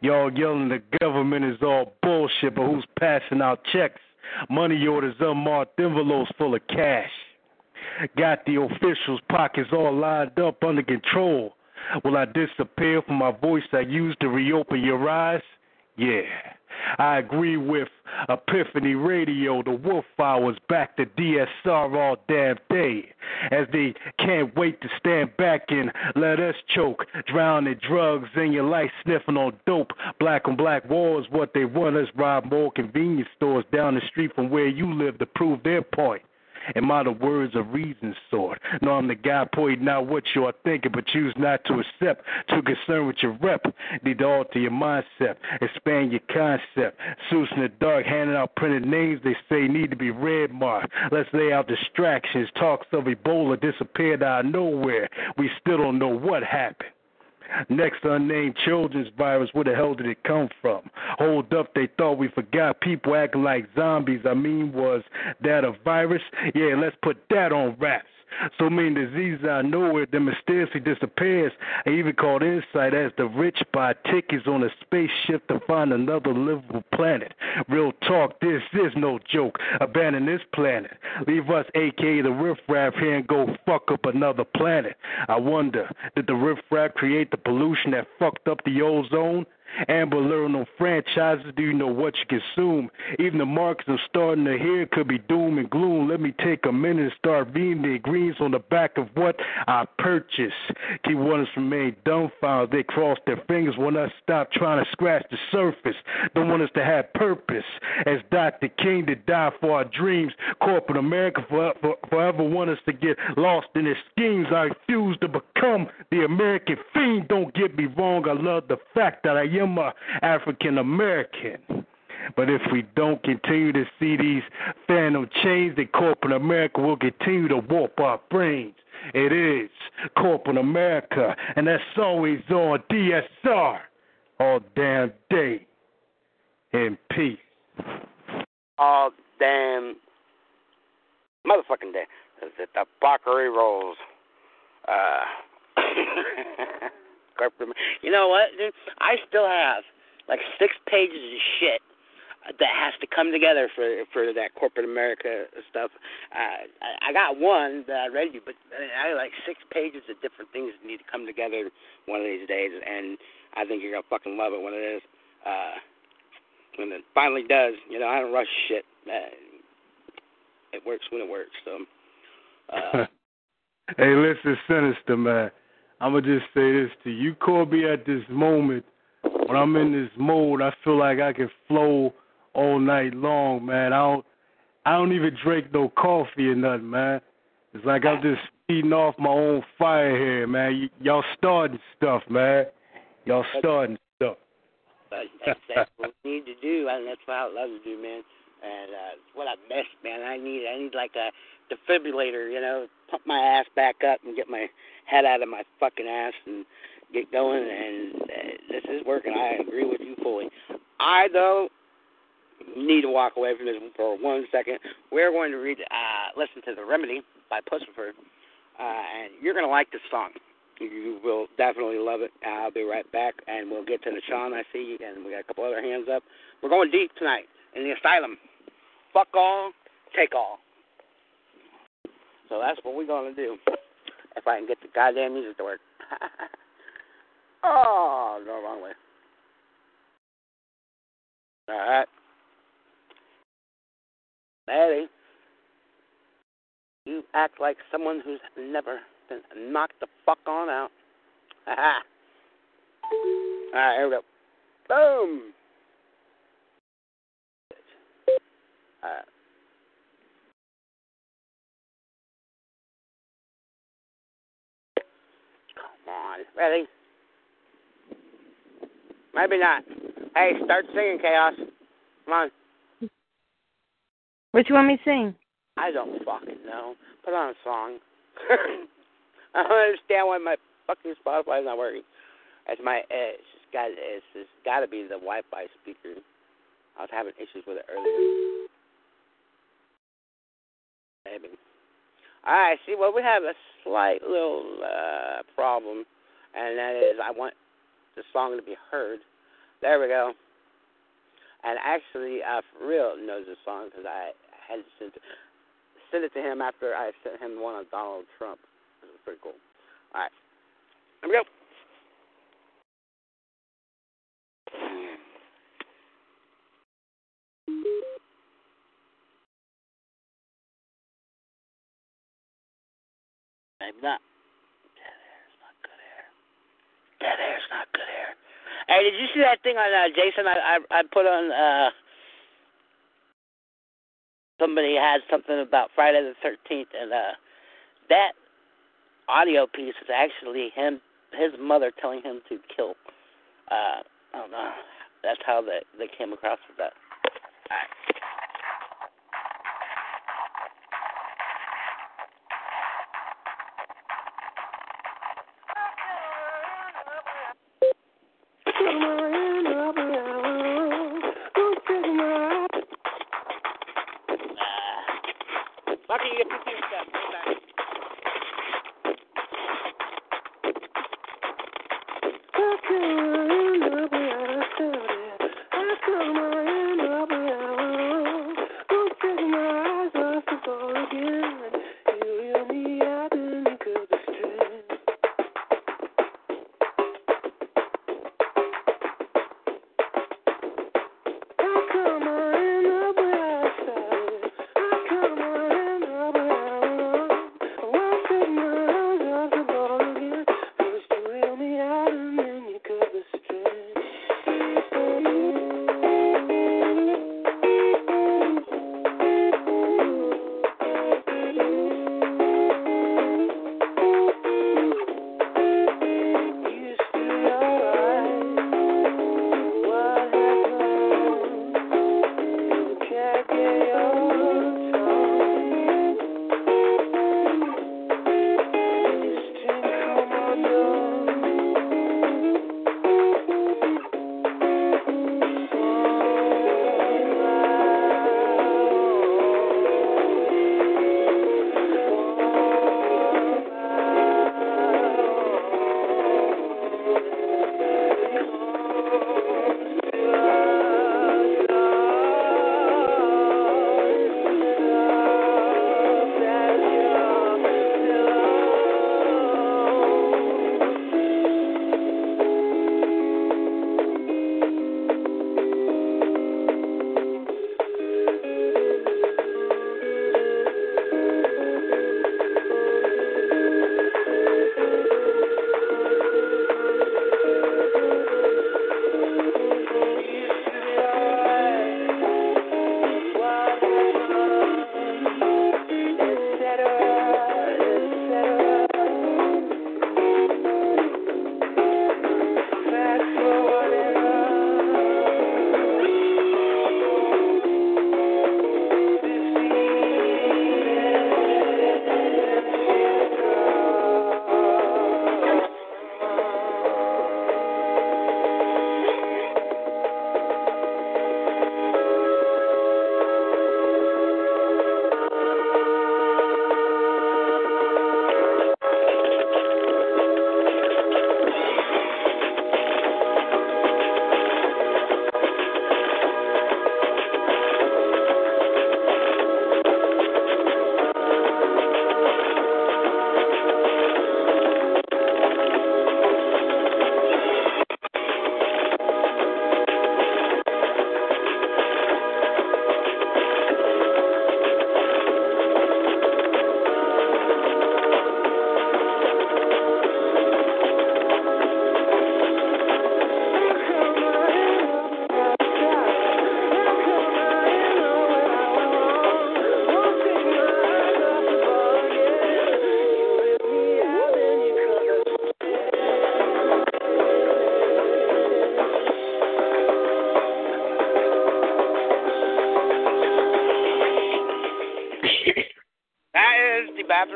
Y'all yelling the government is all bullshit, but who's passing out checks? Money orders, unmarked envelopes full of cash. Got the officials' pockets all lined up under control. Will I disappear from my voice I used to reopen your eyes? Yeah. I agree with Epiphany Radio, the wolf hours back to DSR all damn day. As they can't wait to stand back and let us choke, drown in drugs and your life sniffing on dope. Black on black wars, what they want us rob more convenience stores down the street from where you live to prove their point. Am I the words of reason sort? No, I'm the guy pointing out what you are thinking, but choose not to accept. Too concerned with your rep. Need to alter your mindset, expand your concept. Suits in the dark, handing out printed names they say need to be red marked. Let's lay out distractions. Talks of Ebola disappeared out of nowhere. We still don't know what happened. Next unnamed children's virus, where the hell did it come from? Hold up, they thought we forgot people acting like zombies. I mean, was that a virus? Yeah, let's put that on wraps. So many diseases out of nowhere that mysteriously disappears. I even called insight as the rich buy tickets on a spaceship to find another livable planet. Real talk, this is no joke. Abandon this planet. Leave us, aka the riffraff, here and go fuck up another planet. I wonder, did the riffraff create the pollution that fucked up the ozone? Amber Learn on franchises, do you know what you consume? Even the markets I'm starting to hear could be doom and gloom. Let me take a minute and start reading the ingredients on the back of what I purchase. Keep one from remain dumbfounded. They cross their fingers when I stop trying to scratch the surface. Don't want us to have purpose. As Dr. King to die for our dreams. Corporate America for, for, forever want us to get lost in their schemes. I refuse to become the American fiend. Don't get me wrong. I love the fact that I am a African American. But if we don't continue to see these phantom chains, then corporate America will continue to warp our brains. It is corporate America, and that's always on DSR all damn day. In peace. All damn motherfucking day. Is it The debauchery rolls. Uh, [COUGHS] corporate. You know what, dude? I still have like six pages of shit that has to come together for for that corporate America stuff. Uh, I, I got one that I read you, but I like six pages of different things that need to come together one of these days, and I think you're gonna fucking love it when it is. Uh, when it finally does, you know, I don't rush shit. Uh, it works when it works. So. Uh, [LAUGHS] hey, listen, Sinister man. I'm gonna just say this to you, Corby. At this moment, when I'm in this mode, I feel like I can flow all night long, man. I don't, I don't even drink no coffee or nothing, man. It's like I'm just feeding off my own fire here, man. Y- y'all starting stuff, man. Y'all starting stuff. But that's, that's what we need to do, and that's what I love to do, man. And uh, it's what I miss, man. I need I need like a defibrillator, you know, pump my ass back up and get my head out of my fucking ass and get going. And uh, this is working. I agree with you fully. I though need to walk away from this for one second. We're going to read, uh, listen to the Remedy by Puscifer, uh, and you're going to like this song. You will definitely love it. I'll be right back, and we'll get to the Sean. I see, and we got a couple other hands up. We're going deep tonight in the asylum. Fuck all, take all. So that's what we're going to do. If I can get the goddamn music to work. [LAUGHS] oh, no, wrong way. All right. Maddie, you act like someone who's never been knocked the fuck on out. [LAUGHS] All right, here we go. Boom. All right. Come on, ready? Maybe not. Hey, start singing, Chaos. Come on. What you want me to sing? I don't fucking know. Put on a song. [LAUGHS] I don't understand why my fucking Spotify's not working. It's my it's just got it's just got to be the Wi-Fi speaker. I was having issues with it earlier. Maybe. All right. See, well, we have a slight little uh problem, and that is I want the song to be heard. There we go. And actually, uh, for real knows the song because I had to send it, send it to him after I sent him one on Donald Trump. It was pretty cool. All right, here we go. Maybe not. Dead air's not good air. Dead air's not good air. Hey, did you see that thing on uh, Jason? I, I I put on. uh Somebody had something about Friday the Thirteenth, and uh that audio piece is actually him, his mother telling him to kill. Uh, I don't know. That's how they they came across with that. All right.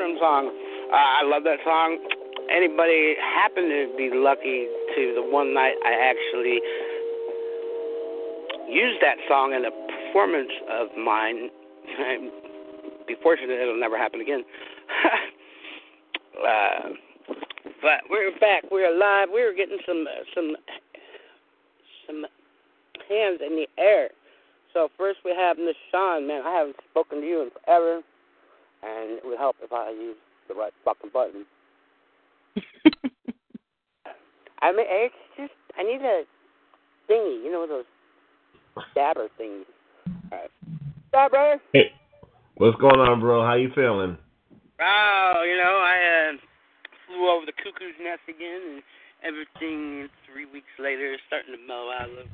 Bedroom song. Uh, I love that song. Anybody happen to be lucky to the one night I actually used that song in a performance of mine? [LAUGHS] be fortunate it'll never happen again. [LAUGHS] uh, but we're back. We're alive. We're getting some uh, some some hands in the air. So first we have Miss Sean. Man, I haven't spoken to you in forever, and it would help if I use the right fucking button. [LAUGHS] I mean, it's just I need a thingy. You know those stabber things. All right. Stabber. Hey, what's going on, bro? How you feeling? Oh, you know, I uh, flew over the cuckoo's nest again, and everything three weeks later is starting to mellow out a little.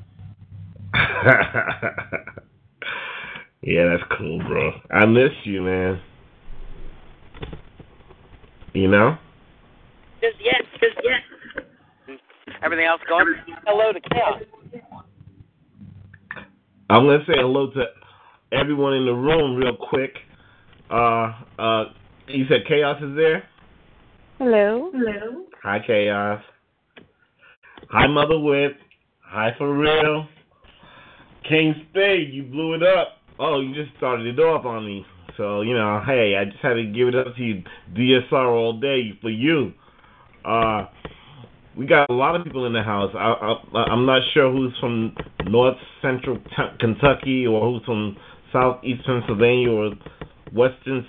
[LAUGHS] [LAUGHS] yeah, that's cool, bro. I miss you, man. You know? Just yet, just yet. Everything else going? Hello to chaos. I'm gonna say hello to everyone in the room real quick. Uh, uh, you said chaos is there. Hello. Hello. Hi, chaos. Hi, Mother Wit. Hi, for real. King Spade, you blew it up. Oh, you just started it off on me. So, you know, hey, I just had to give it up to you, DSR all day for you. Uh, we got a lot of people in the house. I, I, I'm not sure who's from North Central t- Kentucky or who's from Southeast Pennsylvania or Western.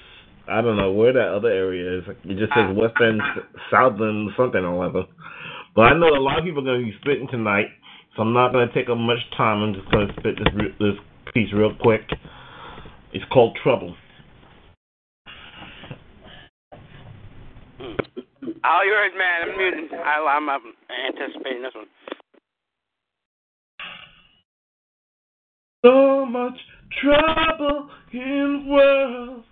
I don't know where that other area is. It just says Western, Southern, something or other. But I know a lot of people are going to be spitting tonight, so I'm not going to take up much time. I'm just going to spit this this piece real quick. It's called Trouble. Oh, you're man. I'm muting. I, I'm anticipating this one. So much trouble in world.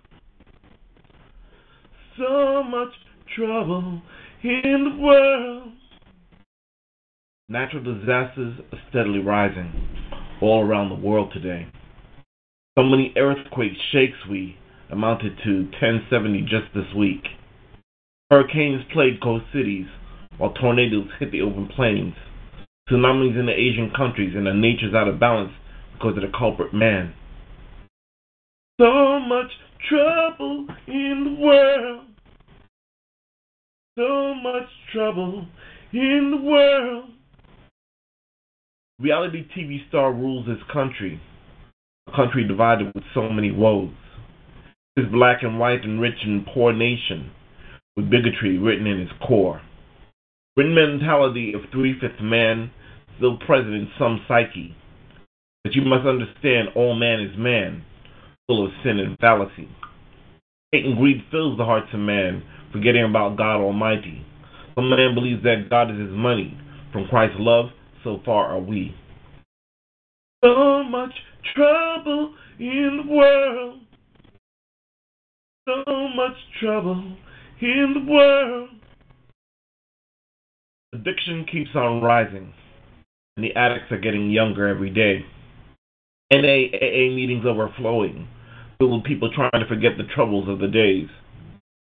So much trouble in the world. Natural disasters are steadily rising all around the world today. So many earthquake shakes we amounted to 1070 just this week. Hurricanes plagued coast cities, while tornadoes hit the open plains. Tsunamis in the Asian countries, and our nature's out of balance because of the culprit man. So much trouble in the world. So much trouble in the world. Reality TV star rules this country, a country divided with so many woes. This black and white and rich and poor nation with bigotry written in its core. Written mentality of three-fifths man still present in some psyche. But you must understand all man is man, full of sin and fallacy. Hate and greed fills the hearts of man, forgetting about God Almighty. Some man believes that God is his money. From Christ's love, so far are we. So much trouble in the world. So much trouble in the world. Addiction keeps on rising, and the addicts are getting younger every day. NAAA meetings overflowing, filled with people trying to forget the troubles of the days.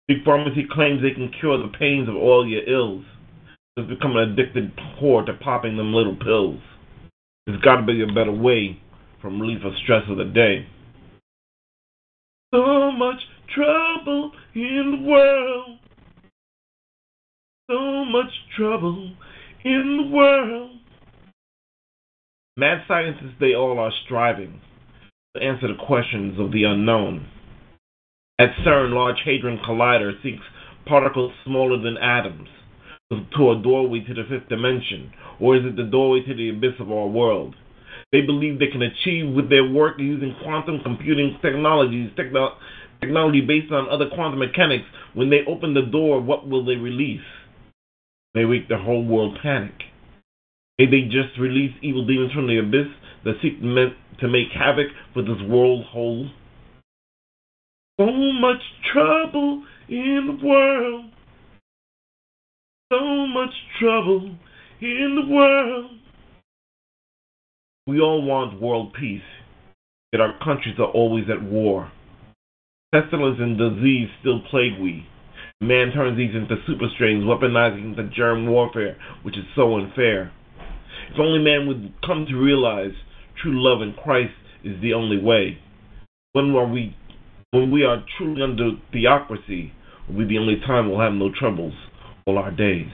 Big pharmacy claims they can cure the pains of all your ills. It's become an addicted whore to popping them little pills. There's got to be a better way from relief of stress of the day. So much trouble in the world. So much trouble in the world. Mad scientists, they all are striving to answer the questions of the unknown. At CERN, Large Hadron Collider seeks particles smaller than atoms to a doorway to the fifth dimension, or is it the doorway to the abyss of our world? They believe they can achieve with their work using quantum computing technologies, techno- technology based on other quantum mechanics. When they open the door, what will they release? They make the whole world panic. May they just release evil demons from the abyss that seek to make havoc with this world whole? So much trouble in the world. So much trouble in the world. We all want world peace, yet our countries are always at war. Pestilence and disease still plague we. Man turns these into super strains, weaponizing the germ warfare, which is so unfair. If only man would come to realize true love in Christ is the only way. When are we when we are truly under theocracy, will be the only time we'll have no troubles all our days.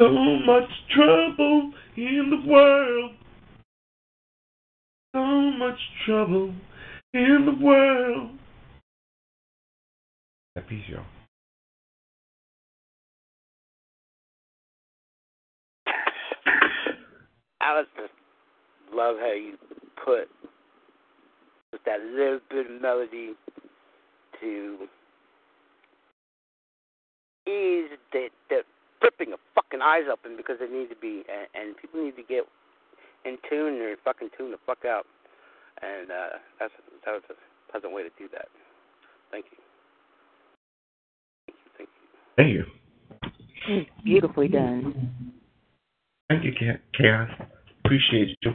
So much trouble in the world. So much trouble in the world. That piece, y'all. I was just love how you put just that little bit of melody to ease the the ripping of fucking eyes open because they need to be and, and people need to get in tune or fucking tune the fuck out. And uh that's that was a pleasant way to do that. Thank you. Thank you. Thank you. Thank you. Beautifully done. Thank you, Chaos. Appreciate you.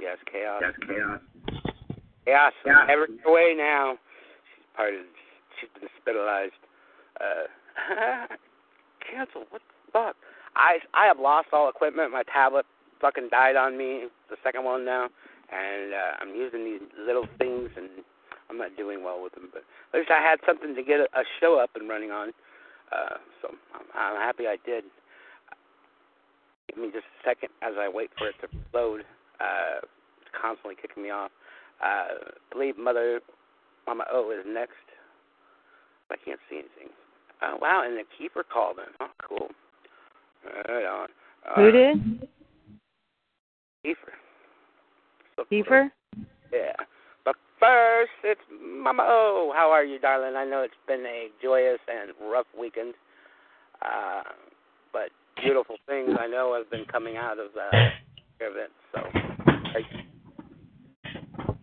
Yes, chaos. Yes, chaos. Chaos. Every way now. She's part of. She's been hospitalized. Uh, [LAUGHS] cancel. What the fuck? I I have lost all equipment. My tablet fucking died on me. The second one now, and uh, I'm using these little things, and I'm not doing well with them. But at least I had something to get a, a show up and running on. Uh, so I'm, I'm happy I did. Give me just a second as I wait for it to load. Uh, it's constantly kicking me off. Uh, I believe Mother Mama O is next. I can't see anything. Uh, wow, and the keeper called in. Oh, cool. Right on. Uh, Who did? Kiefer. So Kiefer? Yeah. But first, it's Mama O. How are you, darling? I know it's been a joyous and rough weekend. Uh, but beautiful things I know have been coming out of uh, event. So, thank you.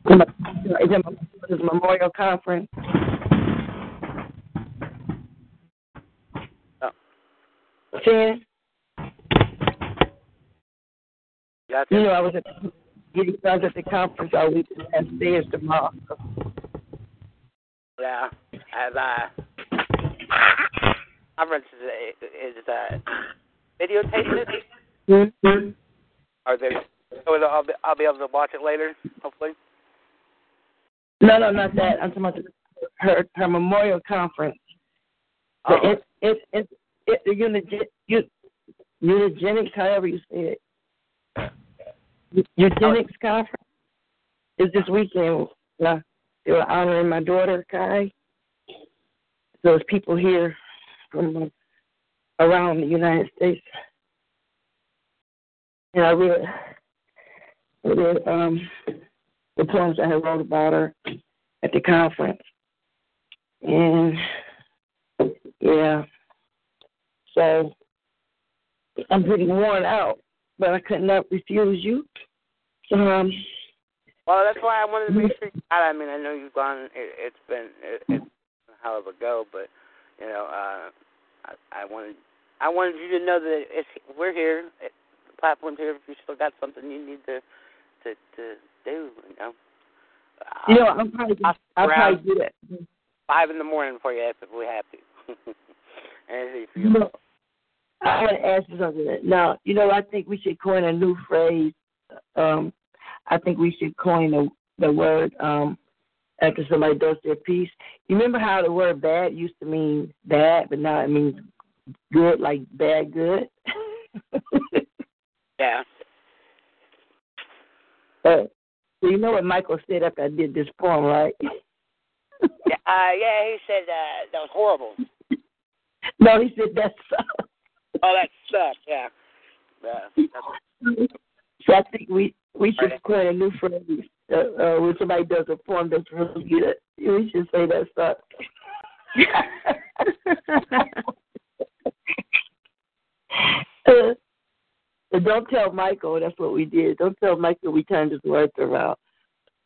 Is it is it Memorial Conference? Oh. Shannon, That's you know I was at getting started at the conference all week and stairs tomorrow. Yeah. As uh, conference is, is uh, videotaped. it? Mm-hmm. Are they? So I'll be, I'll be able to watch it later, hopefully. No, no, not that. I'm talking about her her memorial conference. Oh. it it it it the unige, eu- eugenics, however you say it. Eugenics conference is this weekend. Uh, they were honoring my daughter Kai. So there's people here from uh, around the United States, and I read, read um, the poems I had wrote about her at the conference. And yeah, so I'm pretty worn out, but I could not refuse you. Um, Well, that's why I wanted to make sure. You got it. I mean, I know you've gone. It, it's been it, it's a hell of a go, but you know, uh, I, I wanted I wanted you to know that it's we're here. It, the platform's here. If you still got something you need to to to do, you know. you know, I'm probably I'll I'll probably do that. five in the morning for you if we have to. [LAUGHS] Anything for You you. know, I want to ask you something. Now, you know, I think we should coin a new phrase. Um, I think we should coin the the word um, after somebody does their piece. You remember how the word bad used to mean bad, but now it means good, like bad good. [LAUGHS] Yeah. uh, so you know what Michael said after I did this poem, right? [LAUGHS] Yeah, uh, yeah, he said uh, that was horrible. [LAUGHS] no, he said that's. Oh, that sucked. Yeah. Yeah. That's, So I think we we should Right. coin a new phrase. Uh, uh, when somebody does a poem that's really good, we should say that sucks. [LAUGHS] uh, and don't tell Michael that's what we did. Don't tell Michael we turned his words around.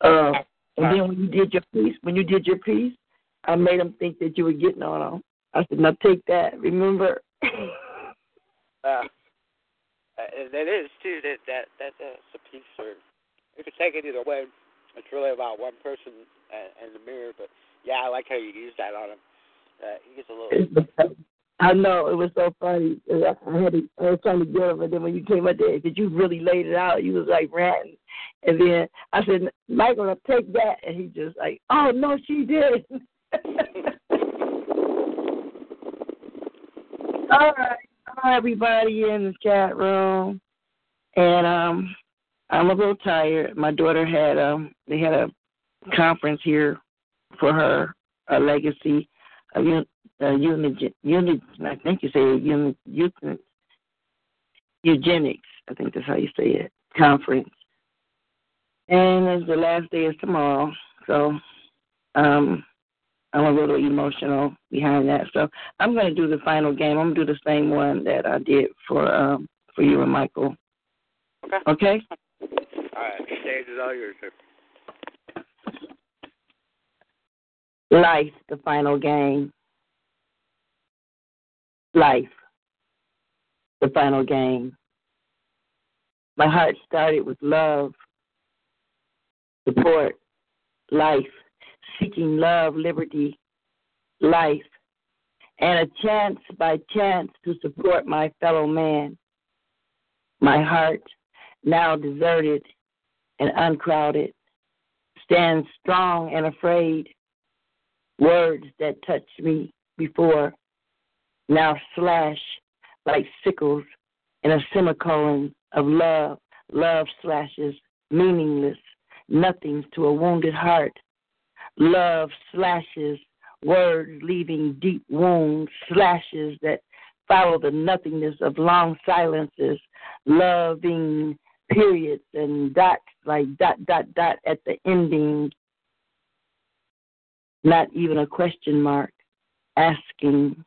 Uh, and then when you did your piece, when you did your piece, I made him think that you were getting on him. I said, "Now take that. Remember." Uh, uh, that is too. That that that that's a piece, or you could take it either way. it's really about one person and, and the mirror. But yeah, I like how you use that on him. Uh, he gets a little. I know it was so funny. I had to, I was trying to get him, and then when you came up there, because you really laid it out, you was like ranting, and then I said, "Michael, take that," and he just like, "Oh no, she did." [LAUGHS] [LAUGHS] All right, everybody in the chat room, and um, I'm a little tired. My daughter had um, they had a conference here for her, a legacy, a un, a unit, unit. I think you say eugenics. I think that's how you say it. Conference, and it's the last day is tomorrow, so um I'm a little emotional behind that. So I'm going to do the final game. I'm going to do the same one that I did for um for you and Michael. Okay. Okay. All right, stage is all yours, sir. Life, the final game. Life, the final game. My heart started with love, support, life, seeking love, liberty, life, and a chance by chance to support my fellow man. My heart, now deserted and uncrowded, stands strong and afraid. Words that touched me before now slash like sickles in a semicolon of love. Love slashes meaningless, nothings to a wounded heart. Love slashes words leaving deep wounds, slashes that follow the nothingness of long silences, loving periods and dots like dot, dot, dot at the ending. Not even a question mark, asking.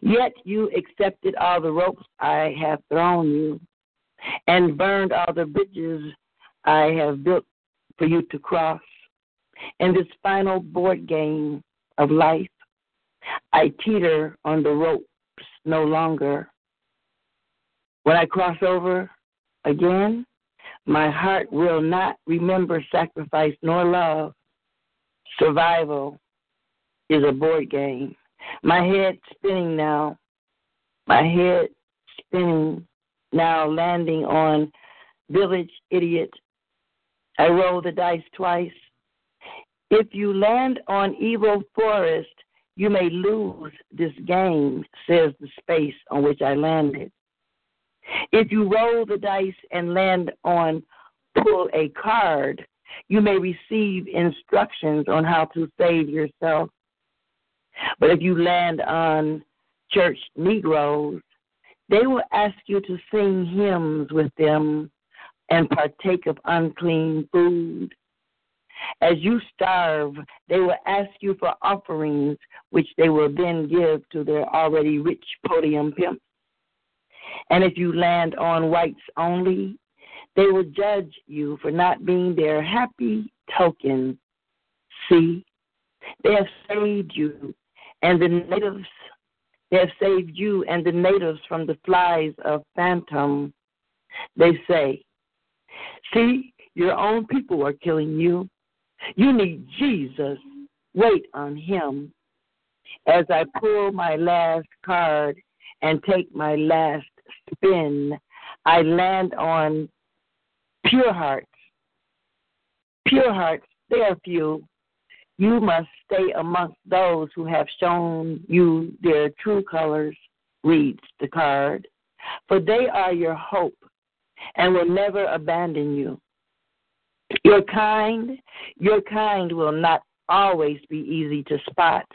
Yet you accepted all the ropes I have thrown you and burned all the bridges I have built for you to cross. In this final board game of life, I teeter on the ropes no longer. When I cross over again, my heart will not remember sacrifice nor love. Survival is a board game. My head spinning now. My head spinning now, landing on village idiot. I roll the dice twice. If you land on evil forest, you may lose this game, says the space on which I landed. If you roll the dice and land on pull a card, you may receive instructions on how to save yourself. But if you land on church Negroes, they will ask you to sing hymns with them and partake of unclean food. As you starve, they will ask you for offerings, which they will then give to their already rich podium pimps. And if you land on whites only, they will judge you for not being their happy token. See, they have saved you and the natives they have saved you and the natives from the flies of phantom. They say, See, your own people are killing you. You need Jesus. Wait on him. As I pull my last card and take my last spin, I land on pure hearts. Pure hearts, they are few. You must stay amongst those who have shown you their true colors, reads the card. For they are your hope and will never abandon you. Your kind, your kind will not always be easy to spot.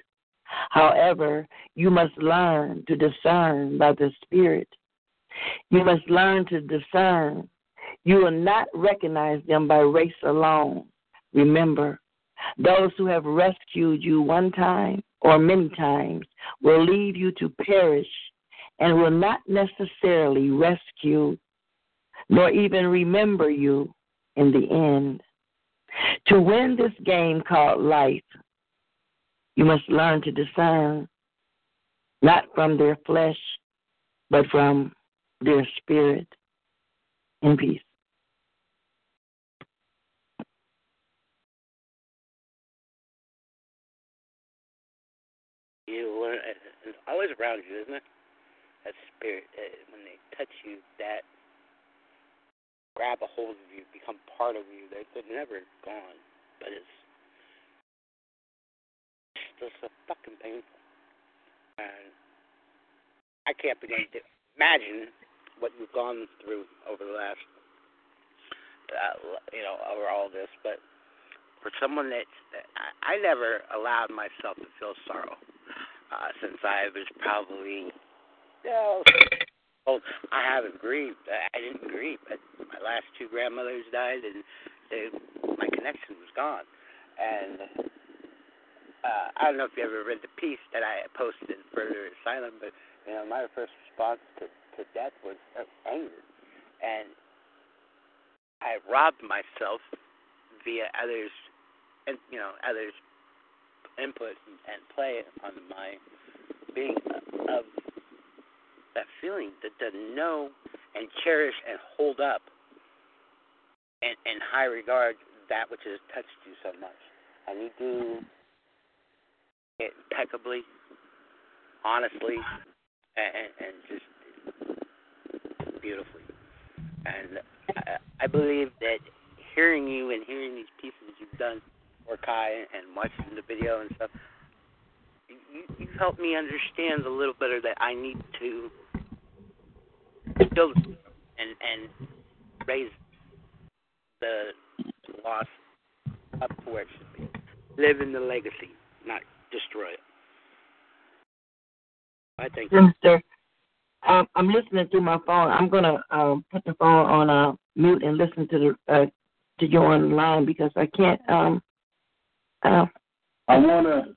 However, you must learn to discern by the Spirit. You must learn to discern. You will not recognize them by race alone. Remember, those who have rescued you one time or many times will leave you to perish and will not necessarily rescue nor even remember you in the end. To win this game called life, you must learn to discern not from their flesh, but from their spirit in peace. You learn, it's always around you, isn't it? That spirit, when they touch you, that grab a hold of you, become part of you. They're, they're never gone, but it's just so fucking painful. And I can't begin to imagine what you've gone through over the last, uh, you know, over all this. But for someone that I, I never allowed myself to feel sorrow uh, since I was probably, you know, old. I haven't grieved. I didn't grieve. But my last two grandmothers died, and they, my connection was gone. And uh, I don't know if you ever read the piece that I posted Further Asylum, but you know, my first response to to death was uh, anger, and I robbed myself via others, and you know, others' input and, and play on my being of that feeling that to know and cherish and hold up and in high regard that which has touched you so much. And you do it impeccably, honestly, and, and just beautifully. And I, I believe that hearing you and hearing these pieces you've done for Kai and watching the video and stuff, you, you've helped me understand a little better that I need to build and and raise the loss up to where it should be. Live in the legacy, not destroy it. I think. Mister, um, I'm listening through my phone. I'm gonna um, put the phone on uh, mute and listen to the uh, to you on the line because I can't. Um, uh, I want to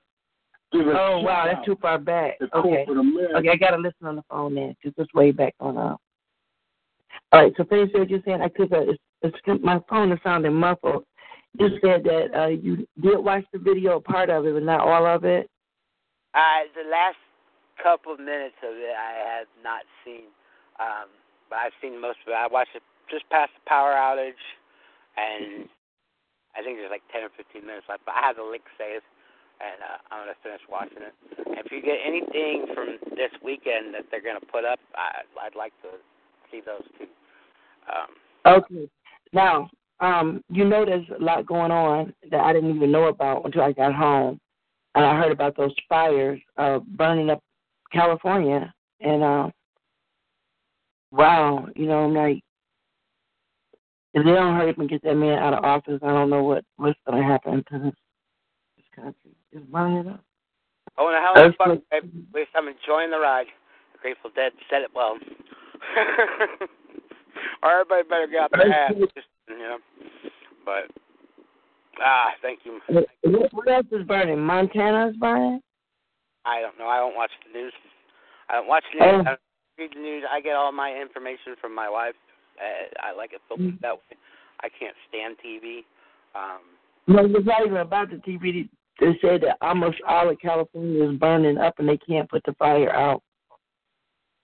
give a oh wow, that's too far back. Okay, okay, I gotta listen on the phone then because it's way back on. Uh... All right, so finish what you're saying. I could. It's my phone is sounding muffled. You said that uh, you did watch the video, part of it, but not all of it. Uh, the last couple of minutes of it I have not seen, um, but I've seen most of it. I watched it just past the power outage, and I think there's like 10 or 15 minutes left. But I have the link saved, and uh, I'm gonna finish watching it. And if you get anything from this weekend that they're gonna put up, I, I'd like to see those too. Um, Okay. Now, um, you know there's a lot going on that I didn't even know about until I got home. And I heard about those fires uh burning up California and uh wow, you know, I'm like if they don't hurry up and get that man out of office, I don't know what what's gonna happen to this this country. Just burn it up. oh, and the hell is fuck? At least I'm enjoying the ride. The Grateful Dead said it well. [LAUGHS] or everybody better get out their ass. You know. But ah, thank you. What else is burning? Montana is burning? I don't know. I don't watch the news. I don't watch the news. Oh. I don't read the news. I get all my information from my wife. Uh, I like it filtered that way. I can't stand TV. Um, No, it's not even about the TV. They said that almost all of California is burning up and they can't put the fire out.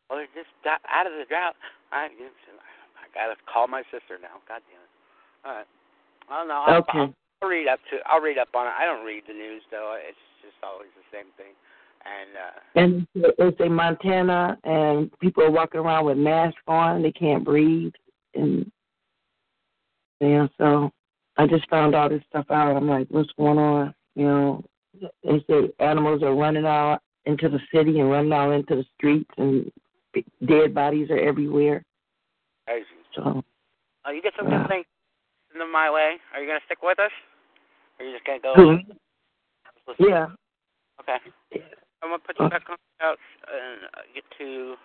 well, they're just out of the drought. I, I gotta call my sister now. God damn it. All right. I don't know. I'll, Okay. I'll, I'll read up to. I'll read up on it. I don't read the news though. It's just always the same thing. And uh, And it's a Montana, and people are walking around with masks on. They can't breathe, and yeah. So I just found all this stuff out. I'm like, what's going on? You know, they say animals are running out into the city and running out into the streets, and dead bodies are everywhere. crazy. So Oh, you get some good things in my way. Are you gonna stick with us? Or are you just gonna go? Who? yeah, Okay. I'm gonna put you back on the couch and uh, get to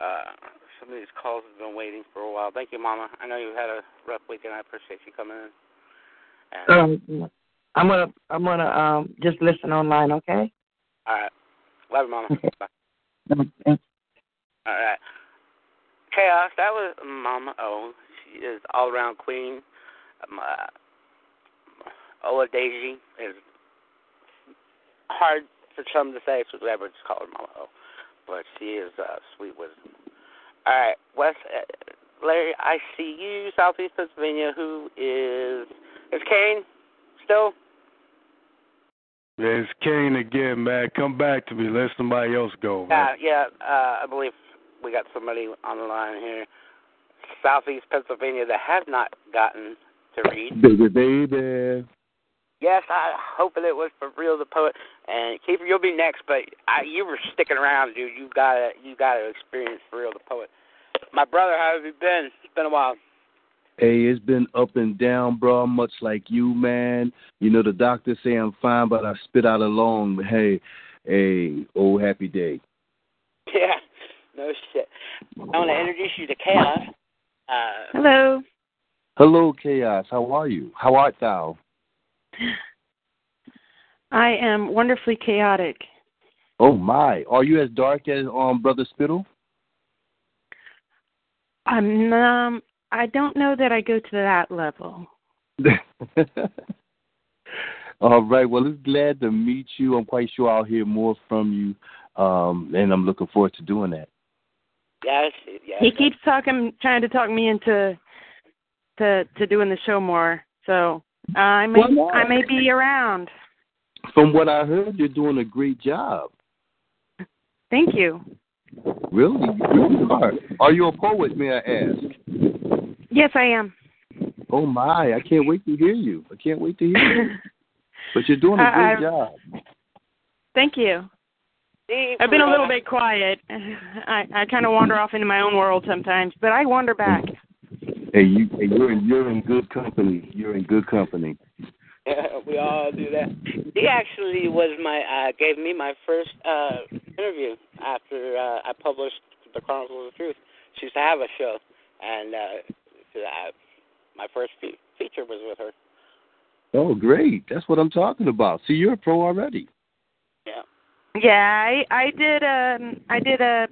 uh, some of these calls have been waiting for a while. Thank you, Mama. I know you've had a rough weekend. I appreciate you coming in. And, um, I'm gonna I'm gonna um just listen online. Okay. all right. Love you, Mama. Okay. Bye. All right. Chaos. That was Mama O. She is all around queen. Um, uh, Ola Daisy is hard for some to say, so whatever, just call her Mama O. But she is uh, sweet wisdom. All right, Wes, uh, Larry, I see you, Southeast Pennsylvania. Who is is Kane still? It's Kane again, man. Come back to me. Let somebody else go. Man. Yeah, yeah. Uh, I believe we got somebody on the line here, Southeast Pennsylvania, that has not gotten to read. Baby, baby. Yes, I hoping it was for real the poet. And Keeper, you'll be next, but I, you were sticking around, dude. You gotta, you gotta experience for real the poet. My brother, how have you been? It's been a while. Hey, it's been up and down, bro. Much like you, man. You know the doctors say I'm fine, but I spit out a. But hey, hey, oh happy day. [LAUGHS] Yeah, no shit. I want to introduce you to Chaos. Uh, Hello. Hello, chaos. How are you? How art thou? I am wonderfully chaotic. Oh my, are you as dark as um brother Spittle? I'm um I don't know that I go to that level. [LAUGHS] All right. Well, it's glad to meet you. I'm quite sure I'll hear more from you, um, and I'm looking forward to doing that. Yes, yes. He keeps talking trying to talk me into to to doing the show more. So uh, I may Why not? I may be around. From what I heard, you're doing a great job. Thank you. Really, you really are. Are you a poet? May I ask? Yes, I am. Oh my, I can't wait to hear you. I can't wait to hear you. [LAUGHS] But you're doing a great I- job. Thank you. See, I've been a little uh, bit quiet. [LAUGHS] I I kind of wander off into my own world sometimes, but I wander back. Hey, you, hey, you're in, you're in good company. You're in good company. [LAUGHS] we all do that. He actually was my uh gave me my first uh interview after uh I published the Chronicles of the Truth. She used to have a show, and uh, so I, my first fe- feature was with her. Oh, great. That's what I'm talking about. See, you're a pro already. Yeah. I I did um I did a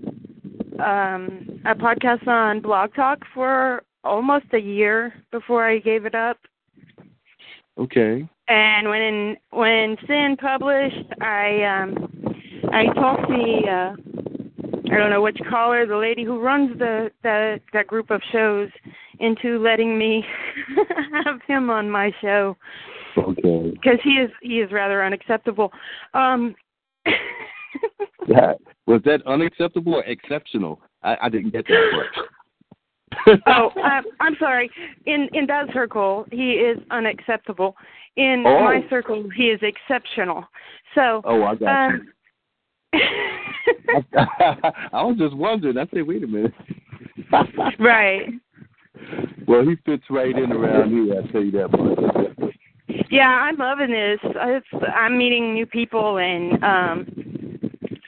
um a podcast on Blog Talk for almost a year before I gave it up. Okay. And when when Sin published, I um I talked the uh I don't know which caller, the lady who runs the the that group of shows into letting me [LAUGHS] have him on my show Okay. because he is he is rather unacceptable. Um [LAUGHS] That, was that unacceptable or exceptional? I, I didn't get that part. [LAUGHS] oh, um, I'm sorry. In in that circle, he is unacceptable. In Oh. my circle, he is exceptional. So, Oh, I got um, [LAUGHS] I was just wondering. I said, wait a minute. right. Well, he fits right in around here. I tell you that much. Yeah, I'm loving this. It's, I'm meeting new people, and um,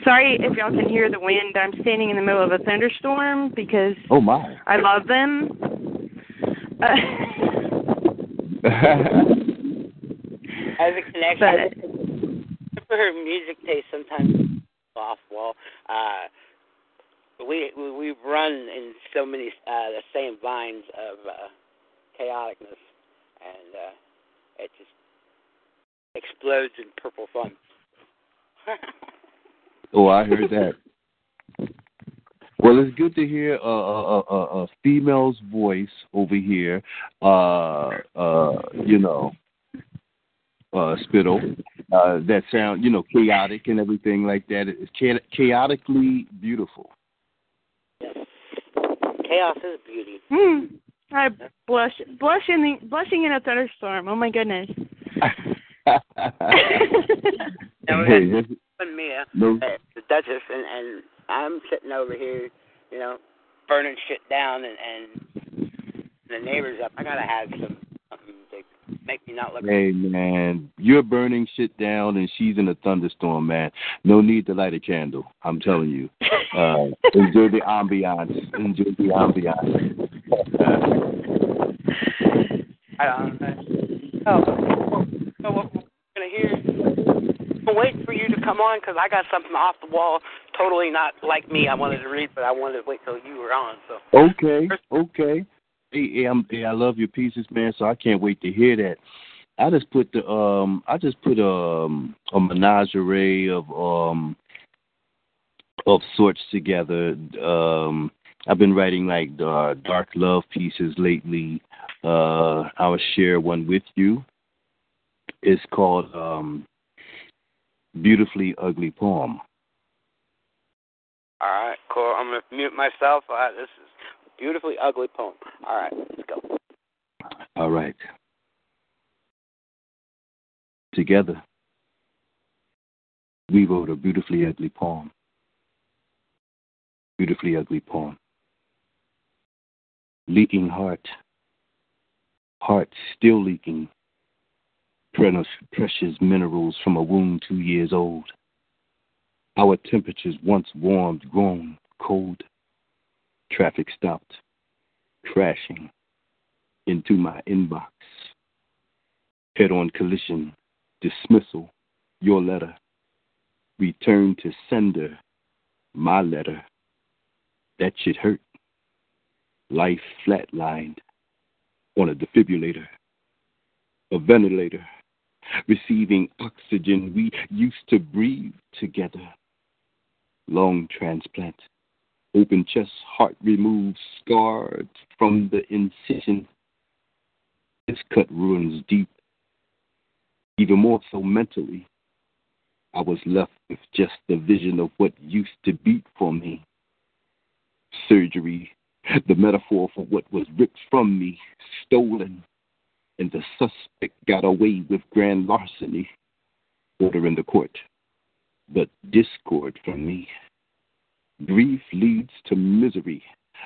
sorry if y'all can hear the wind. I'm standing in the middle of a thunderstorm because Oh my. I love them. [LAUGHS] Uh, As a connection, for her music taste sometimes off wall. Uh, we we we run in so many uh, the same vines of uh, chaoticness, and uh, it just explodes in purple fun. [LAUGHS] Oh, I heard that. Well, it's good to hear a, a, a, a female's voice over here. Uh, uh, you know, uh, spittle. Uh, that sound, you know, chaotic and everything like that. It's cha- chaotically beautiful. Chaos is beauty. hmm, I blush, blush in the, blushing in a thunderstorm. Oh my goodness. [LAUGHS] [LAUGHS] We Hey, that's- no, the Duchess, and, and I'm sitting over here, you know, burning shit down, and, and the neighbors up. I gotta have some something to make me not look. Hey man, you're burning shit down and she's in a thunderstorm, man. No need to light a candle. I'm telling you. [LAUGHS] Uh, enjoy the ambiance. Enjoy the ambiance. I don't know. Oh, so what we're gonna hear? I'm waiting for you to come on because I got something off the wall, totally not like me. I wanted to read, but I wanted to wait till you were on. So okay, okay. Hey, hey, I'm, hey, I love your pieces, man. So I can't wait to hear that. I just put the um, I just put um a menagerie of um of sorts together. Um, I've been writing like uh, dark love pieces lately. Uh, I'll share one with you. It's called um, beautifully ugly poem. All right, cool. I'm gonna mute myself. Uh, this is beautifully ugly poem. All right, let's go. All right. Together, we wrote a beautifully ugly poem. Beautifully ugly poem. Leaking heart. Heart still leaking. Precious minerals from a wound two years old. Our temperatures once warmed, grown cold. Traffic stopped, crashing into my inbox. Head on collision, dismissal, your letter. Return to sender, my letter. That shit hurt. Life flatlined on a defibrillator, a ventilator, receiving oxygen we used to breathe together. Lung transplant, open chest, heart removed, scarred from the incision. This cut ruins deep, even more so mentally. I was left with just the vision of what used to beat for me. Surgery, the metaphor for what was ripped from me, stolen, and the suspect got away with grand larceny. Order in the court, but discord from me. Grief leads to misery,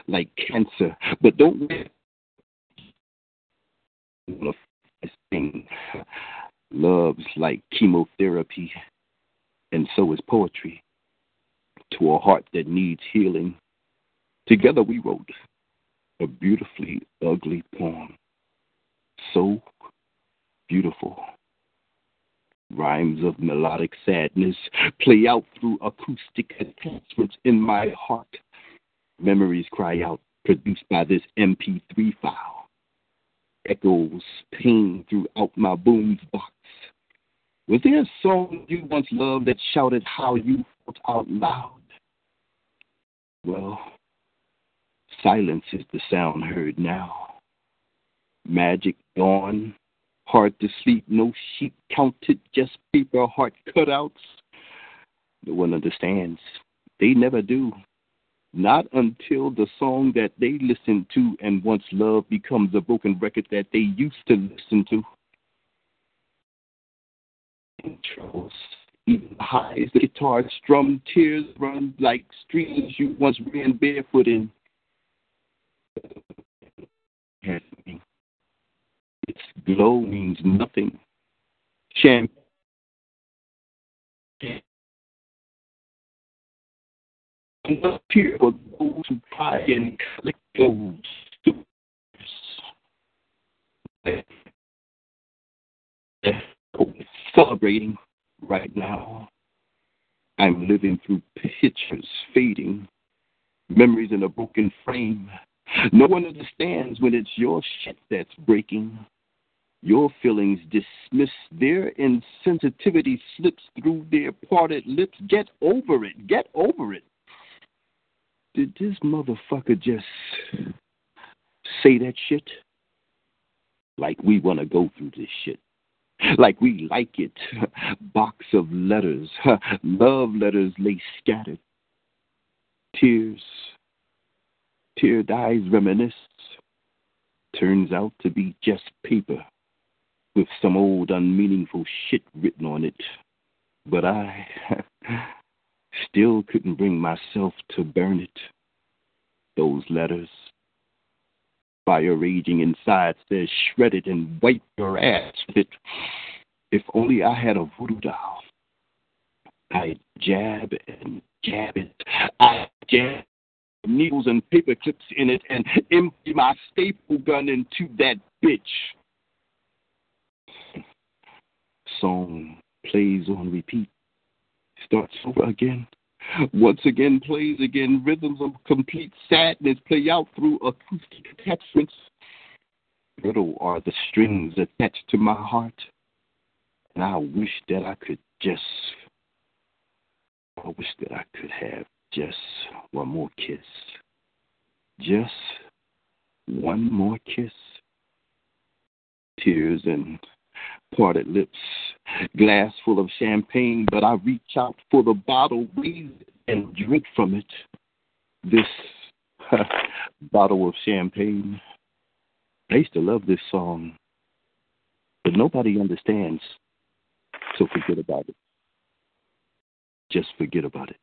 like cancer, but don't. Love's like chemotherapy, and so is poetry. To a heart that needs healing, together we wrote a beautifully ugly poem. So beautiful. Rhymes of melodic sadness play out through acoustic attachments in my heart. Memories cry out, produced by this MP3 file. Echoes pain throughout my boom box. Was there a song you once loved that shouted how you felt out loud? Well, silence is the sound heard now. Magic gone, hard to sleep, no sheep counted, just paper heart cutouts. No one understands. They never do. Not until the song that they listen to and once loved becomes a broken record that they used to listen to. Intros, even the highs, the guitar strum, tears run like streams you once ran barefoot in. Its glow means nothing. Champagne. Here for those who try and collect those celebrating right now. I'm living through pictures fading, memories in a broken frame. No one understands when it's your shit that's breaking. Your feelings dismiss their insensitivity slips through their parted lips. Get over it. Get over it. Did this motherfucker just say that shit? Like we want to go through this shit. Like we like it. Box of letters, love letters lay scattered. Tears, tear dyes reminisce. Turns out to be just paper with some old unmeaningful shit written on it. But I [LAUGHS] still couldn't bring myself to burn it. Those letters. Fire raging inside says shred it and wipe your ass with it. If only I had a voodoo doll. I'd jab and jab it. I'd jab needles and paper clips in it and empty my staple gun into that bitch song plays on repeat, starts over again. Once again, plays again. Rhythms of complete sadness play out through acoustic attachments. Brittle are the strings attached to my heart. And I wish that I could just, I wish that I could have just one more kiss. Just one more kiss. Tears and parted lips, glass full of champagne, but I reach out for the bottle, breathe, and drink from it. This [LAUGHS] bottle of champagne. I used to love this song, but nobody understands, so forget about it. Just forget about it.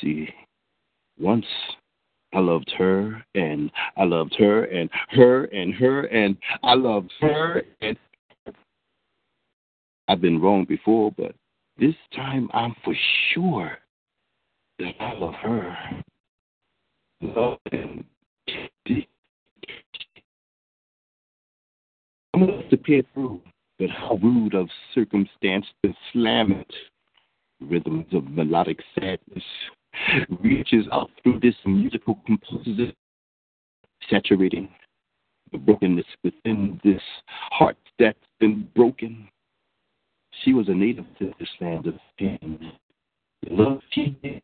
See, once I loved her and I loved her and her and her and I loved her and I've been wrong before, but this time I'm for sure that I love her. Love and I must appear through, but how rude of circumstance to slam it. Rhythms of melodic sadness reaches out through this musical composer, saturating the brokenness within this heart that's been broken. She was a native to this land of. The love she did.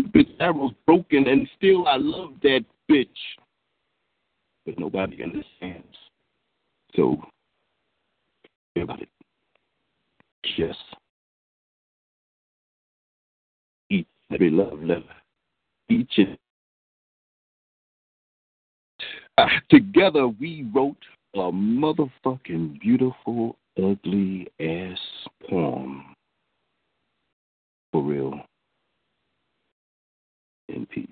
Bitch arrows broken, and still I love that bitch. But nobody understands. So, think about it. Just each and every love letter, each and together we wrote a motherfucking beautiful, ugly ass poem. For real. In peace.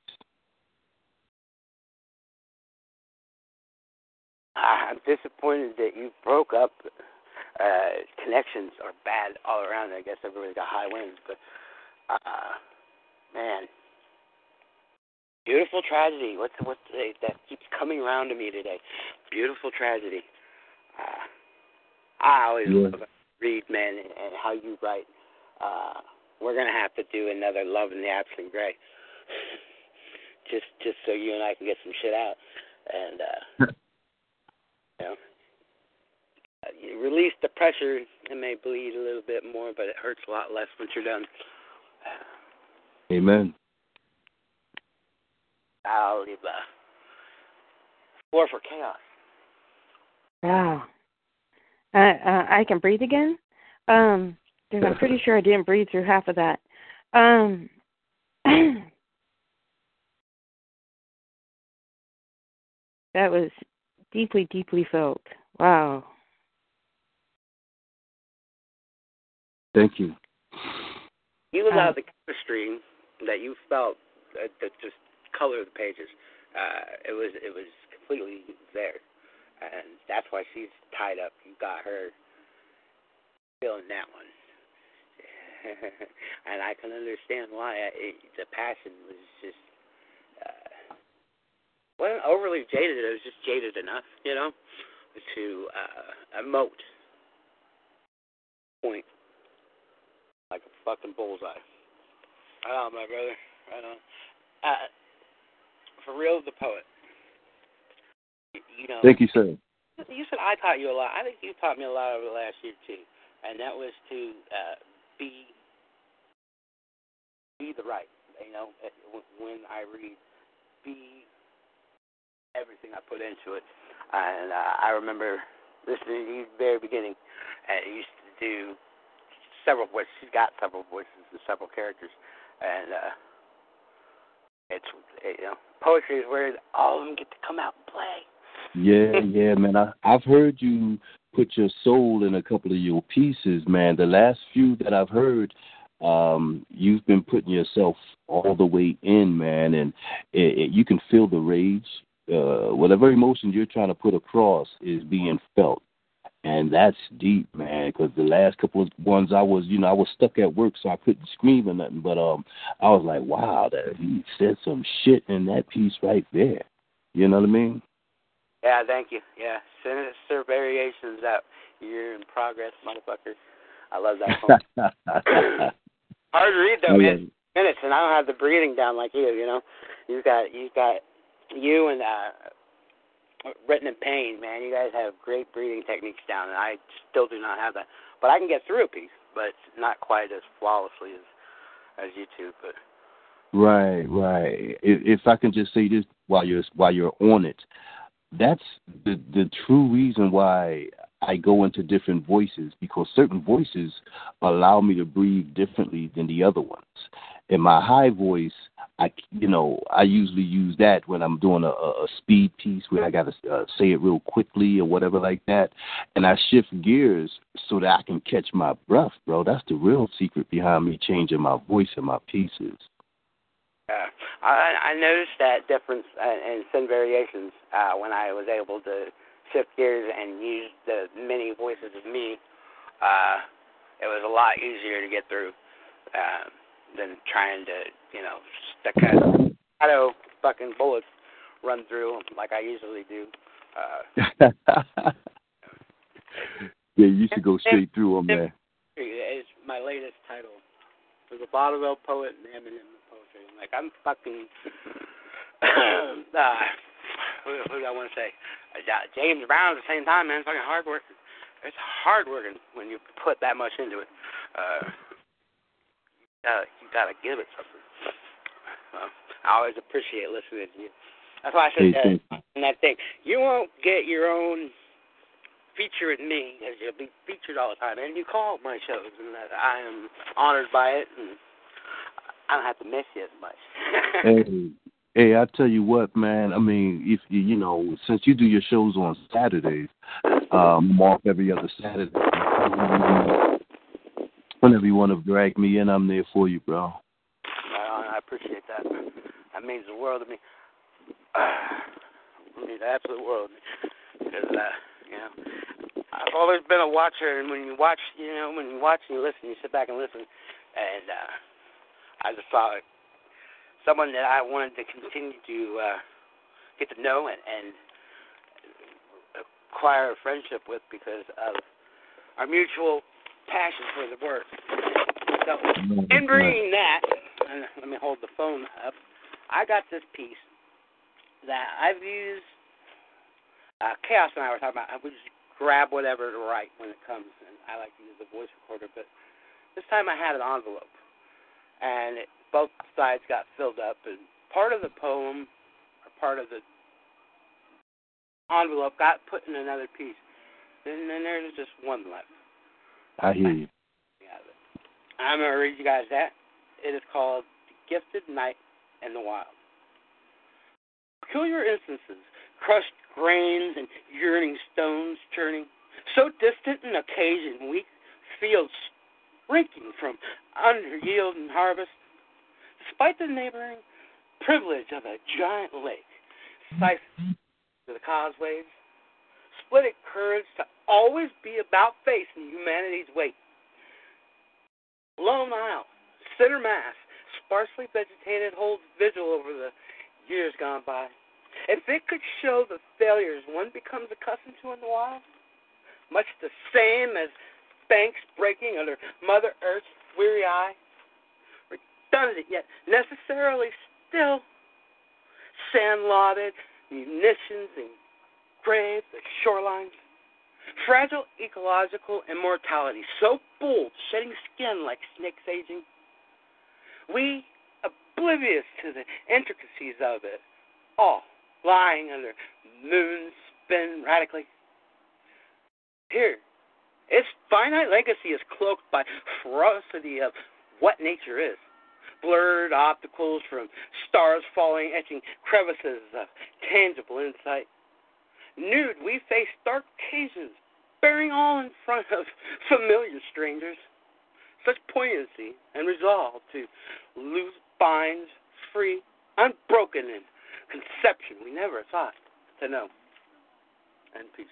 I'm disappointed that you broke up. Uh, connections are bad all around. I guess everybody's got high winds, but uh, man, beautiful tragedy. What's what's that keeps coming around to me today? Beautiful tragedy. Uh, I always Yeah. love read man and, and how you write. Uh, we're gonna have to do another Love in the Absent Gray, [LAUGHS] just just so you and I can get some shit out, and uh, [LAUGHS] you know, uh, you release the pressure. It may bleed a little bit more, but it hurts a lot less once you're done. Amen. I'll leave the floor for chaos. Wow. Uh, uh, I can breathe again. Um, 'cause I'm pretty sure I didn't breathe through half of that. Um, [CLEARS THROAT] that was deeply, deeply felt. Wow. Thank you. You Uh, allowed the chemistry that you felt uh, that just color of the pages. Uh, it was it was completely there, and that's why she's tied up. You got her feeling that one, [LAUGHS] and I can understand why. It, the passion was just uh, wasn't overly jaded. It was just jaded enough, you know, to uh, emote. Point like a fucking bullseye. Right on, my brother. Right on. Uh, for real, the poet. You, know. Thank you, sir. You said I taught you a lot. I think you taught me a lot over the last year too, and that was to uh, be be the right. You know, uh, when I read, be everything I put into it. And uh, I remember listening to you at the very beginning. And you used to do several voices. She's got several voices and several characters, and uh, it's you know poetry is where all of them get to come out and play. Yeah, [LAUGHS] yeah, man. I, I've heard you put your soul in a couple of your pieces, man. The last few that I've heard, um, you've been putting yourself all the way in, man, and it, it, you can feel the rage. Uh, whatever emotion you're trying to put across is being felt, and that's deep, man. Because the last couple of ones I was, you know, I was stuck at work, so I couldn't scream or nothing. But um, I was like, wow, that he said some shit in that piece right there. You know what I mean? Yeah, thank you. Yeah, sinister variations out. You're in progress, motherfucker. I love that. [LAUGHS] Hard to read though, I man. Minutes, and I don't have the breathing down like you. You know, you've got you've got you and uh, written in pain, man. You guys have great breathing techniques down, and I still do not have that. But I can get through a piece, but not quite as flawlessly as as you two. But Right, right. If, if I can just say this while you're while you're on it, that's the the true reason why I go into different voices because certain voices allow me to breathe differently than the other ones. In my high voice, I you know I usually use that when I'm doing a, a speed piece where I got to uh, say it real quickly or whatever like that, and I shift gears so that I can catch my breath, bro. That's the real secret behind me changing my voice in my pieces. Yeah, I, I noticed that difference uh, in sin variations uh, when I was able to shift gears and use the many voices of me. Uh, it was a lot easier to get through uh, than trying to, you know, staccato fucking bullets run through like I usually do. Uh, [LAUGHS] yeah, you should go straight through them, man. It's my latest title. For the vaudeville poet and Eminem poetry. Like I'm fucking. [COUGHS] uh, who, who do I want to say? Uh, James Brown at the same time, man. Fucking hard working. It's hard working when you put that much into it. Uh, gotta, you gotta give it something. Well, I always appreciate listening to you. That's why I said that in that thing. You won't get your own feature with me because you'll be featured all the time, and you call my shows, and that I am honored by it, and I don't have to miss you as much. [LAUGHS] hey, hey, I tell you what, man. I mean, if you you know, since you do your shows on Saturdays, um, mark every other Saturday. Whenever you want to drag me in, I'm there for you, bro. I, I appreciate that. That means the world to me. [SIGHS] it means the absolute world. Because, uh, you know, I've always been a watcher, and when you watch, you know, when you watch and you listen, you sit back and listen, and uh, I just saw it. Someone that I wanted to continue to uh, get to know and, and acquire a friendship with because of our mutual passion for the work. So, in bringing that, and let me hold the phone up. I got this piece that I've used. Uh, Chaos and I were talking about. I would just grab whatever to write when it comes, and I like to use the voice recorder. But this time I had an envelope, and it, both sides got filled up, and part of the poem, or part of the envelope, got put in another piece, and then there's just one left. I hear you. I'm going to read you guys that. It is called The Gifted Night in the Wild. Peculiar instances, crushed grains and yearning stones churning, so distant in occasion, weak fields shrinking from under yield and harvest, despite the neighboring privilege of a giant lake, siphoned to the causeways, split it courage to always be about facing humanity's weight. Lone Isle, center mass, sparsely vegetated, holds vigil over the years gone by. If it could show the failures one becomes accustomed to in the wild, much the same as banks breaking under Mother Earth's weary eye, redundant yet necessarily still, sand-lotted munitions engraved the shorelines, fragile ecological immortality, so bold, shedding skin like snakes aging. We, oblivious to the intricacies of it, all lying under moons spin radically. Here, its finite legacy is cloaked by ferocity of what nature is. Blurred opticals from stars falling, etching crevices of tangible insight. Nude, we face dark occasions, bearing all in front of [LAUGHS] familiar strangers. Such poignancy and resolve to loose binds, free, unbroken in conception we never thought to know. And peace.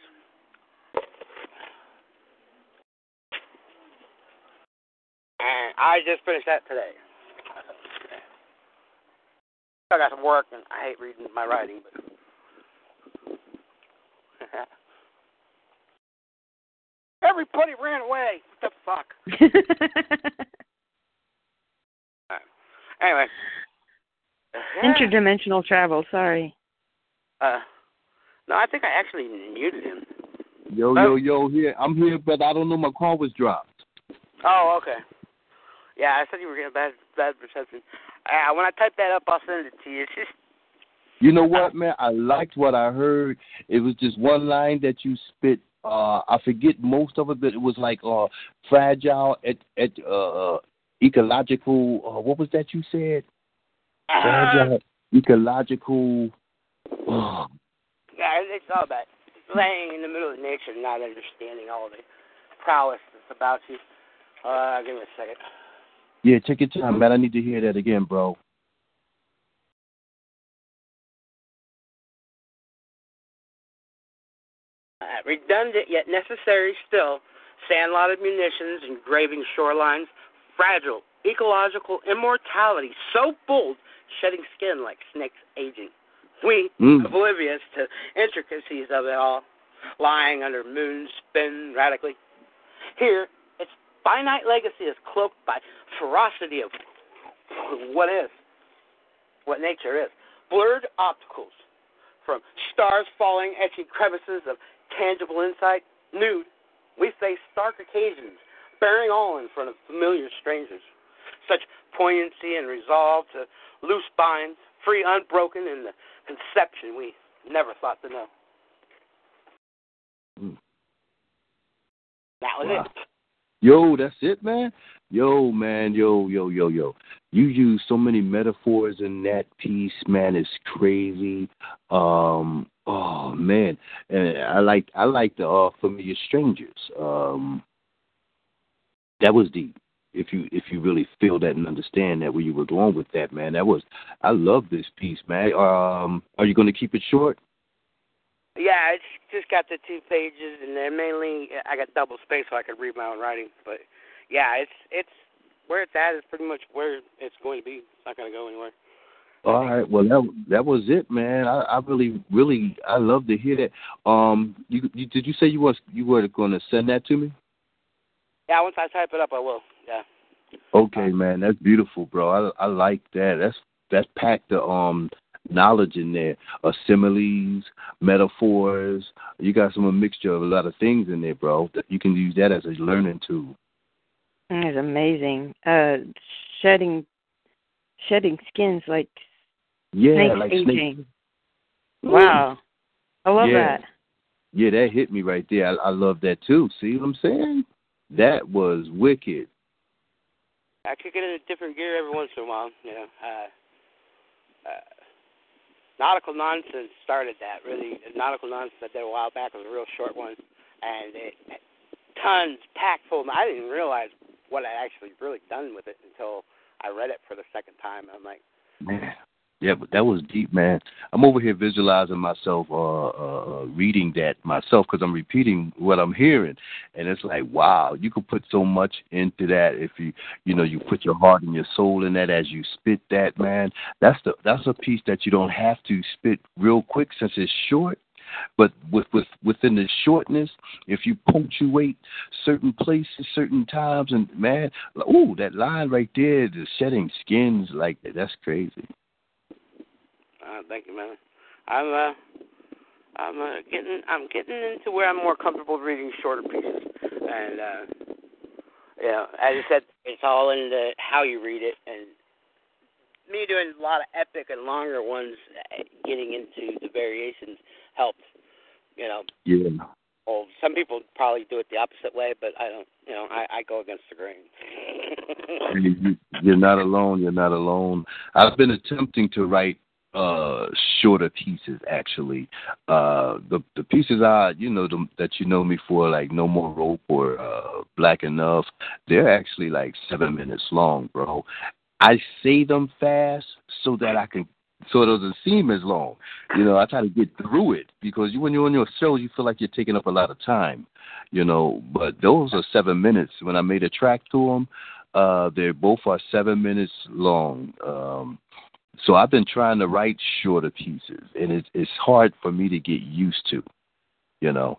And I just finished that today. I got some work, and I hate reading my writing, but [LAUGHS] everybody ran away. What the fuck? Alright. [LAUGHS] Anyway, [LAUGHS] Interdimensional travel. Sorry. uh, no, I think I actually muted him. Yo, yo, yo, here. I'm here, but I don't know. My call was dropped. Oh, okay. Yeah, I said you were getting bad bad reception. Uh, Uh, when I type that up, I'll send it to you. It's just You know what, man? I liked what I heard. It was just one line that you spit. Uh, I forget most of it, but it was like uh, fragile at at uh, ecological. Uh, what was that you said? Fragile ecological. Oh, [SIGHS] yeah, it's all about laying in the middle of nature, and not understanding all the prowess that's about you. Uh, give me a second. yeah, take your time, man. I need to hear that again, bro. Redundant yet necessary still, sandlotted munitions, engraving shorelines, fragile, ecological immortality, so bold, shedding skin like snakes aging. We, Mm. oblivious to intricacies of it all, lying under moons spin radically. Here, its finite legacy is cloaked by ferocity of what is, what nature is. Blurred opticals, from stars falling, etching crevices of tangible insight, nude, we face stark occasions, bearing all in front of familiar strangers. Such poignancy and resolve to loose binds, free unbroken in the conception we never thought to know. Mm. That was Wow. it. Yo, that's it, man. Yo, man, yo, yo, yo, yo. You use so many metaphors in that piece, man. It's crazy. Um, oh man, and I like I like the uh, familiar strangers. Um, that was deep. If you if you really feel that and understand that where you were going with that, man, that was I love this piece, man. Um, are you going to keep it short? Yeah, it's just got the two pages, and then mainly I got double space so I could read my own writing. But yeah, it's it's where it's at is pretty much where it's going to be. It's not going to go anywhere. All right. Well, that that was it, man. I, I really, really, I love to hear that. Um, you, you did you say you was you were going to send that to me? Yeah, once I type it up, I will. Yeah. Okay, man. That's beautiful, bro. I I like that. That's that's packed the um knowledge in there. Uh, similes, metaphors. You got some a mixture of a lot of things in there, bro. That You can use that as a learning tool. It's amazing. Uh, shedding, shedding skins like Yeah, snakes like aging. snake. Wow, I love yeah. that. Yeah, that hit me right there. I, I love that too. See what I'm saying? That was wicked. I kick it in a different gear every once in a while. You know, uh, uh, nautical nonsense started that. Really, nautical nonsense I did a while back was a real short one, and it tons packed full. I didn't realize what I actually really done with it until I read it for the second time. I'm like, Man, yeah, but that was deep, man. I'm over here visualizing myself, uh, uh reading that myself because I'm repeating what I'm hearing, and it's like, wow, you could put so much into that if you, you know, you put your heart and your soul in that as you spit that, man. That's the that's a piece that you don't have to spit real quick since it's short. But with with within the shortness, if you punctuate certain places, certain times, and man, ooh, that line right there, the shedding skins, like that, that's crazy. uh, thank you, man. I'm uh, I'm uh, getting I'm getting into where I'm more comfortable reading shorter pieces, and uh, know, as I said, it's all in the how you read it, and me doing a lot of epic and longer ones, uh, getting into the variations helps. You know, Yeah. well, some people probably do it the opposite way, but I don't. You know, I, I go against the grain. You- you- You're not alone. You're not alone. I've been attempting to write uh shorter pieces actually uh the the pieces i you know the, that you know me for like no more rope or uh black enough they're actually like seven minutes long bro i say them fast so that i can so it doesn't seem as long you know i try to get through it because you when you're on your show you feel like you're taking up a lot of time you know but those are seven minutes when i made a track to them uh they both are seven minutes long um so I've been trying to write shorter pieces, and it's it's hard for me to get used to, you know.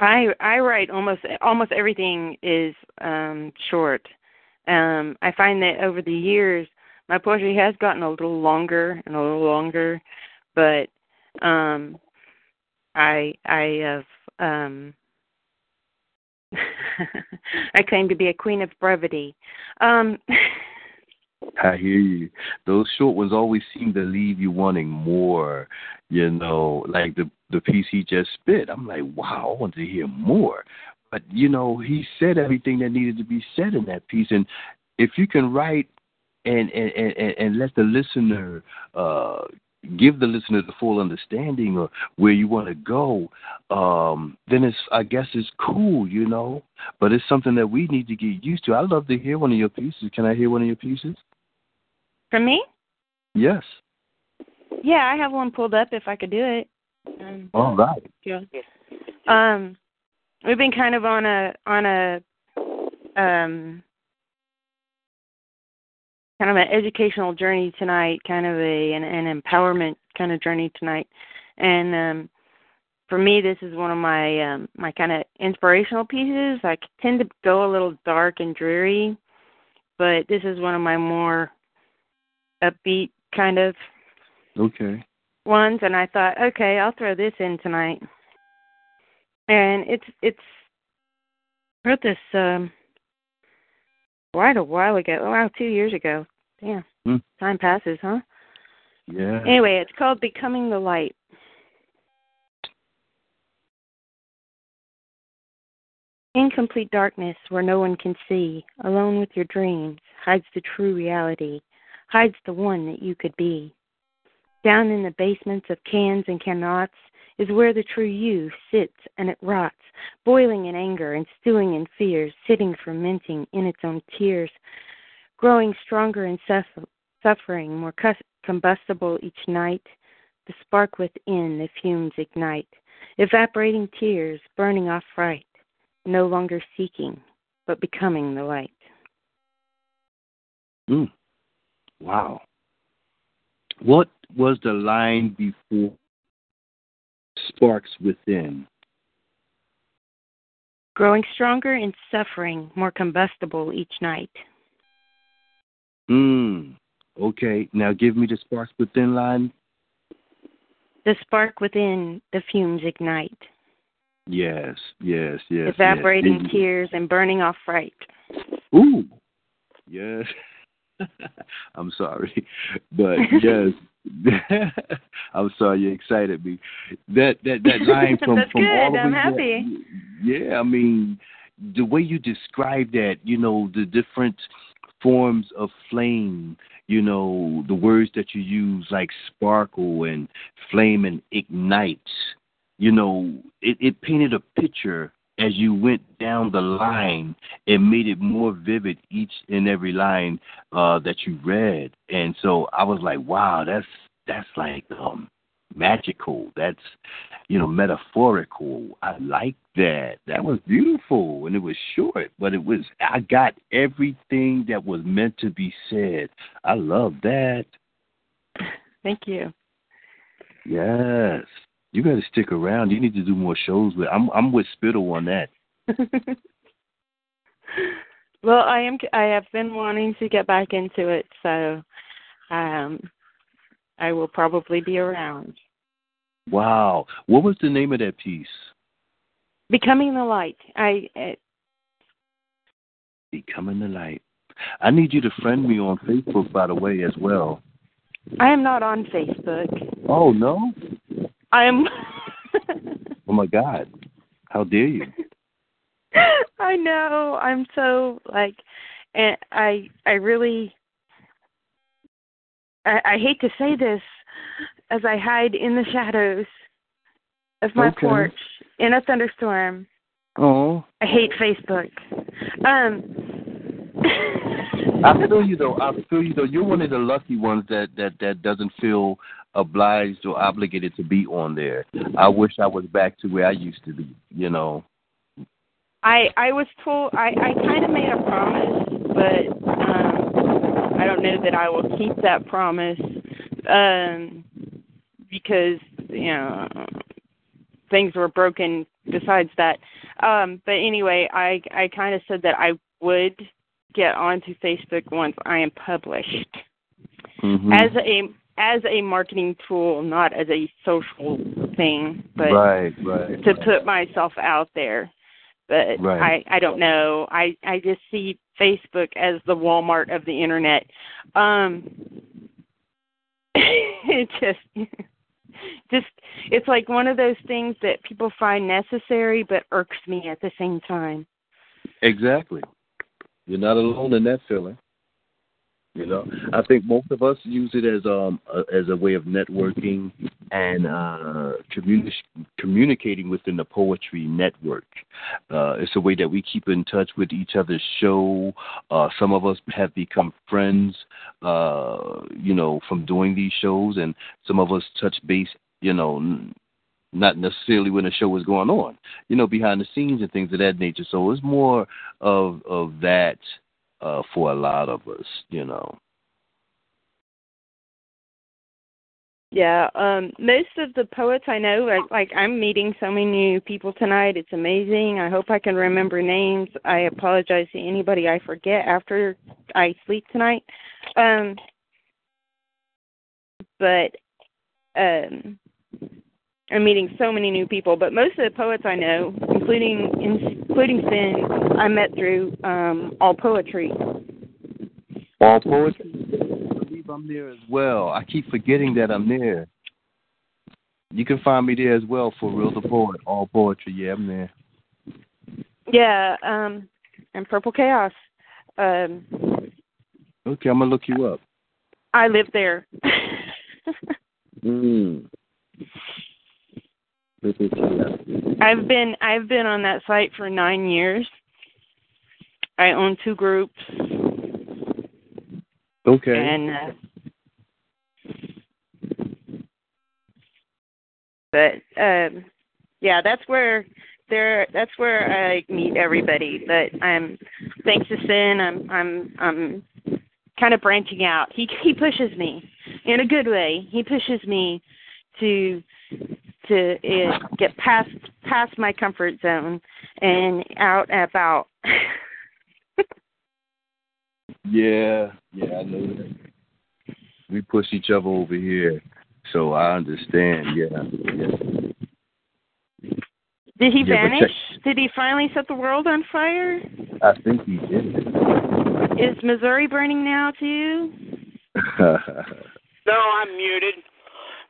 I I write almost almost everything is um short. Um I find that over the years my poetry has gotten a little longer and a little longer, but um I I have um [LAUGHS] I claim to be a queen of brevity. Um [LAUGHS] I hear you. Those short ones always seem to leave you wanting more. You know, like the the piece he just spit. I'm like, wow, I want to hear more. But you know, he said everything that needed to be said in that piece. And if you can write and and and, and let the listener uh give the listener the full understanding of where you want to go, um, then it's I guess it's cool, you know. But it's something that we need to get used to. I'd love to hear one of your pieces. Can I hear one of your pieces? From me? Yes. Yeah, I have one pulled up if I could do it. Um, All right. yeah. Um, we've been kind of on a on a um kind of an educational journey tonight, kind of a an, an empowerment kind of journey tonight, and um for me this is one of my um my kind of inspirational pieces. I tend to go a little dark and dreary, but this is one of my more upbeat kind of Okay. ones and I thought, okay, I'll throw this in tonight. And it's it's I wrote this um quite a while ago. Oh, wow, two years ago. Damn. Hmm. Time passes, huh? Yeah. Anyway, it's called Becoming the Light. Incomplete darkness where no one can see, alone with your dreams, hides the true reality, hides the one that you could be. Down in the basements of cans and cannots is where the true you sits and it rots, boiling in anger and stewing in fears, sitting fermenting in its own tears, growing stronger in suff- suffering, more cus- combustible each night. The spark within the fumes ignite, evaporating tears, burning off fright, no longer seeking, but becoming the light. Mm. Wow. What was the line before sparks within? Growing stronger in suffering, more combustible each night. Hmm. Okay. Now give me the sparks within line. The spark within the fumes ignite, Yes, yes, yes. evaporating yes. tears and burning off fright. Ooh. Yes. [LAUGHS] [LAUGHS] I'm sorry. But yes. [LAUGHS] I'm sorry you excited me. That that that [LAUGHS] line from That's from good. all I'm way happy. Yeah, I mean, the way you describe that, you know, the different forms of flame, you know, the words that you use like sparkle and flame and ignite, you know, it, it painted a picture as you went down the line and made it more vivid each and every line uh that you read. And so I was like, wow, that's that's like um magical. That's you know, metaphorical. I like that. That was beautiful and it was short, but it was I got everything that was meant to be said. I love that. Thank you. Yes. You gotta stick around. You need to do more shows with I'm I'm with Spittle on that. [LAUGHS] well, I am. I have been wanting to get back into it, so um, I will probably be around. Wow. What was the name of that piece? Becoming the light. I. It, Becoming the light. I need you to friend me on Facebook by the way as well. I am not on Facebook. Oh no? I am. Oh my God. How dare you? [LAUGHS] I know. I'm so like, and I. I really. I, I hate to say this, as I hide in the shadows of my Okay. porch in a thunderstorm. Oh. I hate Facebook. Um. I feel you though. I feel you though. You're one of the lucky ones that that that doesn't feel obliged or obligated to be on there. I wish I was back to where I used to be. You know. I I was told I I kind of made a promise, but um I don't know that I will keep that promise um because you know things were broken besides that. Um but anyway, I I kind of said that I would get onto Facebook once I am published Mhm. as a as a marketing tool, not as a social thing, but right, right. to put myself out there. but Right. I I don't know. I I just see Facebook as the Walmart of the internet. Um [LAUGHS] it just [LAUGHS] just it's like one of those things that people find necessary but irks me at the same time. Exactly. You're not alone in that feeling. You know, I think most of us use it as um a, as a way of networking and uh communi- communicating within the poetry network. Uh it's a way that we keep in touch with each other's show. Uh some of us have become friends uh you know from doing these shows and some of us touch base, you know, n- not necessarily when the show was going on, you know, behind the scenes and things of that nature. So it's more of of that uh for a lot of us, you know. Yeah, um most of the poets I know like like I'm meeting so many new people tonight. It's amazing. I hope I can remember names. I apologize to anybody I forget after I sleep tonight. Um but um I'm meeting so many new people, but most of the poets I know, including including Sin, I met through um all poetry. All poetry. I believe I'm there as well. I keep forgetting that I'm there. You can find me there as well for Real the Poet, All Poetry. Yeah, I'm there. Yeah, um and Purple Chaos. Um Okay, I'm gonna look you up. I live there. [LAUGHS] Mm. I've been I've been on that site for nine years. I own two groups Okay. and uh, but um yeah, that's where there that's where I meet everybody. But I'm thanks to Sin I'm I'm I'm kind of branching out. He he pushes me in a good way. He pushes me to to uh, get past past my comfort zone and out and about. [LAUGHS] Yeah, yeah, I know that. We push each other over here, so I understand. Yeah, yeah. Did he Yeah, but vanish? Did he finally set the world on fire? I think he did. Is Missouri burning now too? [LAUGHS] No, I'm muted.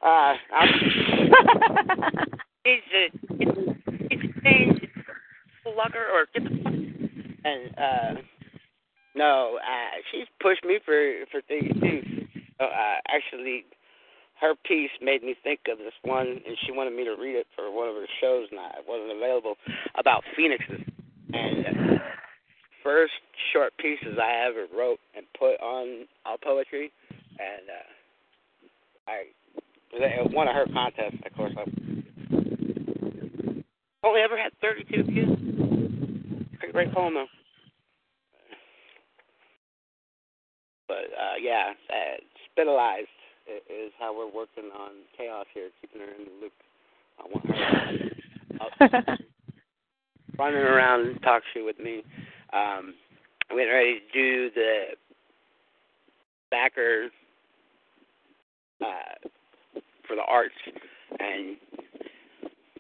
Uh, I'm, [LAUGHS] he's a, he's a lugger or get the fuck. And uh, no, uh, she's pushed me for for things too. So, uh, actually, her piece made me think of this one, and she wanted me to read it for one of her shows, and I wasn't available about phoenixes. And uh, first short pieces I ever wrote and put on all poetry, and uh, I it was one of her contests. Of course, I only ever had 32 views. Pretty great poem though. But uh, yeah, uh, spitalized is how we're working on chaos here, keeping her in the loop. I want her running around and talk shit with me. Um, I'm getting ready to do the backer uh, for the arts, and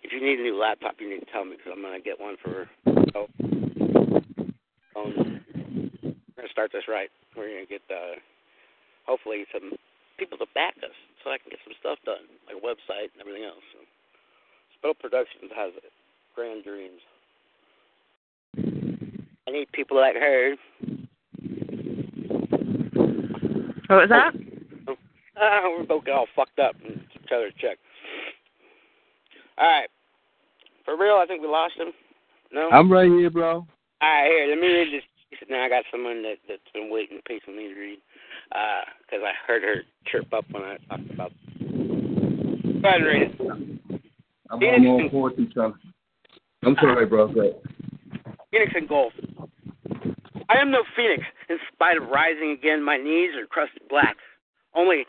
if you need a new laptop, you need to tell me because I'm gonna get one for. Oh, phone. We're gonna start this right. We're gonna get uh, hopefully some people to back us so I can get some stuff done, like a website and everything else. So, Spell Productions has grand dreams. I need people like her. What was that? Ah, [LAUGHS] we're both all fucked up and each other check. All right. For real, I think we lost him. No? I'm right here, bro. All right, here, let me read this. Now I got someone that, that's been waiting patiently to read uh, because I heard her chirp up when I talked about. Go ahead and read it. I'm, Phoenix I'm all and- for each other. I'm sorry, bro. Ahead. Phoenix and Golf. I am no phoenix. In spite of rising again, my knees are crusted black. Only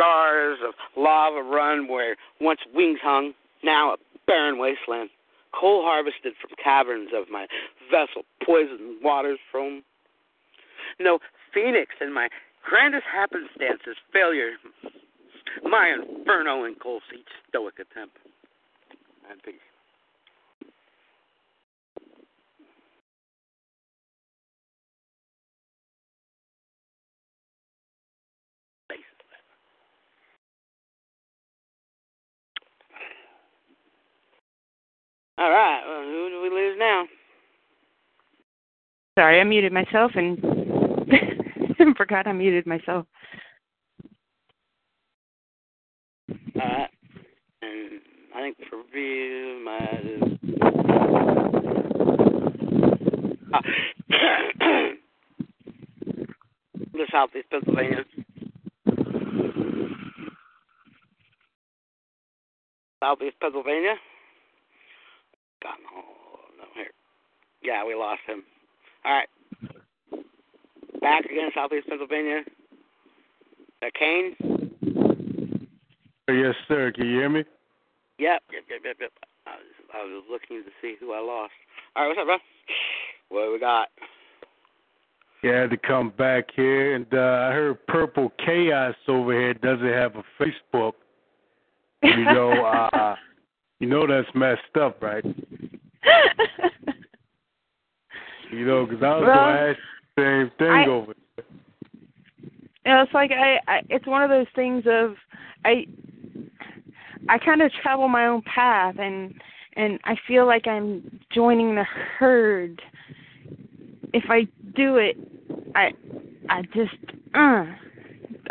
scars of lava run where once wings hung, now a barren wasteland. Coal harvested from caverns of my vessel, poisoned waters from. No phoenix in my grandest happenstance is failure. My inferno in coal seat stoic attempt. And peace. All right. Well, who do we lose now? Sorry, I muted myself and [LAUGHS] forgot I muted myself. All right. And I think for review, my. Uh, [COUGHS] the Southeast Pennsylvania. Southeast Pennsylvania. God, no, no, here. Yeah, we lost him. All right. Back again, Southeast Pennsylvania. Uh, Kane? Yes, sir. Can you hear me? Yep, yep, yep, yep, yep. I was, I was looking to see who I lost. All right, what's up, bro? What do we got? Yeah, I had to come back here, and uh, I heard Purple Chaos over here doesn't have a Facebook. You know, [LAUGHS] uh, you know that's messed up, right? [LAUGHS] You know, because I was Well, going to ask the same thing I- over there. You know, it's like I, I it's one of those things of I I kind of travel my own path and and I feel like I'm joining the herd. If I do it, I I just uh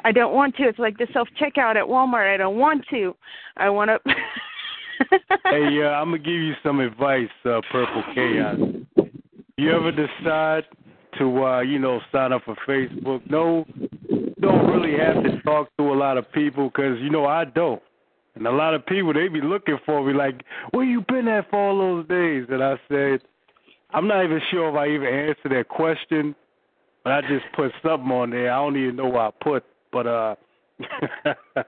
I don't want to. It's like the self checkout at Walmart. I don't want to. I want to [LAUGHS] hey, uh, I'm gonna give you some advice, uh, Purple Chaos. You ever decide to, uh, you know, sign up for Facebook? No, don't really have to talk to a lot of people 'cause you know I don't. And a lot of people they be looking for me like, where you been at for all those days? And I said, I'm not even sure if I even answered that question, but I just put something on there. I don't even know what I put, but uh. [LAUGHS]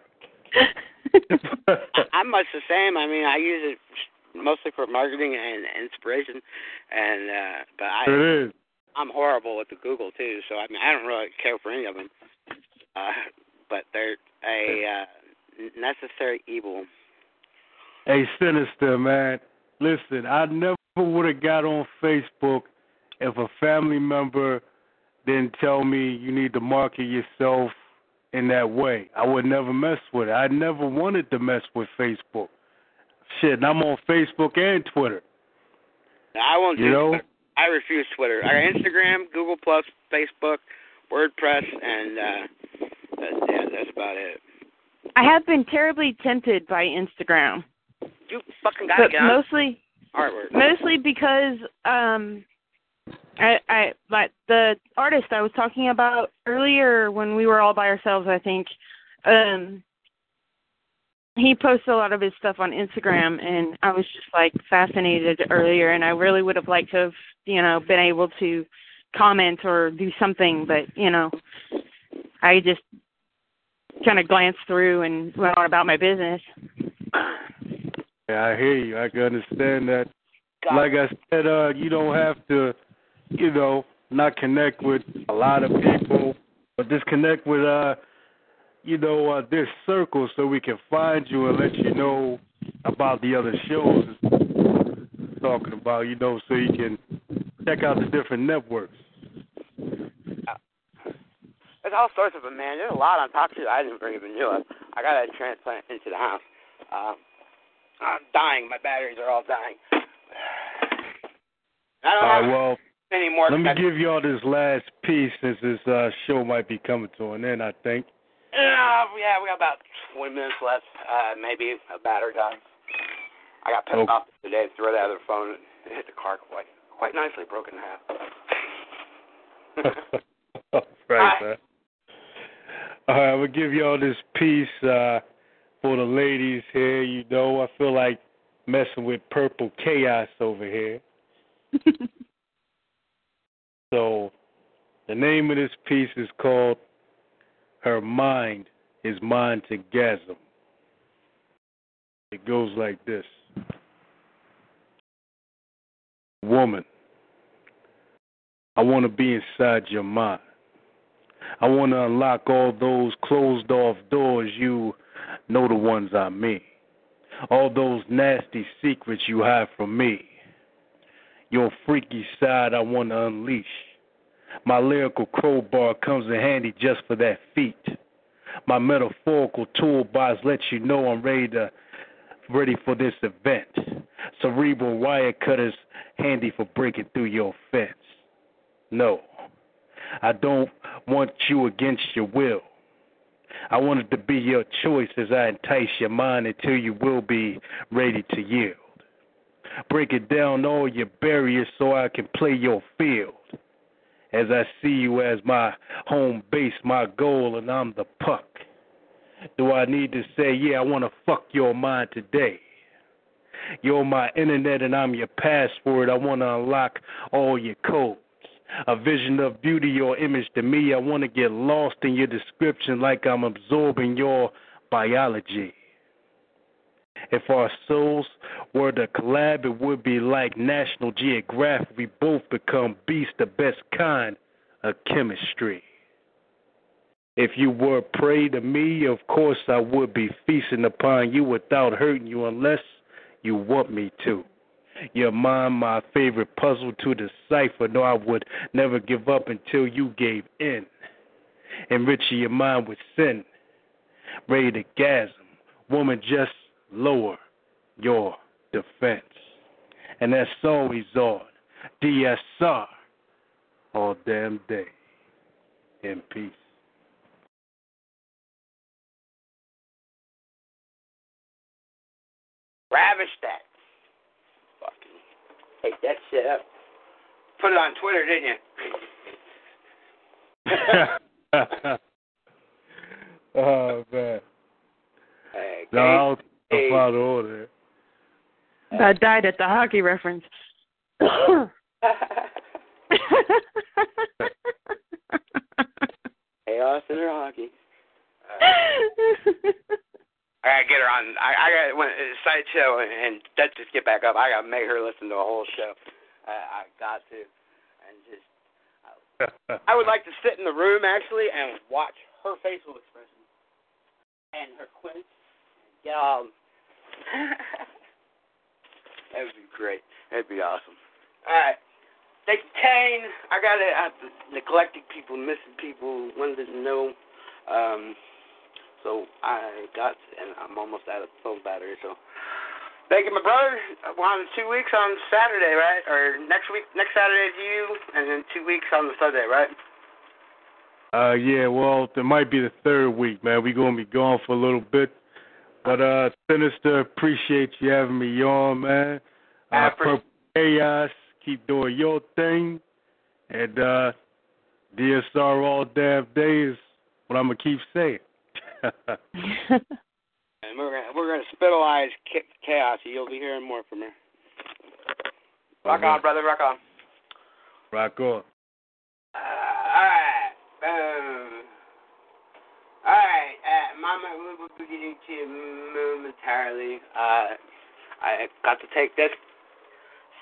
[LAUGHS] [LAUGHS] I'm much the same. I mean, I use it mostly for marketing and inspiration, and uh but I it is. I'm horrible with the Google too. So I mean, I don't really care for any of them. Uh, but they're a uh, necessary evil. Hey, Sinister, man. Listen, I never would have got on Facebook if a family member didn't tell me you need to market yourself in that way. I would never mess with it. I never wanted to mess with Facebook. Shit, and I'm on Facebook and Twitter. I won't do You know? Twitter. I refuse Twitter. I got Instagram, Google Plus, Facebook, WordPress, and uh, uh, yeah, that's about it. I have been terribly tempted by Instagram. You fucking gotta But mostly artwork. mostly because um I I like the artist I was talking about earlier when we were all by ourselves I think um he posts a lot of his stuff on Instagram and I was just like fascinated earlier and I really would have liked to have, you know, been able to comment or do something but, you know, I just kind of glanced through and went on about my business. Yeah, I hear you. I can understand that. Like I said, uh, you don't have to, you know, not connect with a lot of people, but just connect with, uh, you know, uh, this circle so we can find you and let you know about the other shows talking about, you know, so you can check out the different networks. There's all sorts of them, man. There's a lot on top of it I didn't even knew of. I got to transplant into the house. Uh, I'm dying. My batteries are all dying. [SIGHS] I don't right, have well, any more. let me give y'all this last piece since this uh, show might be coming to an end, I think. Uh, yeah, we got about 20 minutes left. Uh, maybe a battery dies. I got pissed Okay. off today. Threw the other phone and hit the car quite quite nicely, broken in half. [LAUGHS] [LAUGHS] right, man. All right, I'm gonna give y'all this piece uh, for the ladies here. You know, I feel like messing with purple chaos over here. [LAUGHS] so, the name of this piece is called "Her Mind Is Mine to Gasm." It goes like this: Woman, I want to be inside your mind. I want to unlock all those closed off doors you know the ones I mean. All those nasty secrets you hide from me. Your freaky side I want to unleash. My lyrical crowbar comes in handy just for that feat. My metaphorical toolbox lets you know I'm ready to ready for this event. Cerebral wire cutters handy for breaking through your fence. No, I don't want you against your will. I want it to be your choice as I entice your mind until you will be ready to yield. Break it down all your barriers so I can play your field. As I see you as my home base, my goal, and I'm the puck. Do I need to say, yeah, I want to fuck your mind today? You're my internet and I'm your password. I want to unlock all your codes. A vision of beauty or image to me. I want to get lost in your description like I'm absorbing your biology. If our souls were to collab, it would be like National Geographic. We both become beasts, the best kind of chemistry. If you were prey to me, of course I would be feasting upon you without hurting you unless you want me to. Your mind, my favorite puzzle to decipher. No, I would never give up until you gave in. Enriching your mind with sin. Ready to gasm. Woman, just lower your defense. And that's always on DSR all damn day. In peace. Ravish that. Fucking hate that shit up. Put it on Twitter, didn't you? [LAUGHS] [LAUGHS] oh man. Hey, No, I don't think I found all that. That died at the hockey reference. [LAUGHS] hey, Austin or hockey. Uh. [LAUGHS] I gotta get her on. I, I got when uh, sideshow and, and that just get back up. I gotta make her listen to the whole show. I, I got to, and just I would like to sit in the room actually and watch her facial expressions and her quince. And get all. [LAUGHS] that would be great. That'd be awesome. All right. Thank you, Kane. I got it. I neglected people, missing people, wanted to know. Um, so I got, and I'm almost out of phone battery. So thank you, my brother. One two weeks on Saturday, right? Or next week, next Saturday to you, and then two weeks on the Sunday, right? Uh yeah, well it might be the third week, man. we gonna be gone for a little bit. But uh Sinister, appreciate you having me on, man. Uh Purple Chaos, keep doing your thing. And uh DSR all damn day is what I'm gonna keep saying. [LAUGHS] And we're gonna we're gonna spitalize chaos. You'll be hearing more from her. Rock on, brother. Rock on. Rock on. Uh, all right. Boom. All right. Uh, Mama, we will be getting to you momentarily. Uh, I got to take this.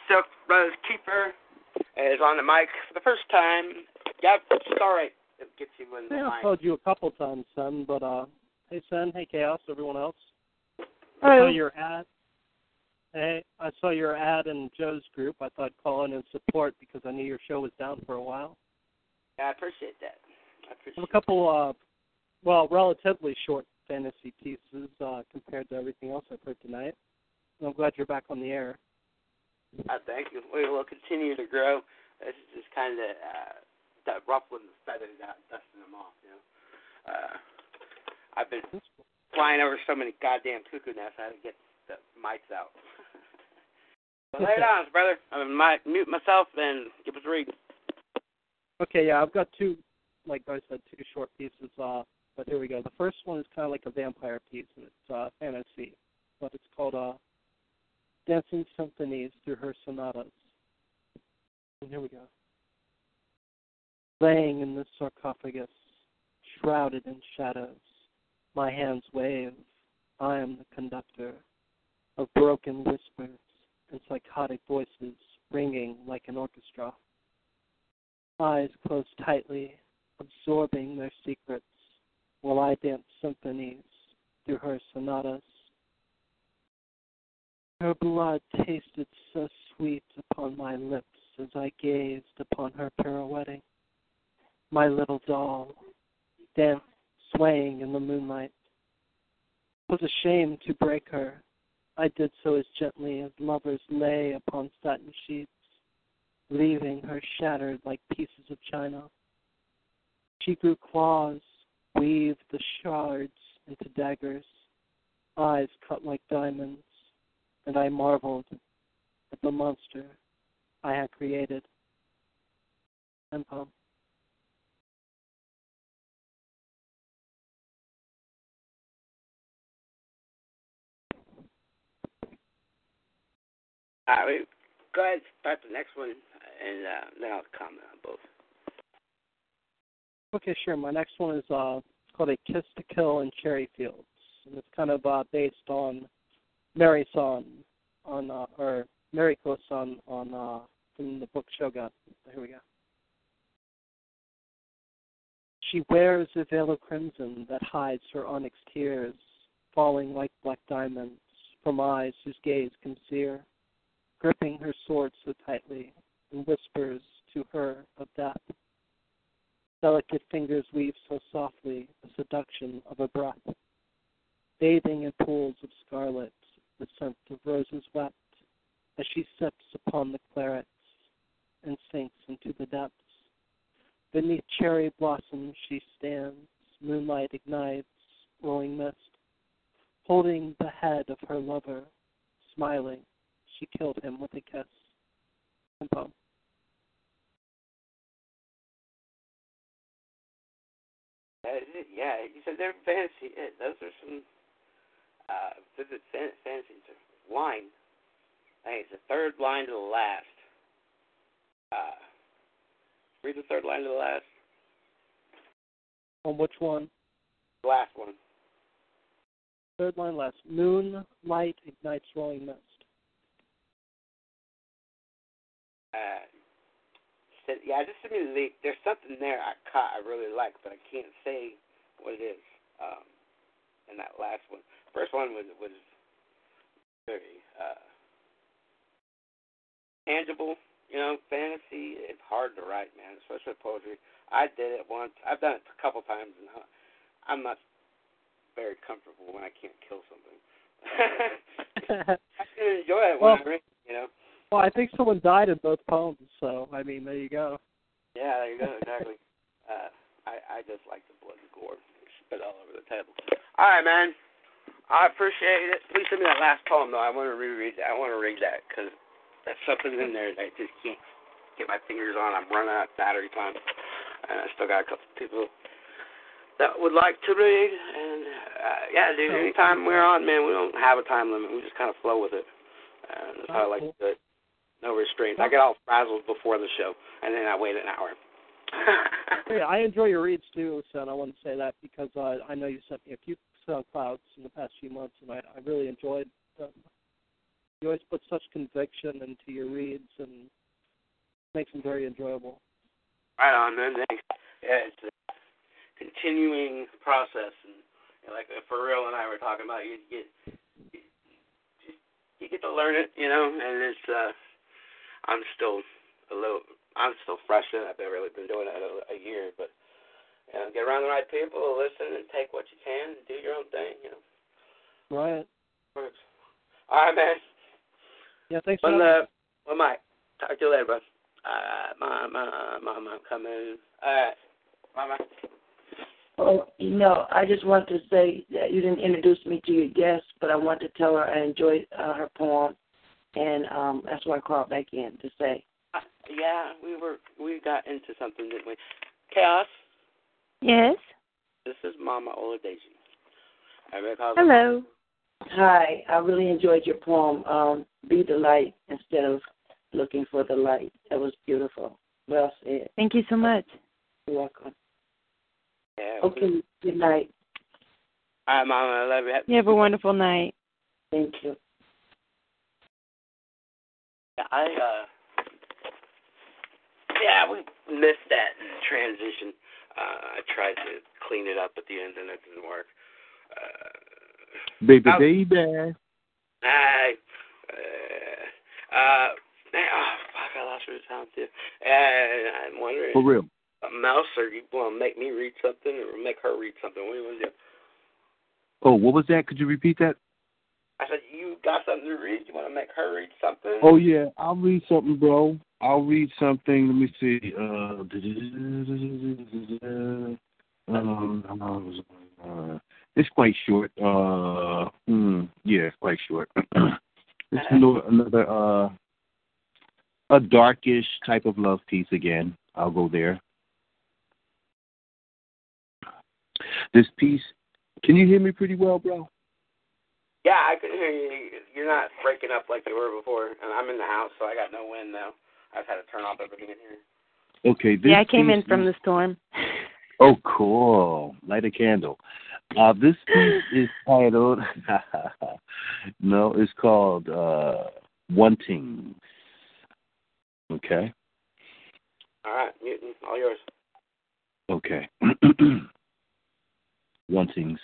Silk Rose Keeper is on the mic for the first time. Yep, sorry. It gets you in the Yeah, line. I've told you a couple times, son, but uh hey son, hey chaos, everyone else. Hi. I Hello. saw your ad. Hey, I saw your ad in Joe's group. I thought I'd call in and support because I knew your show was down for a while. Yeah, I appreciate that. I appreciate I appreciate have a couple uh well, relatively short fantasy pieces uh compared to everything else I've heard tonight. And I'm glad you're back on the air. I thank you. We will continue to grow. This is just kind of uh, that ruffling the feathers out, dusting them off. You know, uh, I've been flying over so many goddamn cuckoo nests. I had to get the mics out. [LAUGHS] so lay it on, brother. I'm gonna mute myself and give us a read. Okay, yeah, I've got two, like I said, two short pieces. Uh, but here we go. The first one is kind of like a vampire piece, and it's uh, fantasy, but it's called uh, "Dancing Symphonies Through Her Sonatas." And here we go. Laying in the sarcophagus, shrouded in shadows, my hands wave. I am the conductor of broken whispers and psychotic voices ringing like an orchestra eyes closed tightly, absorbing their secrets, while I dance symphonies through her sonatas. Her blood tasted so sweet upon my lips as I gazed upon her pirouetting. My little doll, danced, swaying in the moonlight. 'Twas a shame to break her. I did so as gently as lovers lay upon satin sheets, leaving her shattered like pieces of china. She grew claws, weaved the shards into daggers, eyes cut like diamonds, and I marveled at the monster I had created. And poem. All right, go ahead start the next one, and uh, then I'll comment on both. Okay, sure. My next one is uh, called A Kiss to Kill in Cherry Fields, and it's kind of uh, based on Mary Son on uh, or Mary Son on uh, from the book Shogun. Here we go. She wears a veil of crimson that hides her onyx tears, falling like black diamonds from eyes whose gaze can sear, gripping her sword so tightly, and whispers to her of death. Delicate fingers weave so softly the seduction of a breath, bathing in pools of scarlet, the scent of roses wept, as she sips upon the clarets and sinks into the depths. Beneath cherry blossoms she stands, moonlight ignites, rolling mist. Holding the head of her lover, smiling, she killed him with a kiss. And poem. That is it. Yeah, you said they're fantasy. Yeah, those are some uh, vivid fan- fantasies. Line. I think it's the third line to the last. Uh, read the third line to the last. On which one? The last one. Third line last. Moonlight ignites rolling mist. Uh, said, yeah, just immediately, there's something there I caught I really like, but I can't say what it is. Um, in that last one, first one was was very uh, tangible. You know, fantasy. It's hard to write, man, especially poetry. I did it once. I've done it a couple times, and I'm not very comfortable when I can't kill something. [LAUGHS] I can enjoy it when Well- I read. You know. Well, I think someone died in both poems, so I mean, there you go. Yeah, there you go. Exactly. [LAUGHS] uh, I I just like the blood and gore spit all over the table. All right, man. I appreciate it. Please send me that last poem, though. I want to reread that. I want to read that because there's something in there that I just can't get my fingers on. I'm running out of battery time, and I still got a couple people that would like to read. And uh, yeah, dude, anytime we're on, man, we don't have a time limit. We just kind of flow with it. And that's how I like to do it. No restraints. I get all frazzled before the show, and then I wait an hour. [LAUGHS] Yeah, I enjoy your reads too, son. I want to say that because uh, I know you sent me a few SoundClouds in the past few months, and I, I really enjoyed them. You always put such conviction into your reads, and makes them very enjoyable. Right on, man. Thanks. Yeah, it's a continuing process, and you like for real and I were talking about, you get you, you get to learn it, you know, and it's. uh I'm still a little. I'm still fresh in. I've been really been doing it a, a year, but you know, get around the right people, listen, and take what you can, and do your own thing. You know, Right. works. All right, man. Yeah, thanks. Well, for having uh, well, Mike. Talk to you later, bro. All right, mom, mom, mom, I'm coming. All right, mama. Oh, you know, I just want to say that you didn't introduce me to your guest, but I want to tell her I enjoyed uh, her poem, and um, that's why I called back in to say. Uh, yeah, we were we got into something, didn't we? Chaos. Yes. This is Mama Oladeji. Everybody calls Hello. Hi, I really enjoyed your poem, um, Be the Light instead of Looking for the Light. That was beautiful. Well said. Thank you so much. You're welcome. Yeah. Okay, good night. All right, Mama, I love you. You have a wonderful night. Thank you. Yeah, I uh yeah, we missed that transition. Uh I tried to clean it up at the end and it didn't work. Uh Baby, I'll- baby. I uh uh oh fuck I lost the time too. And I'm wondering For real. uh, Mouse or you wanna make me read something or make her read something? What do you wanna do? Oh, what was that? Could you repeat that? I said you got something to read? You want to make her read something? Oh yeah, I'll read something, bro. I'll read something. Let me see. Uh, um, uh, it's quite short. Uh, hmm, yeah, it's quite short. [CLEARS THROAT] it's another, another uh, a darkish type of love piece again. I'll go there. This piece, can you hear me pretty well, bro? Yeah, I can hear you. You're not breaking up like you were before, and I'm in the house, so I got no wind though. I've had to turn off everything in here. Okay. This yeah, I came in from the storm. [LAUGHS] Oh, cool. Light a candle. Uh, this piece [LAUGHS] is titled, [LAUGHS] no, it's called uh, Wanting. Okay? All right, Newton, all yours. Okay. [CLEARS THROAT] Wantings.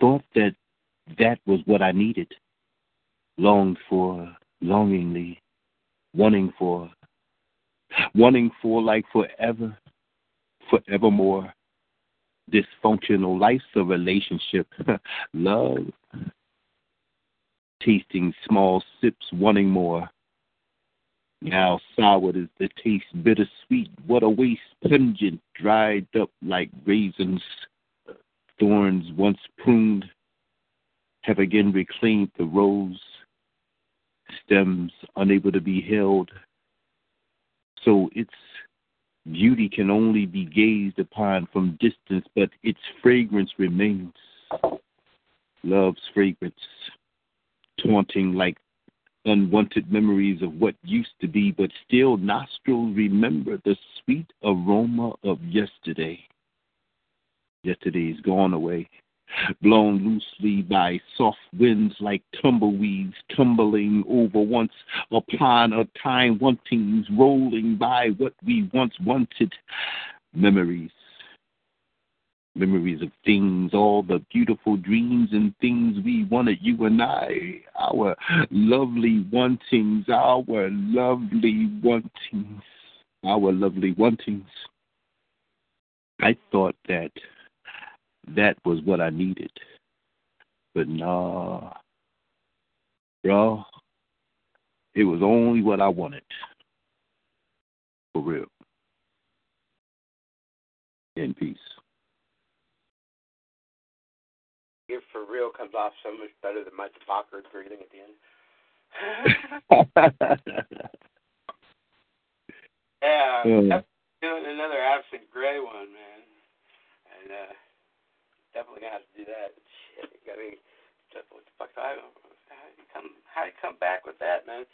Thought that that was what I needed. Longed for, longingly, wanting for, wanting for like forever, forevermore. Dysfunctional life's a relationship. [LAUGHS] Love. Tasting small sips, wanting more. Now soured is the taste, bittersweet. What a waste, pungent, dried up like raisins. Thorns once pruned have again reclaimed the rose. Stems unable to be held. So its beauty can only be gazed upon from distance, but its fragrance remains. Love's fragrance, taunting like unwanted memories of what used to be, but still nostrils remember the sweet aroma of yesterday. Yesterday's gone away, blown loosely by soft winds like tumbleweeds tumbling over once upon a time wantings rolling by what we once wanted. Memories. Memories of things, all the beautiful dreams and things we wanted, you and I, our lovely wantings, our lovely wantings, our lovely wantings. I thought that that was what I needed. But nah, bro, it was only what I wanted. For real. In peace. Your for real comes off so much better than my Fokker breathing at the end. [LAUGHS] [LAUGHS] yeah, Yeah. Doing another absent gray one, man, and uh, definitely gonna have to do that. Shit, gotta. What the fuck? I don't. How do you come? How do you come back with that, man?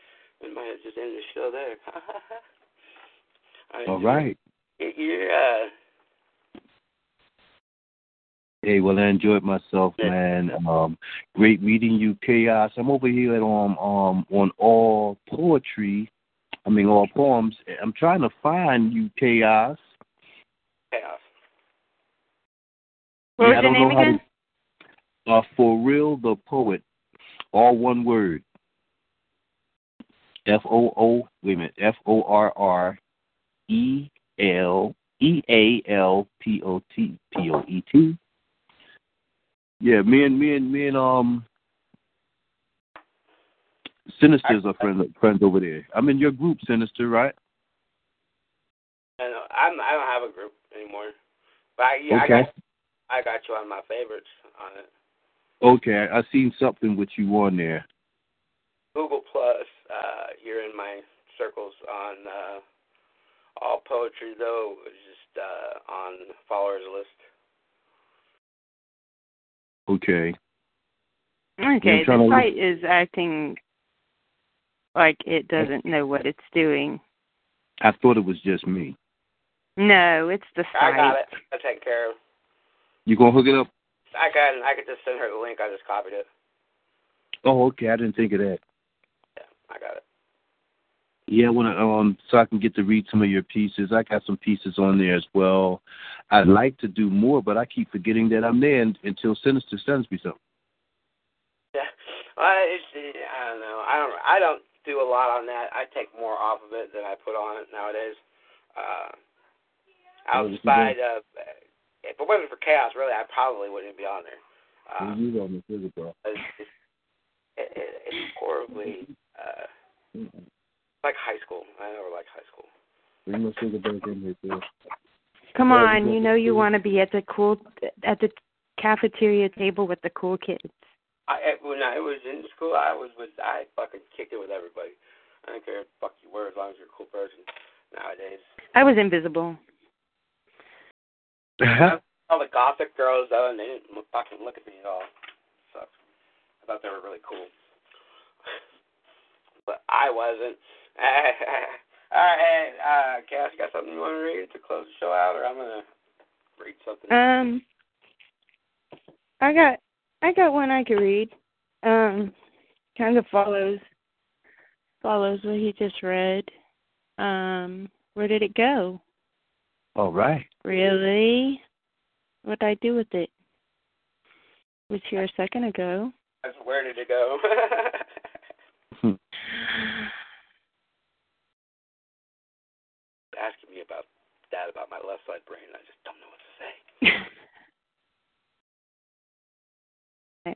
We might have just ended the show there. I [LAUGHS] All right. You're uh, Hey, well, I enjoyed myself, man. Um, great meeting you, Chaos. I'm over here at um um on all poetry. I mean, all poems. I'm trying to find you, Chaos. chaos. What Yeah, was I your don't name know how to- Uh, for real, the poet. All one word. F O O. Wait a minute. F O R R E L E A L P O T P O E T. Yeah, me and me and me and um Sinister's are friends friends over there. I'm in your group, Sinister, right? I know. I'm. I don't have a group anymore. But I, yeah, I Okay. got. I got you on my favorites on it. Okay, I seen something with you on there. Google Plus. Uh, you're in my circles on uh, all poetry though. is Just uh, on followers list. Okay. Okay, trying the to- site is acting like it doesn't know what it's doing. I thought it was just me. No, it's the site. I site. got it. I take care of. You gonna hook it up? I can. I could just send her the link. I just copied it. Oh, okay. I didn't think of that. Yeah, I got it. Yeah, I want to um so I can get to read some of your pieces. I got some pieces on there as well. I'd like to do more, but I keep forgetting that I'm there un- until Sinister sends me something. Yeah. It's, I don't know. I don't. I don't do a lot on that. I take more off of it than I put on it nowadays. Uh, outside of, if it wasn't for chaos, really, I probably wouldn't be on there. Uh, you on the sugar, [LAUGHS] bro. It's, it's, it, it, it's horribly uh, like high school. I never liked high school. Bring my sugar back in here, too. Come on, you know you want to be at the cool at the cafeteria table with the cool kids. I I- when I was in school, I was with I fucking kicked it with everybody. I don't care what the fuck you were as long as you're a cool person. Nowadays, I was invisible. All the gothic girls though, and they didn't look, fucking look at me at all. So I thought they were really cool, [LAUGHS] but I wasn't. [LAUGHS] all right, hey, uh, Cass, you got something you want to read to close the show out, or I'm gonna read something. Um, I got I got one I could read. Um, kind of follows follows what he just read. Um, where did it go? All right. Really? What'd I do with it? Was here a second ago. Where did it go? [LAUGHS] Asking me about that about my left side brain, I just don't know what to say. [LAUGHS]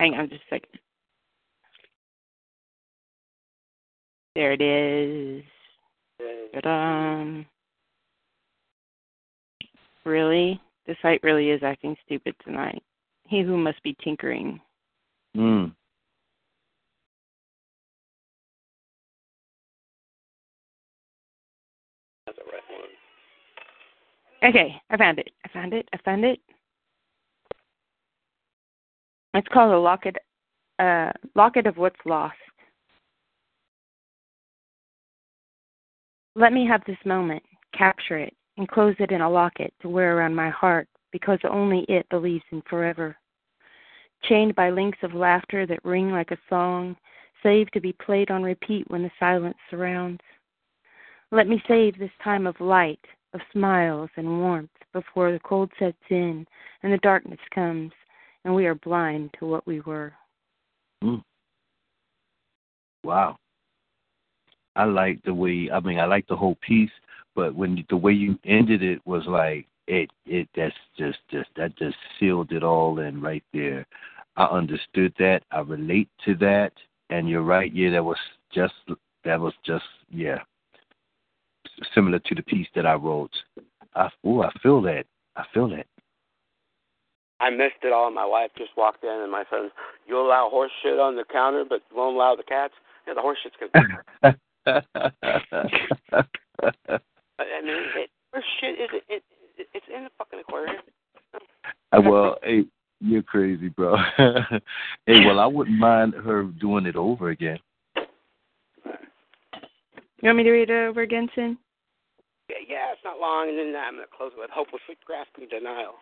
Hang on just a second. There it is. Ta-da. Really? The site really is acting stupid tonight. He who must be tinkering. Mm. That's the right one. Okay, I found it. I found it. I found it. It's called a locket uh locket of what's lost. Let me have this moment, capture it, enclose it in a locket to wear around my heart, because only it believes in forever. Chained by links of laughter that ring like a song, saved to be played on repeat when the silence surrounds. Let me save this time of light, of smiles and warmth before the cold sets in and the darkness comes and we are blind to what we were. Mm. Wow. I like the way I mean I like the whole piece, but when the way you ended it was like it it that's just just that just sealed it all in right there. I understood that. I relate to that, and you're right. Yeah, that was just that was just yeah similar to the piece that I wrote. I oh I feel that. I feel that. I missed it all. and My wife just walked in, and my son, "You allow horse shit on the counter, but won't allow the cats." Yeah, the horse shit's gonna. [LAUGHS] I mean, it, horse shit is it, it, it? It's in the fucking aquarium. Uh, well, hey, you're crazy, bro. [LAUGHS] hey, well, I wouldn't mind her doing it over again. You want me to read it over again soon? Yeah, yeah, it's not long, and then I'm gonna close it with hopelessly grasping denial.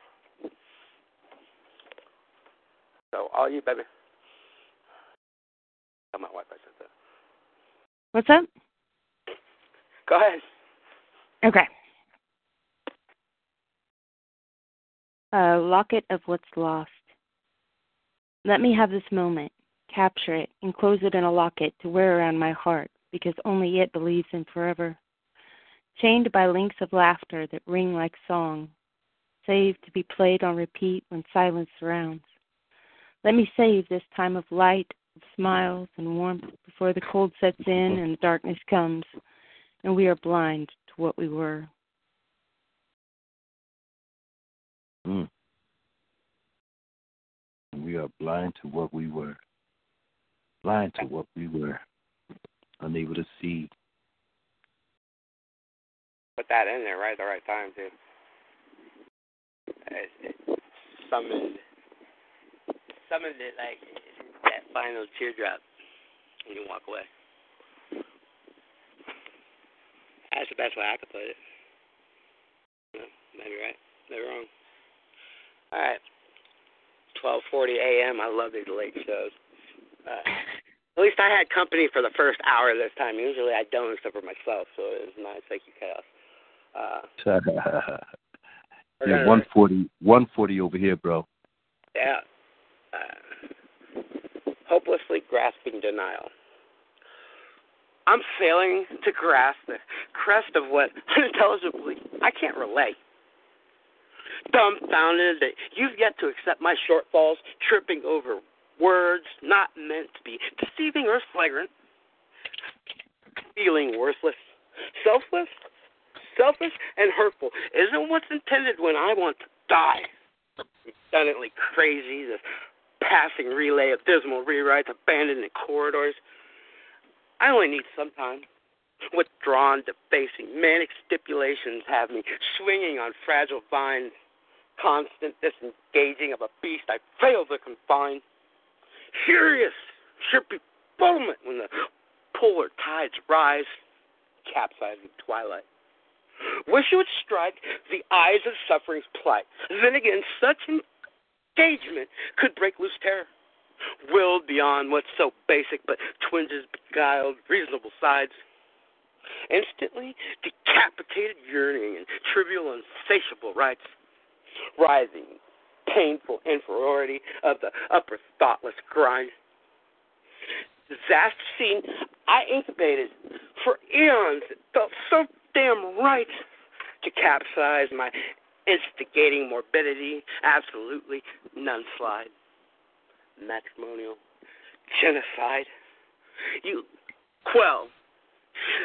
So, all you, baby. Tell my wife I said that. What's up? Go ahead. Okay. A locket of what's lost. Let me have this moment, capture it, enclose it in a locket to wear around my heart, because only it believes in forever. Chained by links of laughter that ring like song, saved to be played on repeat when silence surrounds. Let me save this time of light, smiles and warmth before the cold sets in and the darkness comes, and we are blind to what we were. Mm. We are blind to what we were. Blind to what we were. Unable to see. Put that in there right at the right time, dude. It, it summoned, summoned it like that final teardrop when you walk away. That's the best way I could put it. No, maybe right, maybe wrong. All right, 12:40 a.m. I love these late shows. Uh, at least I had company for the first hour this time. Usually I don't, except for myself. So it was nice. Thank you, Chaos. Uh, [LAUGHS] yeah, 140, 140 over here, bro. Yeah. Hopelessly grasping denial. I'm failing to grasp the crest of what [LAUGHS] unintelligibly I can't relate. dumbfounded that you've yet to accept my shortfalls, tripping over words not meant to be deceiving or flagrant, feeling worthless, selfless, selfish, and hurtful isn't what's intended when I want to die. Redundantly crazy, this passing relay of dismal rewrites, abandoned corridors. I only need some time. Withdrawn, defacing, manic stipulations have me swinging on fragile vines, constant disengaging of a beast I fail to confine. Furious, chirpy fulfillment when the polar tides rise, capsizing twilight. Wish you would strike the eyes of suffering's plight. Then again, such engagement could break loose terror. Willed beyond what's so basic, but twinges beguiled, reasonable sides. Instantly decapitated yearning and trivial, insatiable rights. Rising, painful inferiority of the upper thoughtless grind. Disaster scene I incubated for eons. It felt so damn right to capsize my instigating morbidity. Absolutely none slide. Matrimonial genocide. You quell.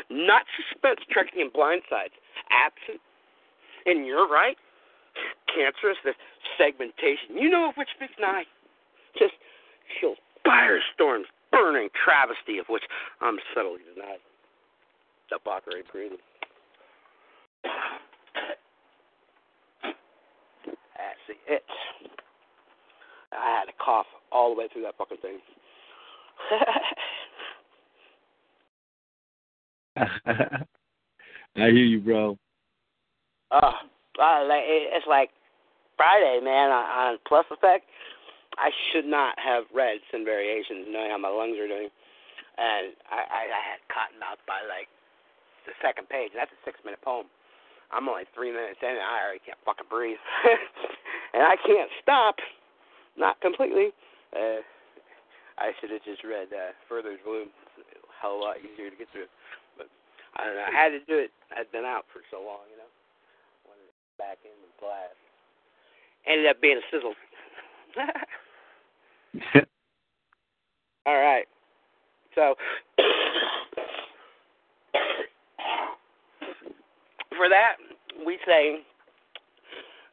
Not suspense tracking in blindsides. Absent. And you're right. Cancerous, this segmentation. You know of which speaks nigh. Just feel firestorms, burning travesty of which I'm subtly denied. Debauchery breathing. That's it. I had to cough all the way through that fucking thing. [LAUGHS] I hear you, bro. Uh, like it's like Friday, man. On, on Plus Effect, I should not have read some variations, knowing how my lungs are doing, and I, I, I had cotton mouth by like the second page. That's a six-minute poem. I'm only three minutes in, and I already can't fucking breathe, [LAUGHS] and I can't stop. Not completely. Uh, I should have just read uh, Further's Bloom. It's a hell of a lot easier to get through. But I don't know. I had to do it. I'd been out for so long, you know. Wanted to get back in the class. Ended up being a sizzle. [LAUGHS] All right. So [COUGHS] for that, we say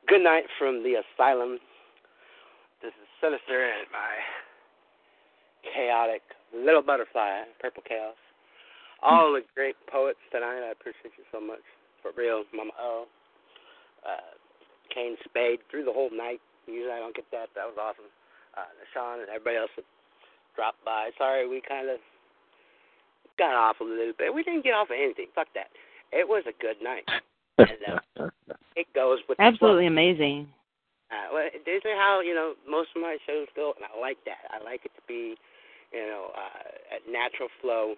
good night from the asylum. This is Sinister and my chaotic little butterfly, Purple Chaos. All the great poets tonight, I appreciate you so much. For real, Mama O, uh, Kane Spade, through the whole night. Usually I don't get that. That was awesome. Uh, Sean and everybody else that dropped by. Sorry, we kind of got off a little bit. We didn't get off of anything. Fuck that. It was a good night. And, uh, it goes with Absolutely the amazing. Uh, well, this is how you know most of my shows go, and I like that. I like it to be, you know, uh, a natural flow.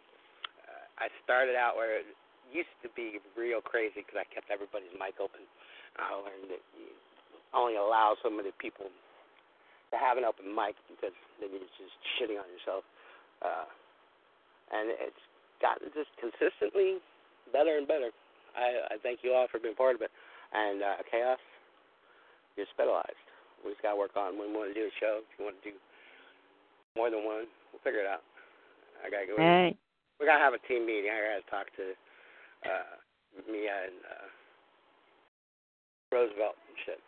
Uh, I started out where it used to be real crazy because I kept everybody's mic open. I learned that you only allow so many people to have an open mic because then you're just shitting on yourself. Uh, and it's gotten just consistently better and better. I, I thank you all for being part of it. And uh, Chaos, you're specialized. We just got to work on when we want to do a show. If you want to do more than one, we'll figure it out. I got to go. Hey. We got to have a team meeting. I got to talk to uh, Mia and uh, Roosevelt and shit.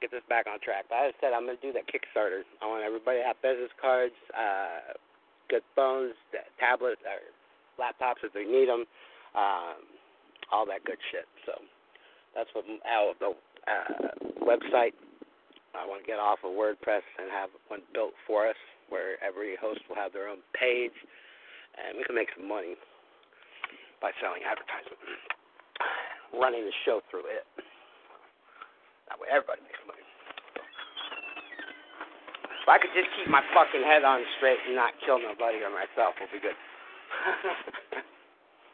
Get this back on track. But I said, I'm going to do that Kickstarter. I want everybody to have business cards, uh, good phones, tablets, or laptops if they need them, um, all that good shit. So that's what our the uh, website. I want to get off of WordPress and have one built for us, where every host will have their own page, and we can make some money by selling advertisement, [SIGHS] running the show through it. That way, everybody makes money. If I could just keep my fucking head on straight and not kill nobody or myself, we'll be good. [LAUGHS]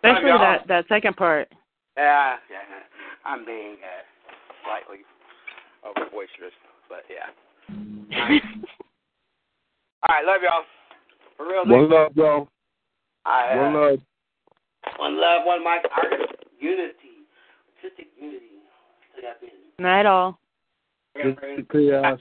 Especially that that second part. Yeah, yeah. [LAUGHS] I'm being uh, slightly over boisterous, but yeah. [LAUGHS] All right, love y'all. For real. One love, bro. I, uh, One love. One love, one mic, artist unity, artistic unity. Still got me. Not at all. Just chaos.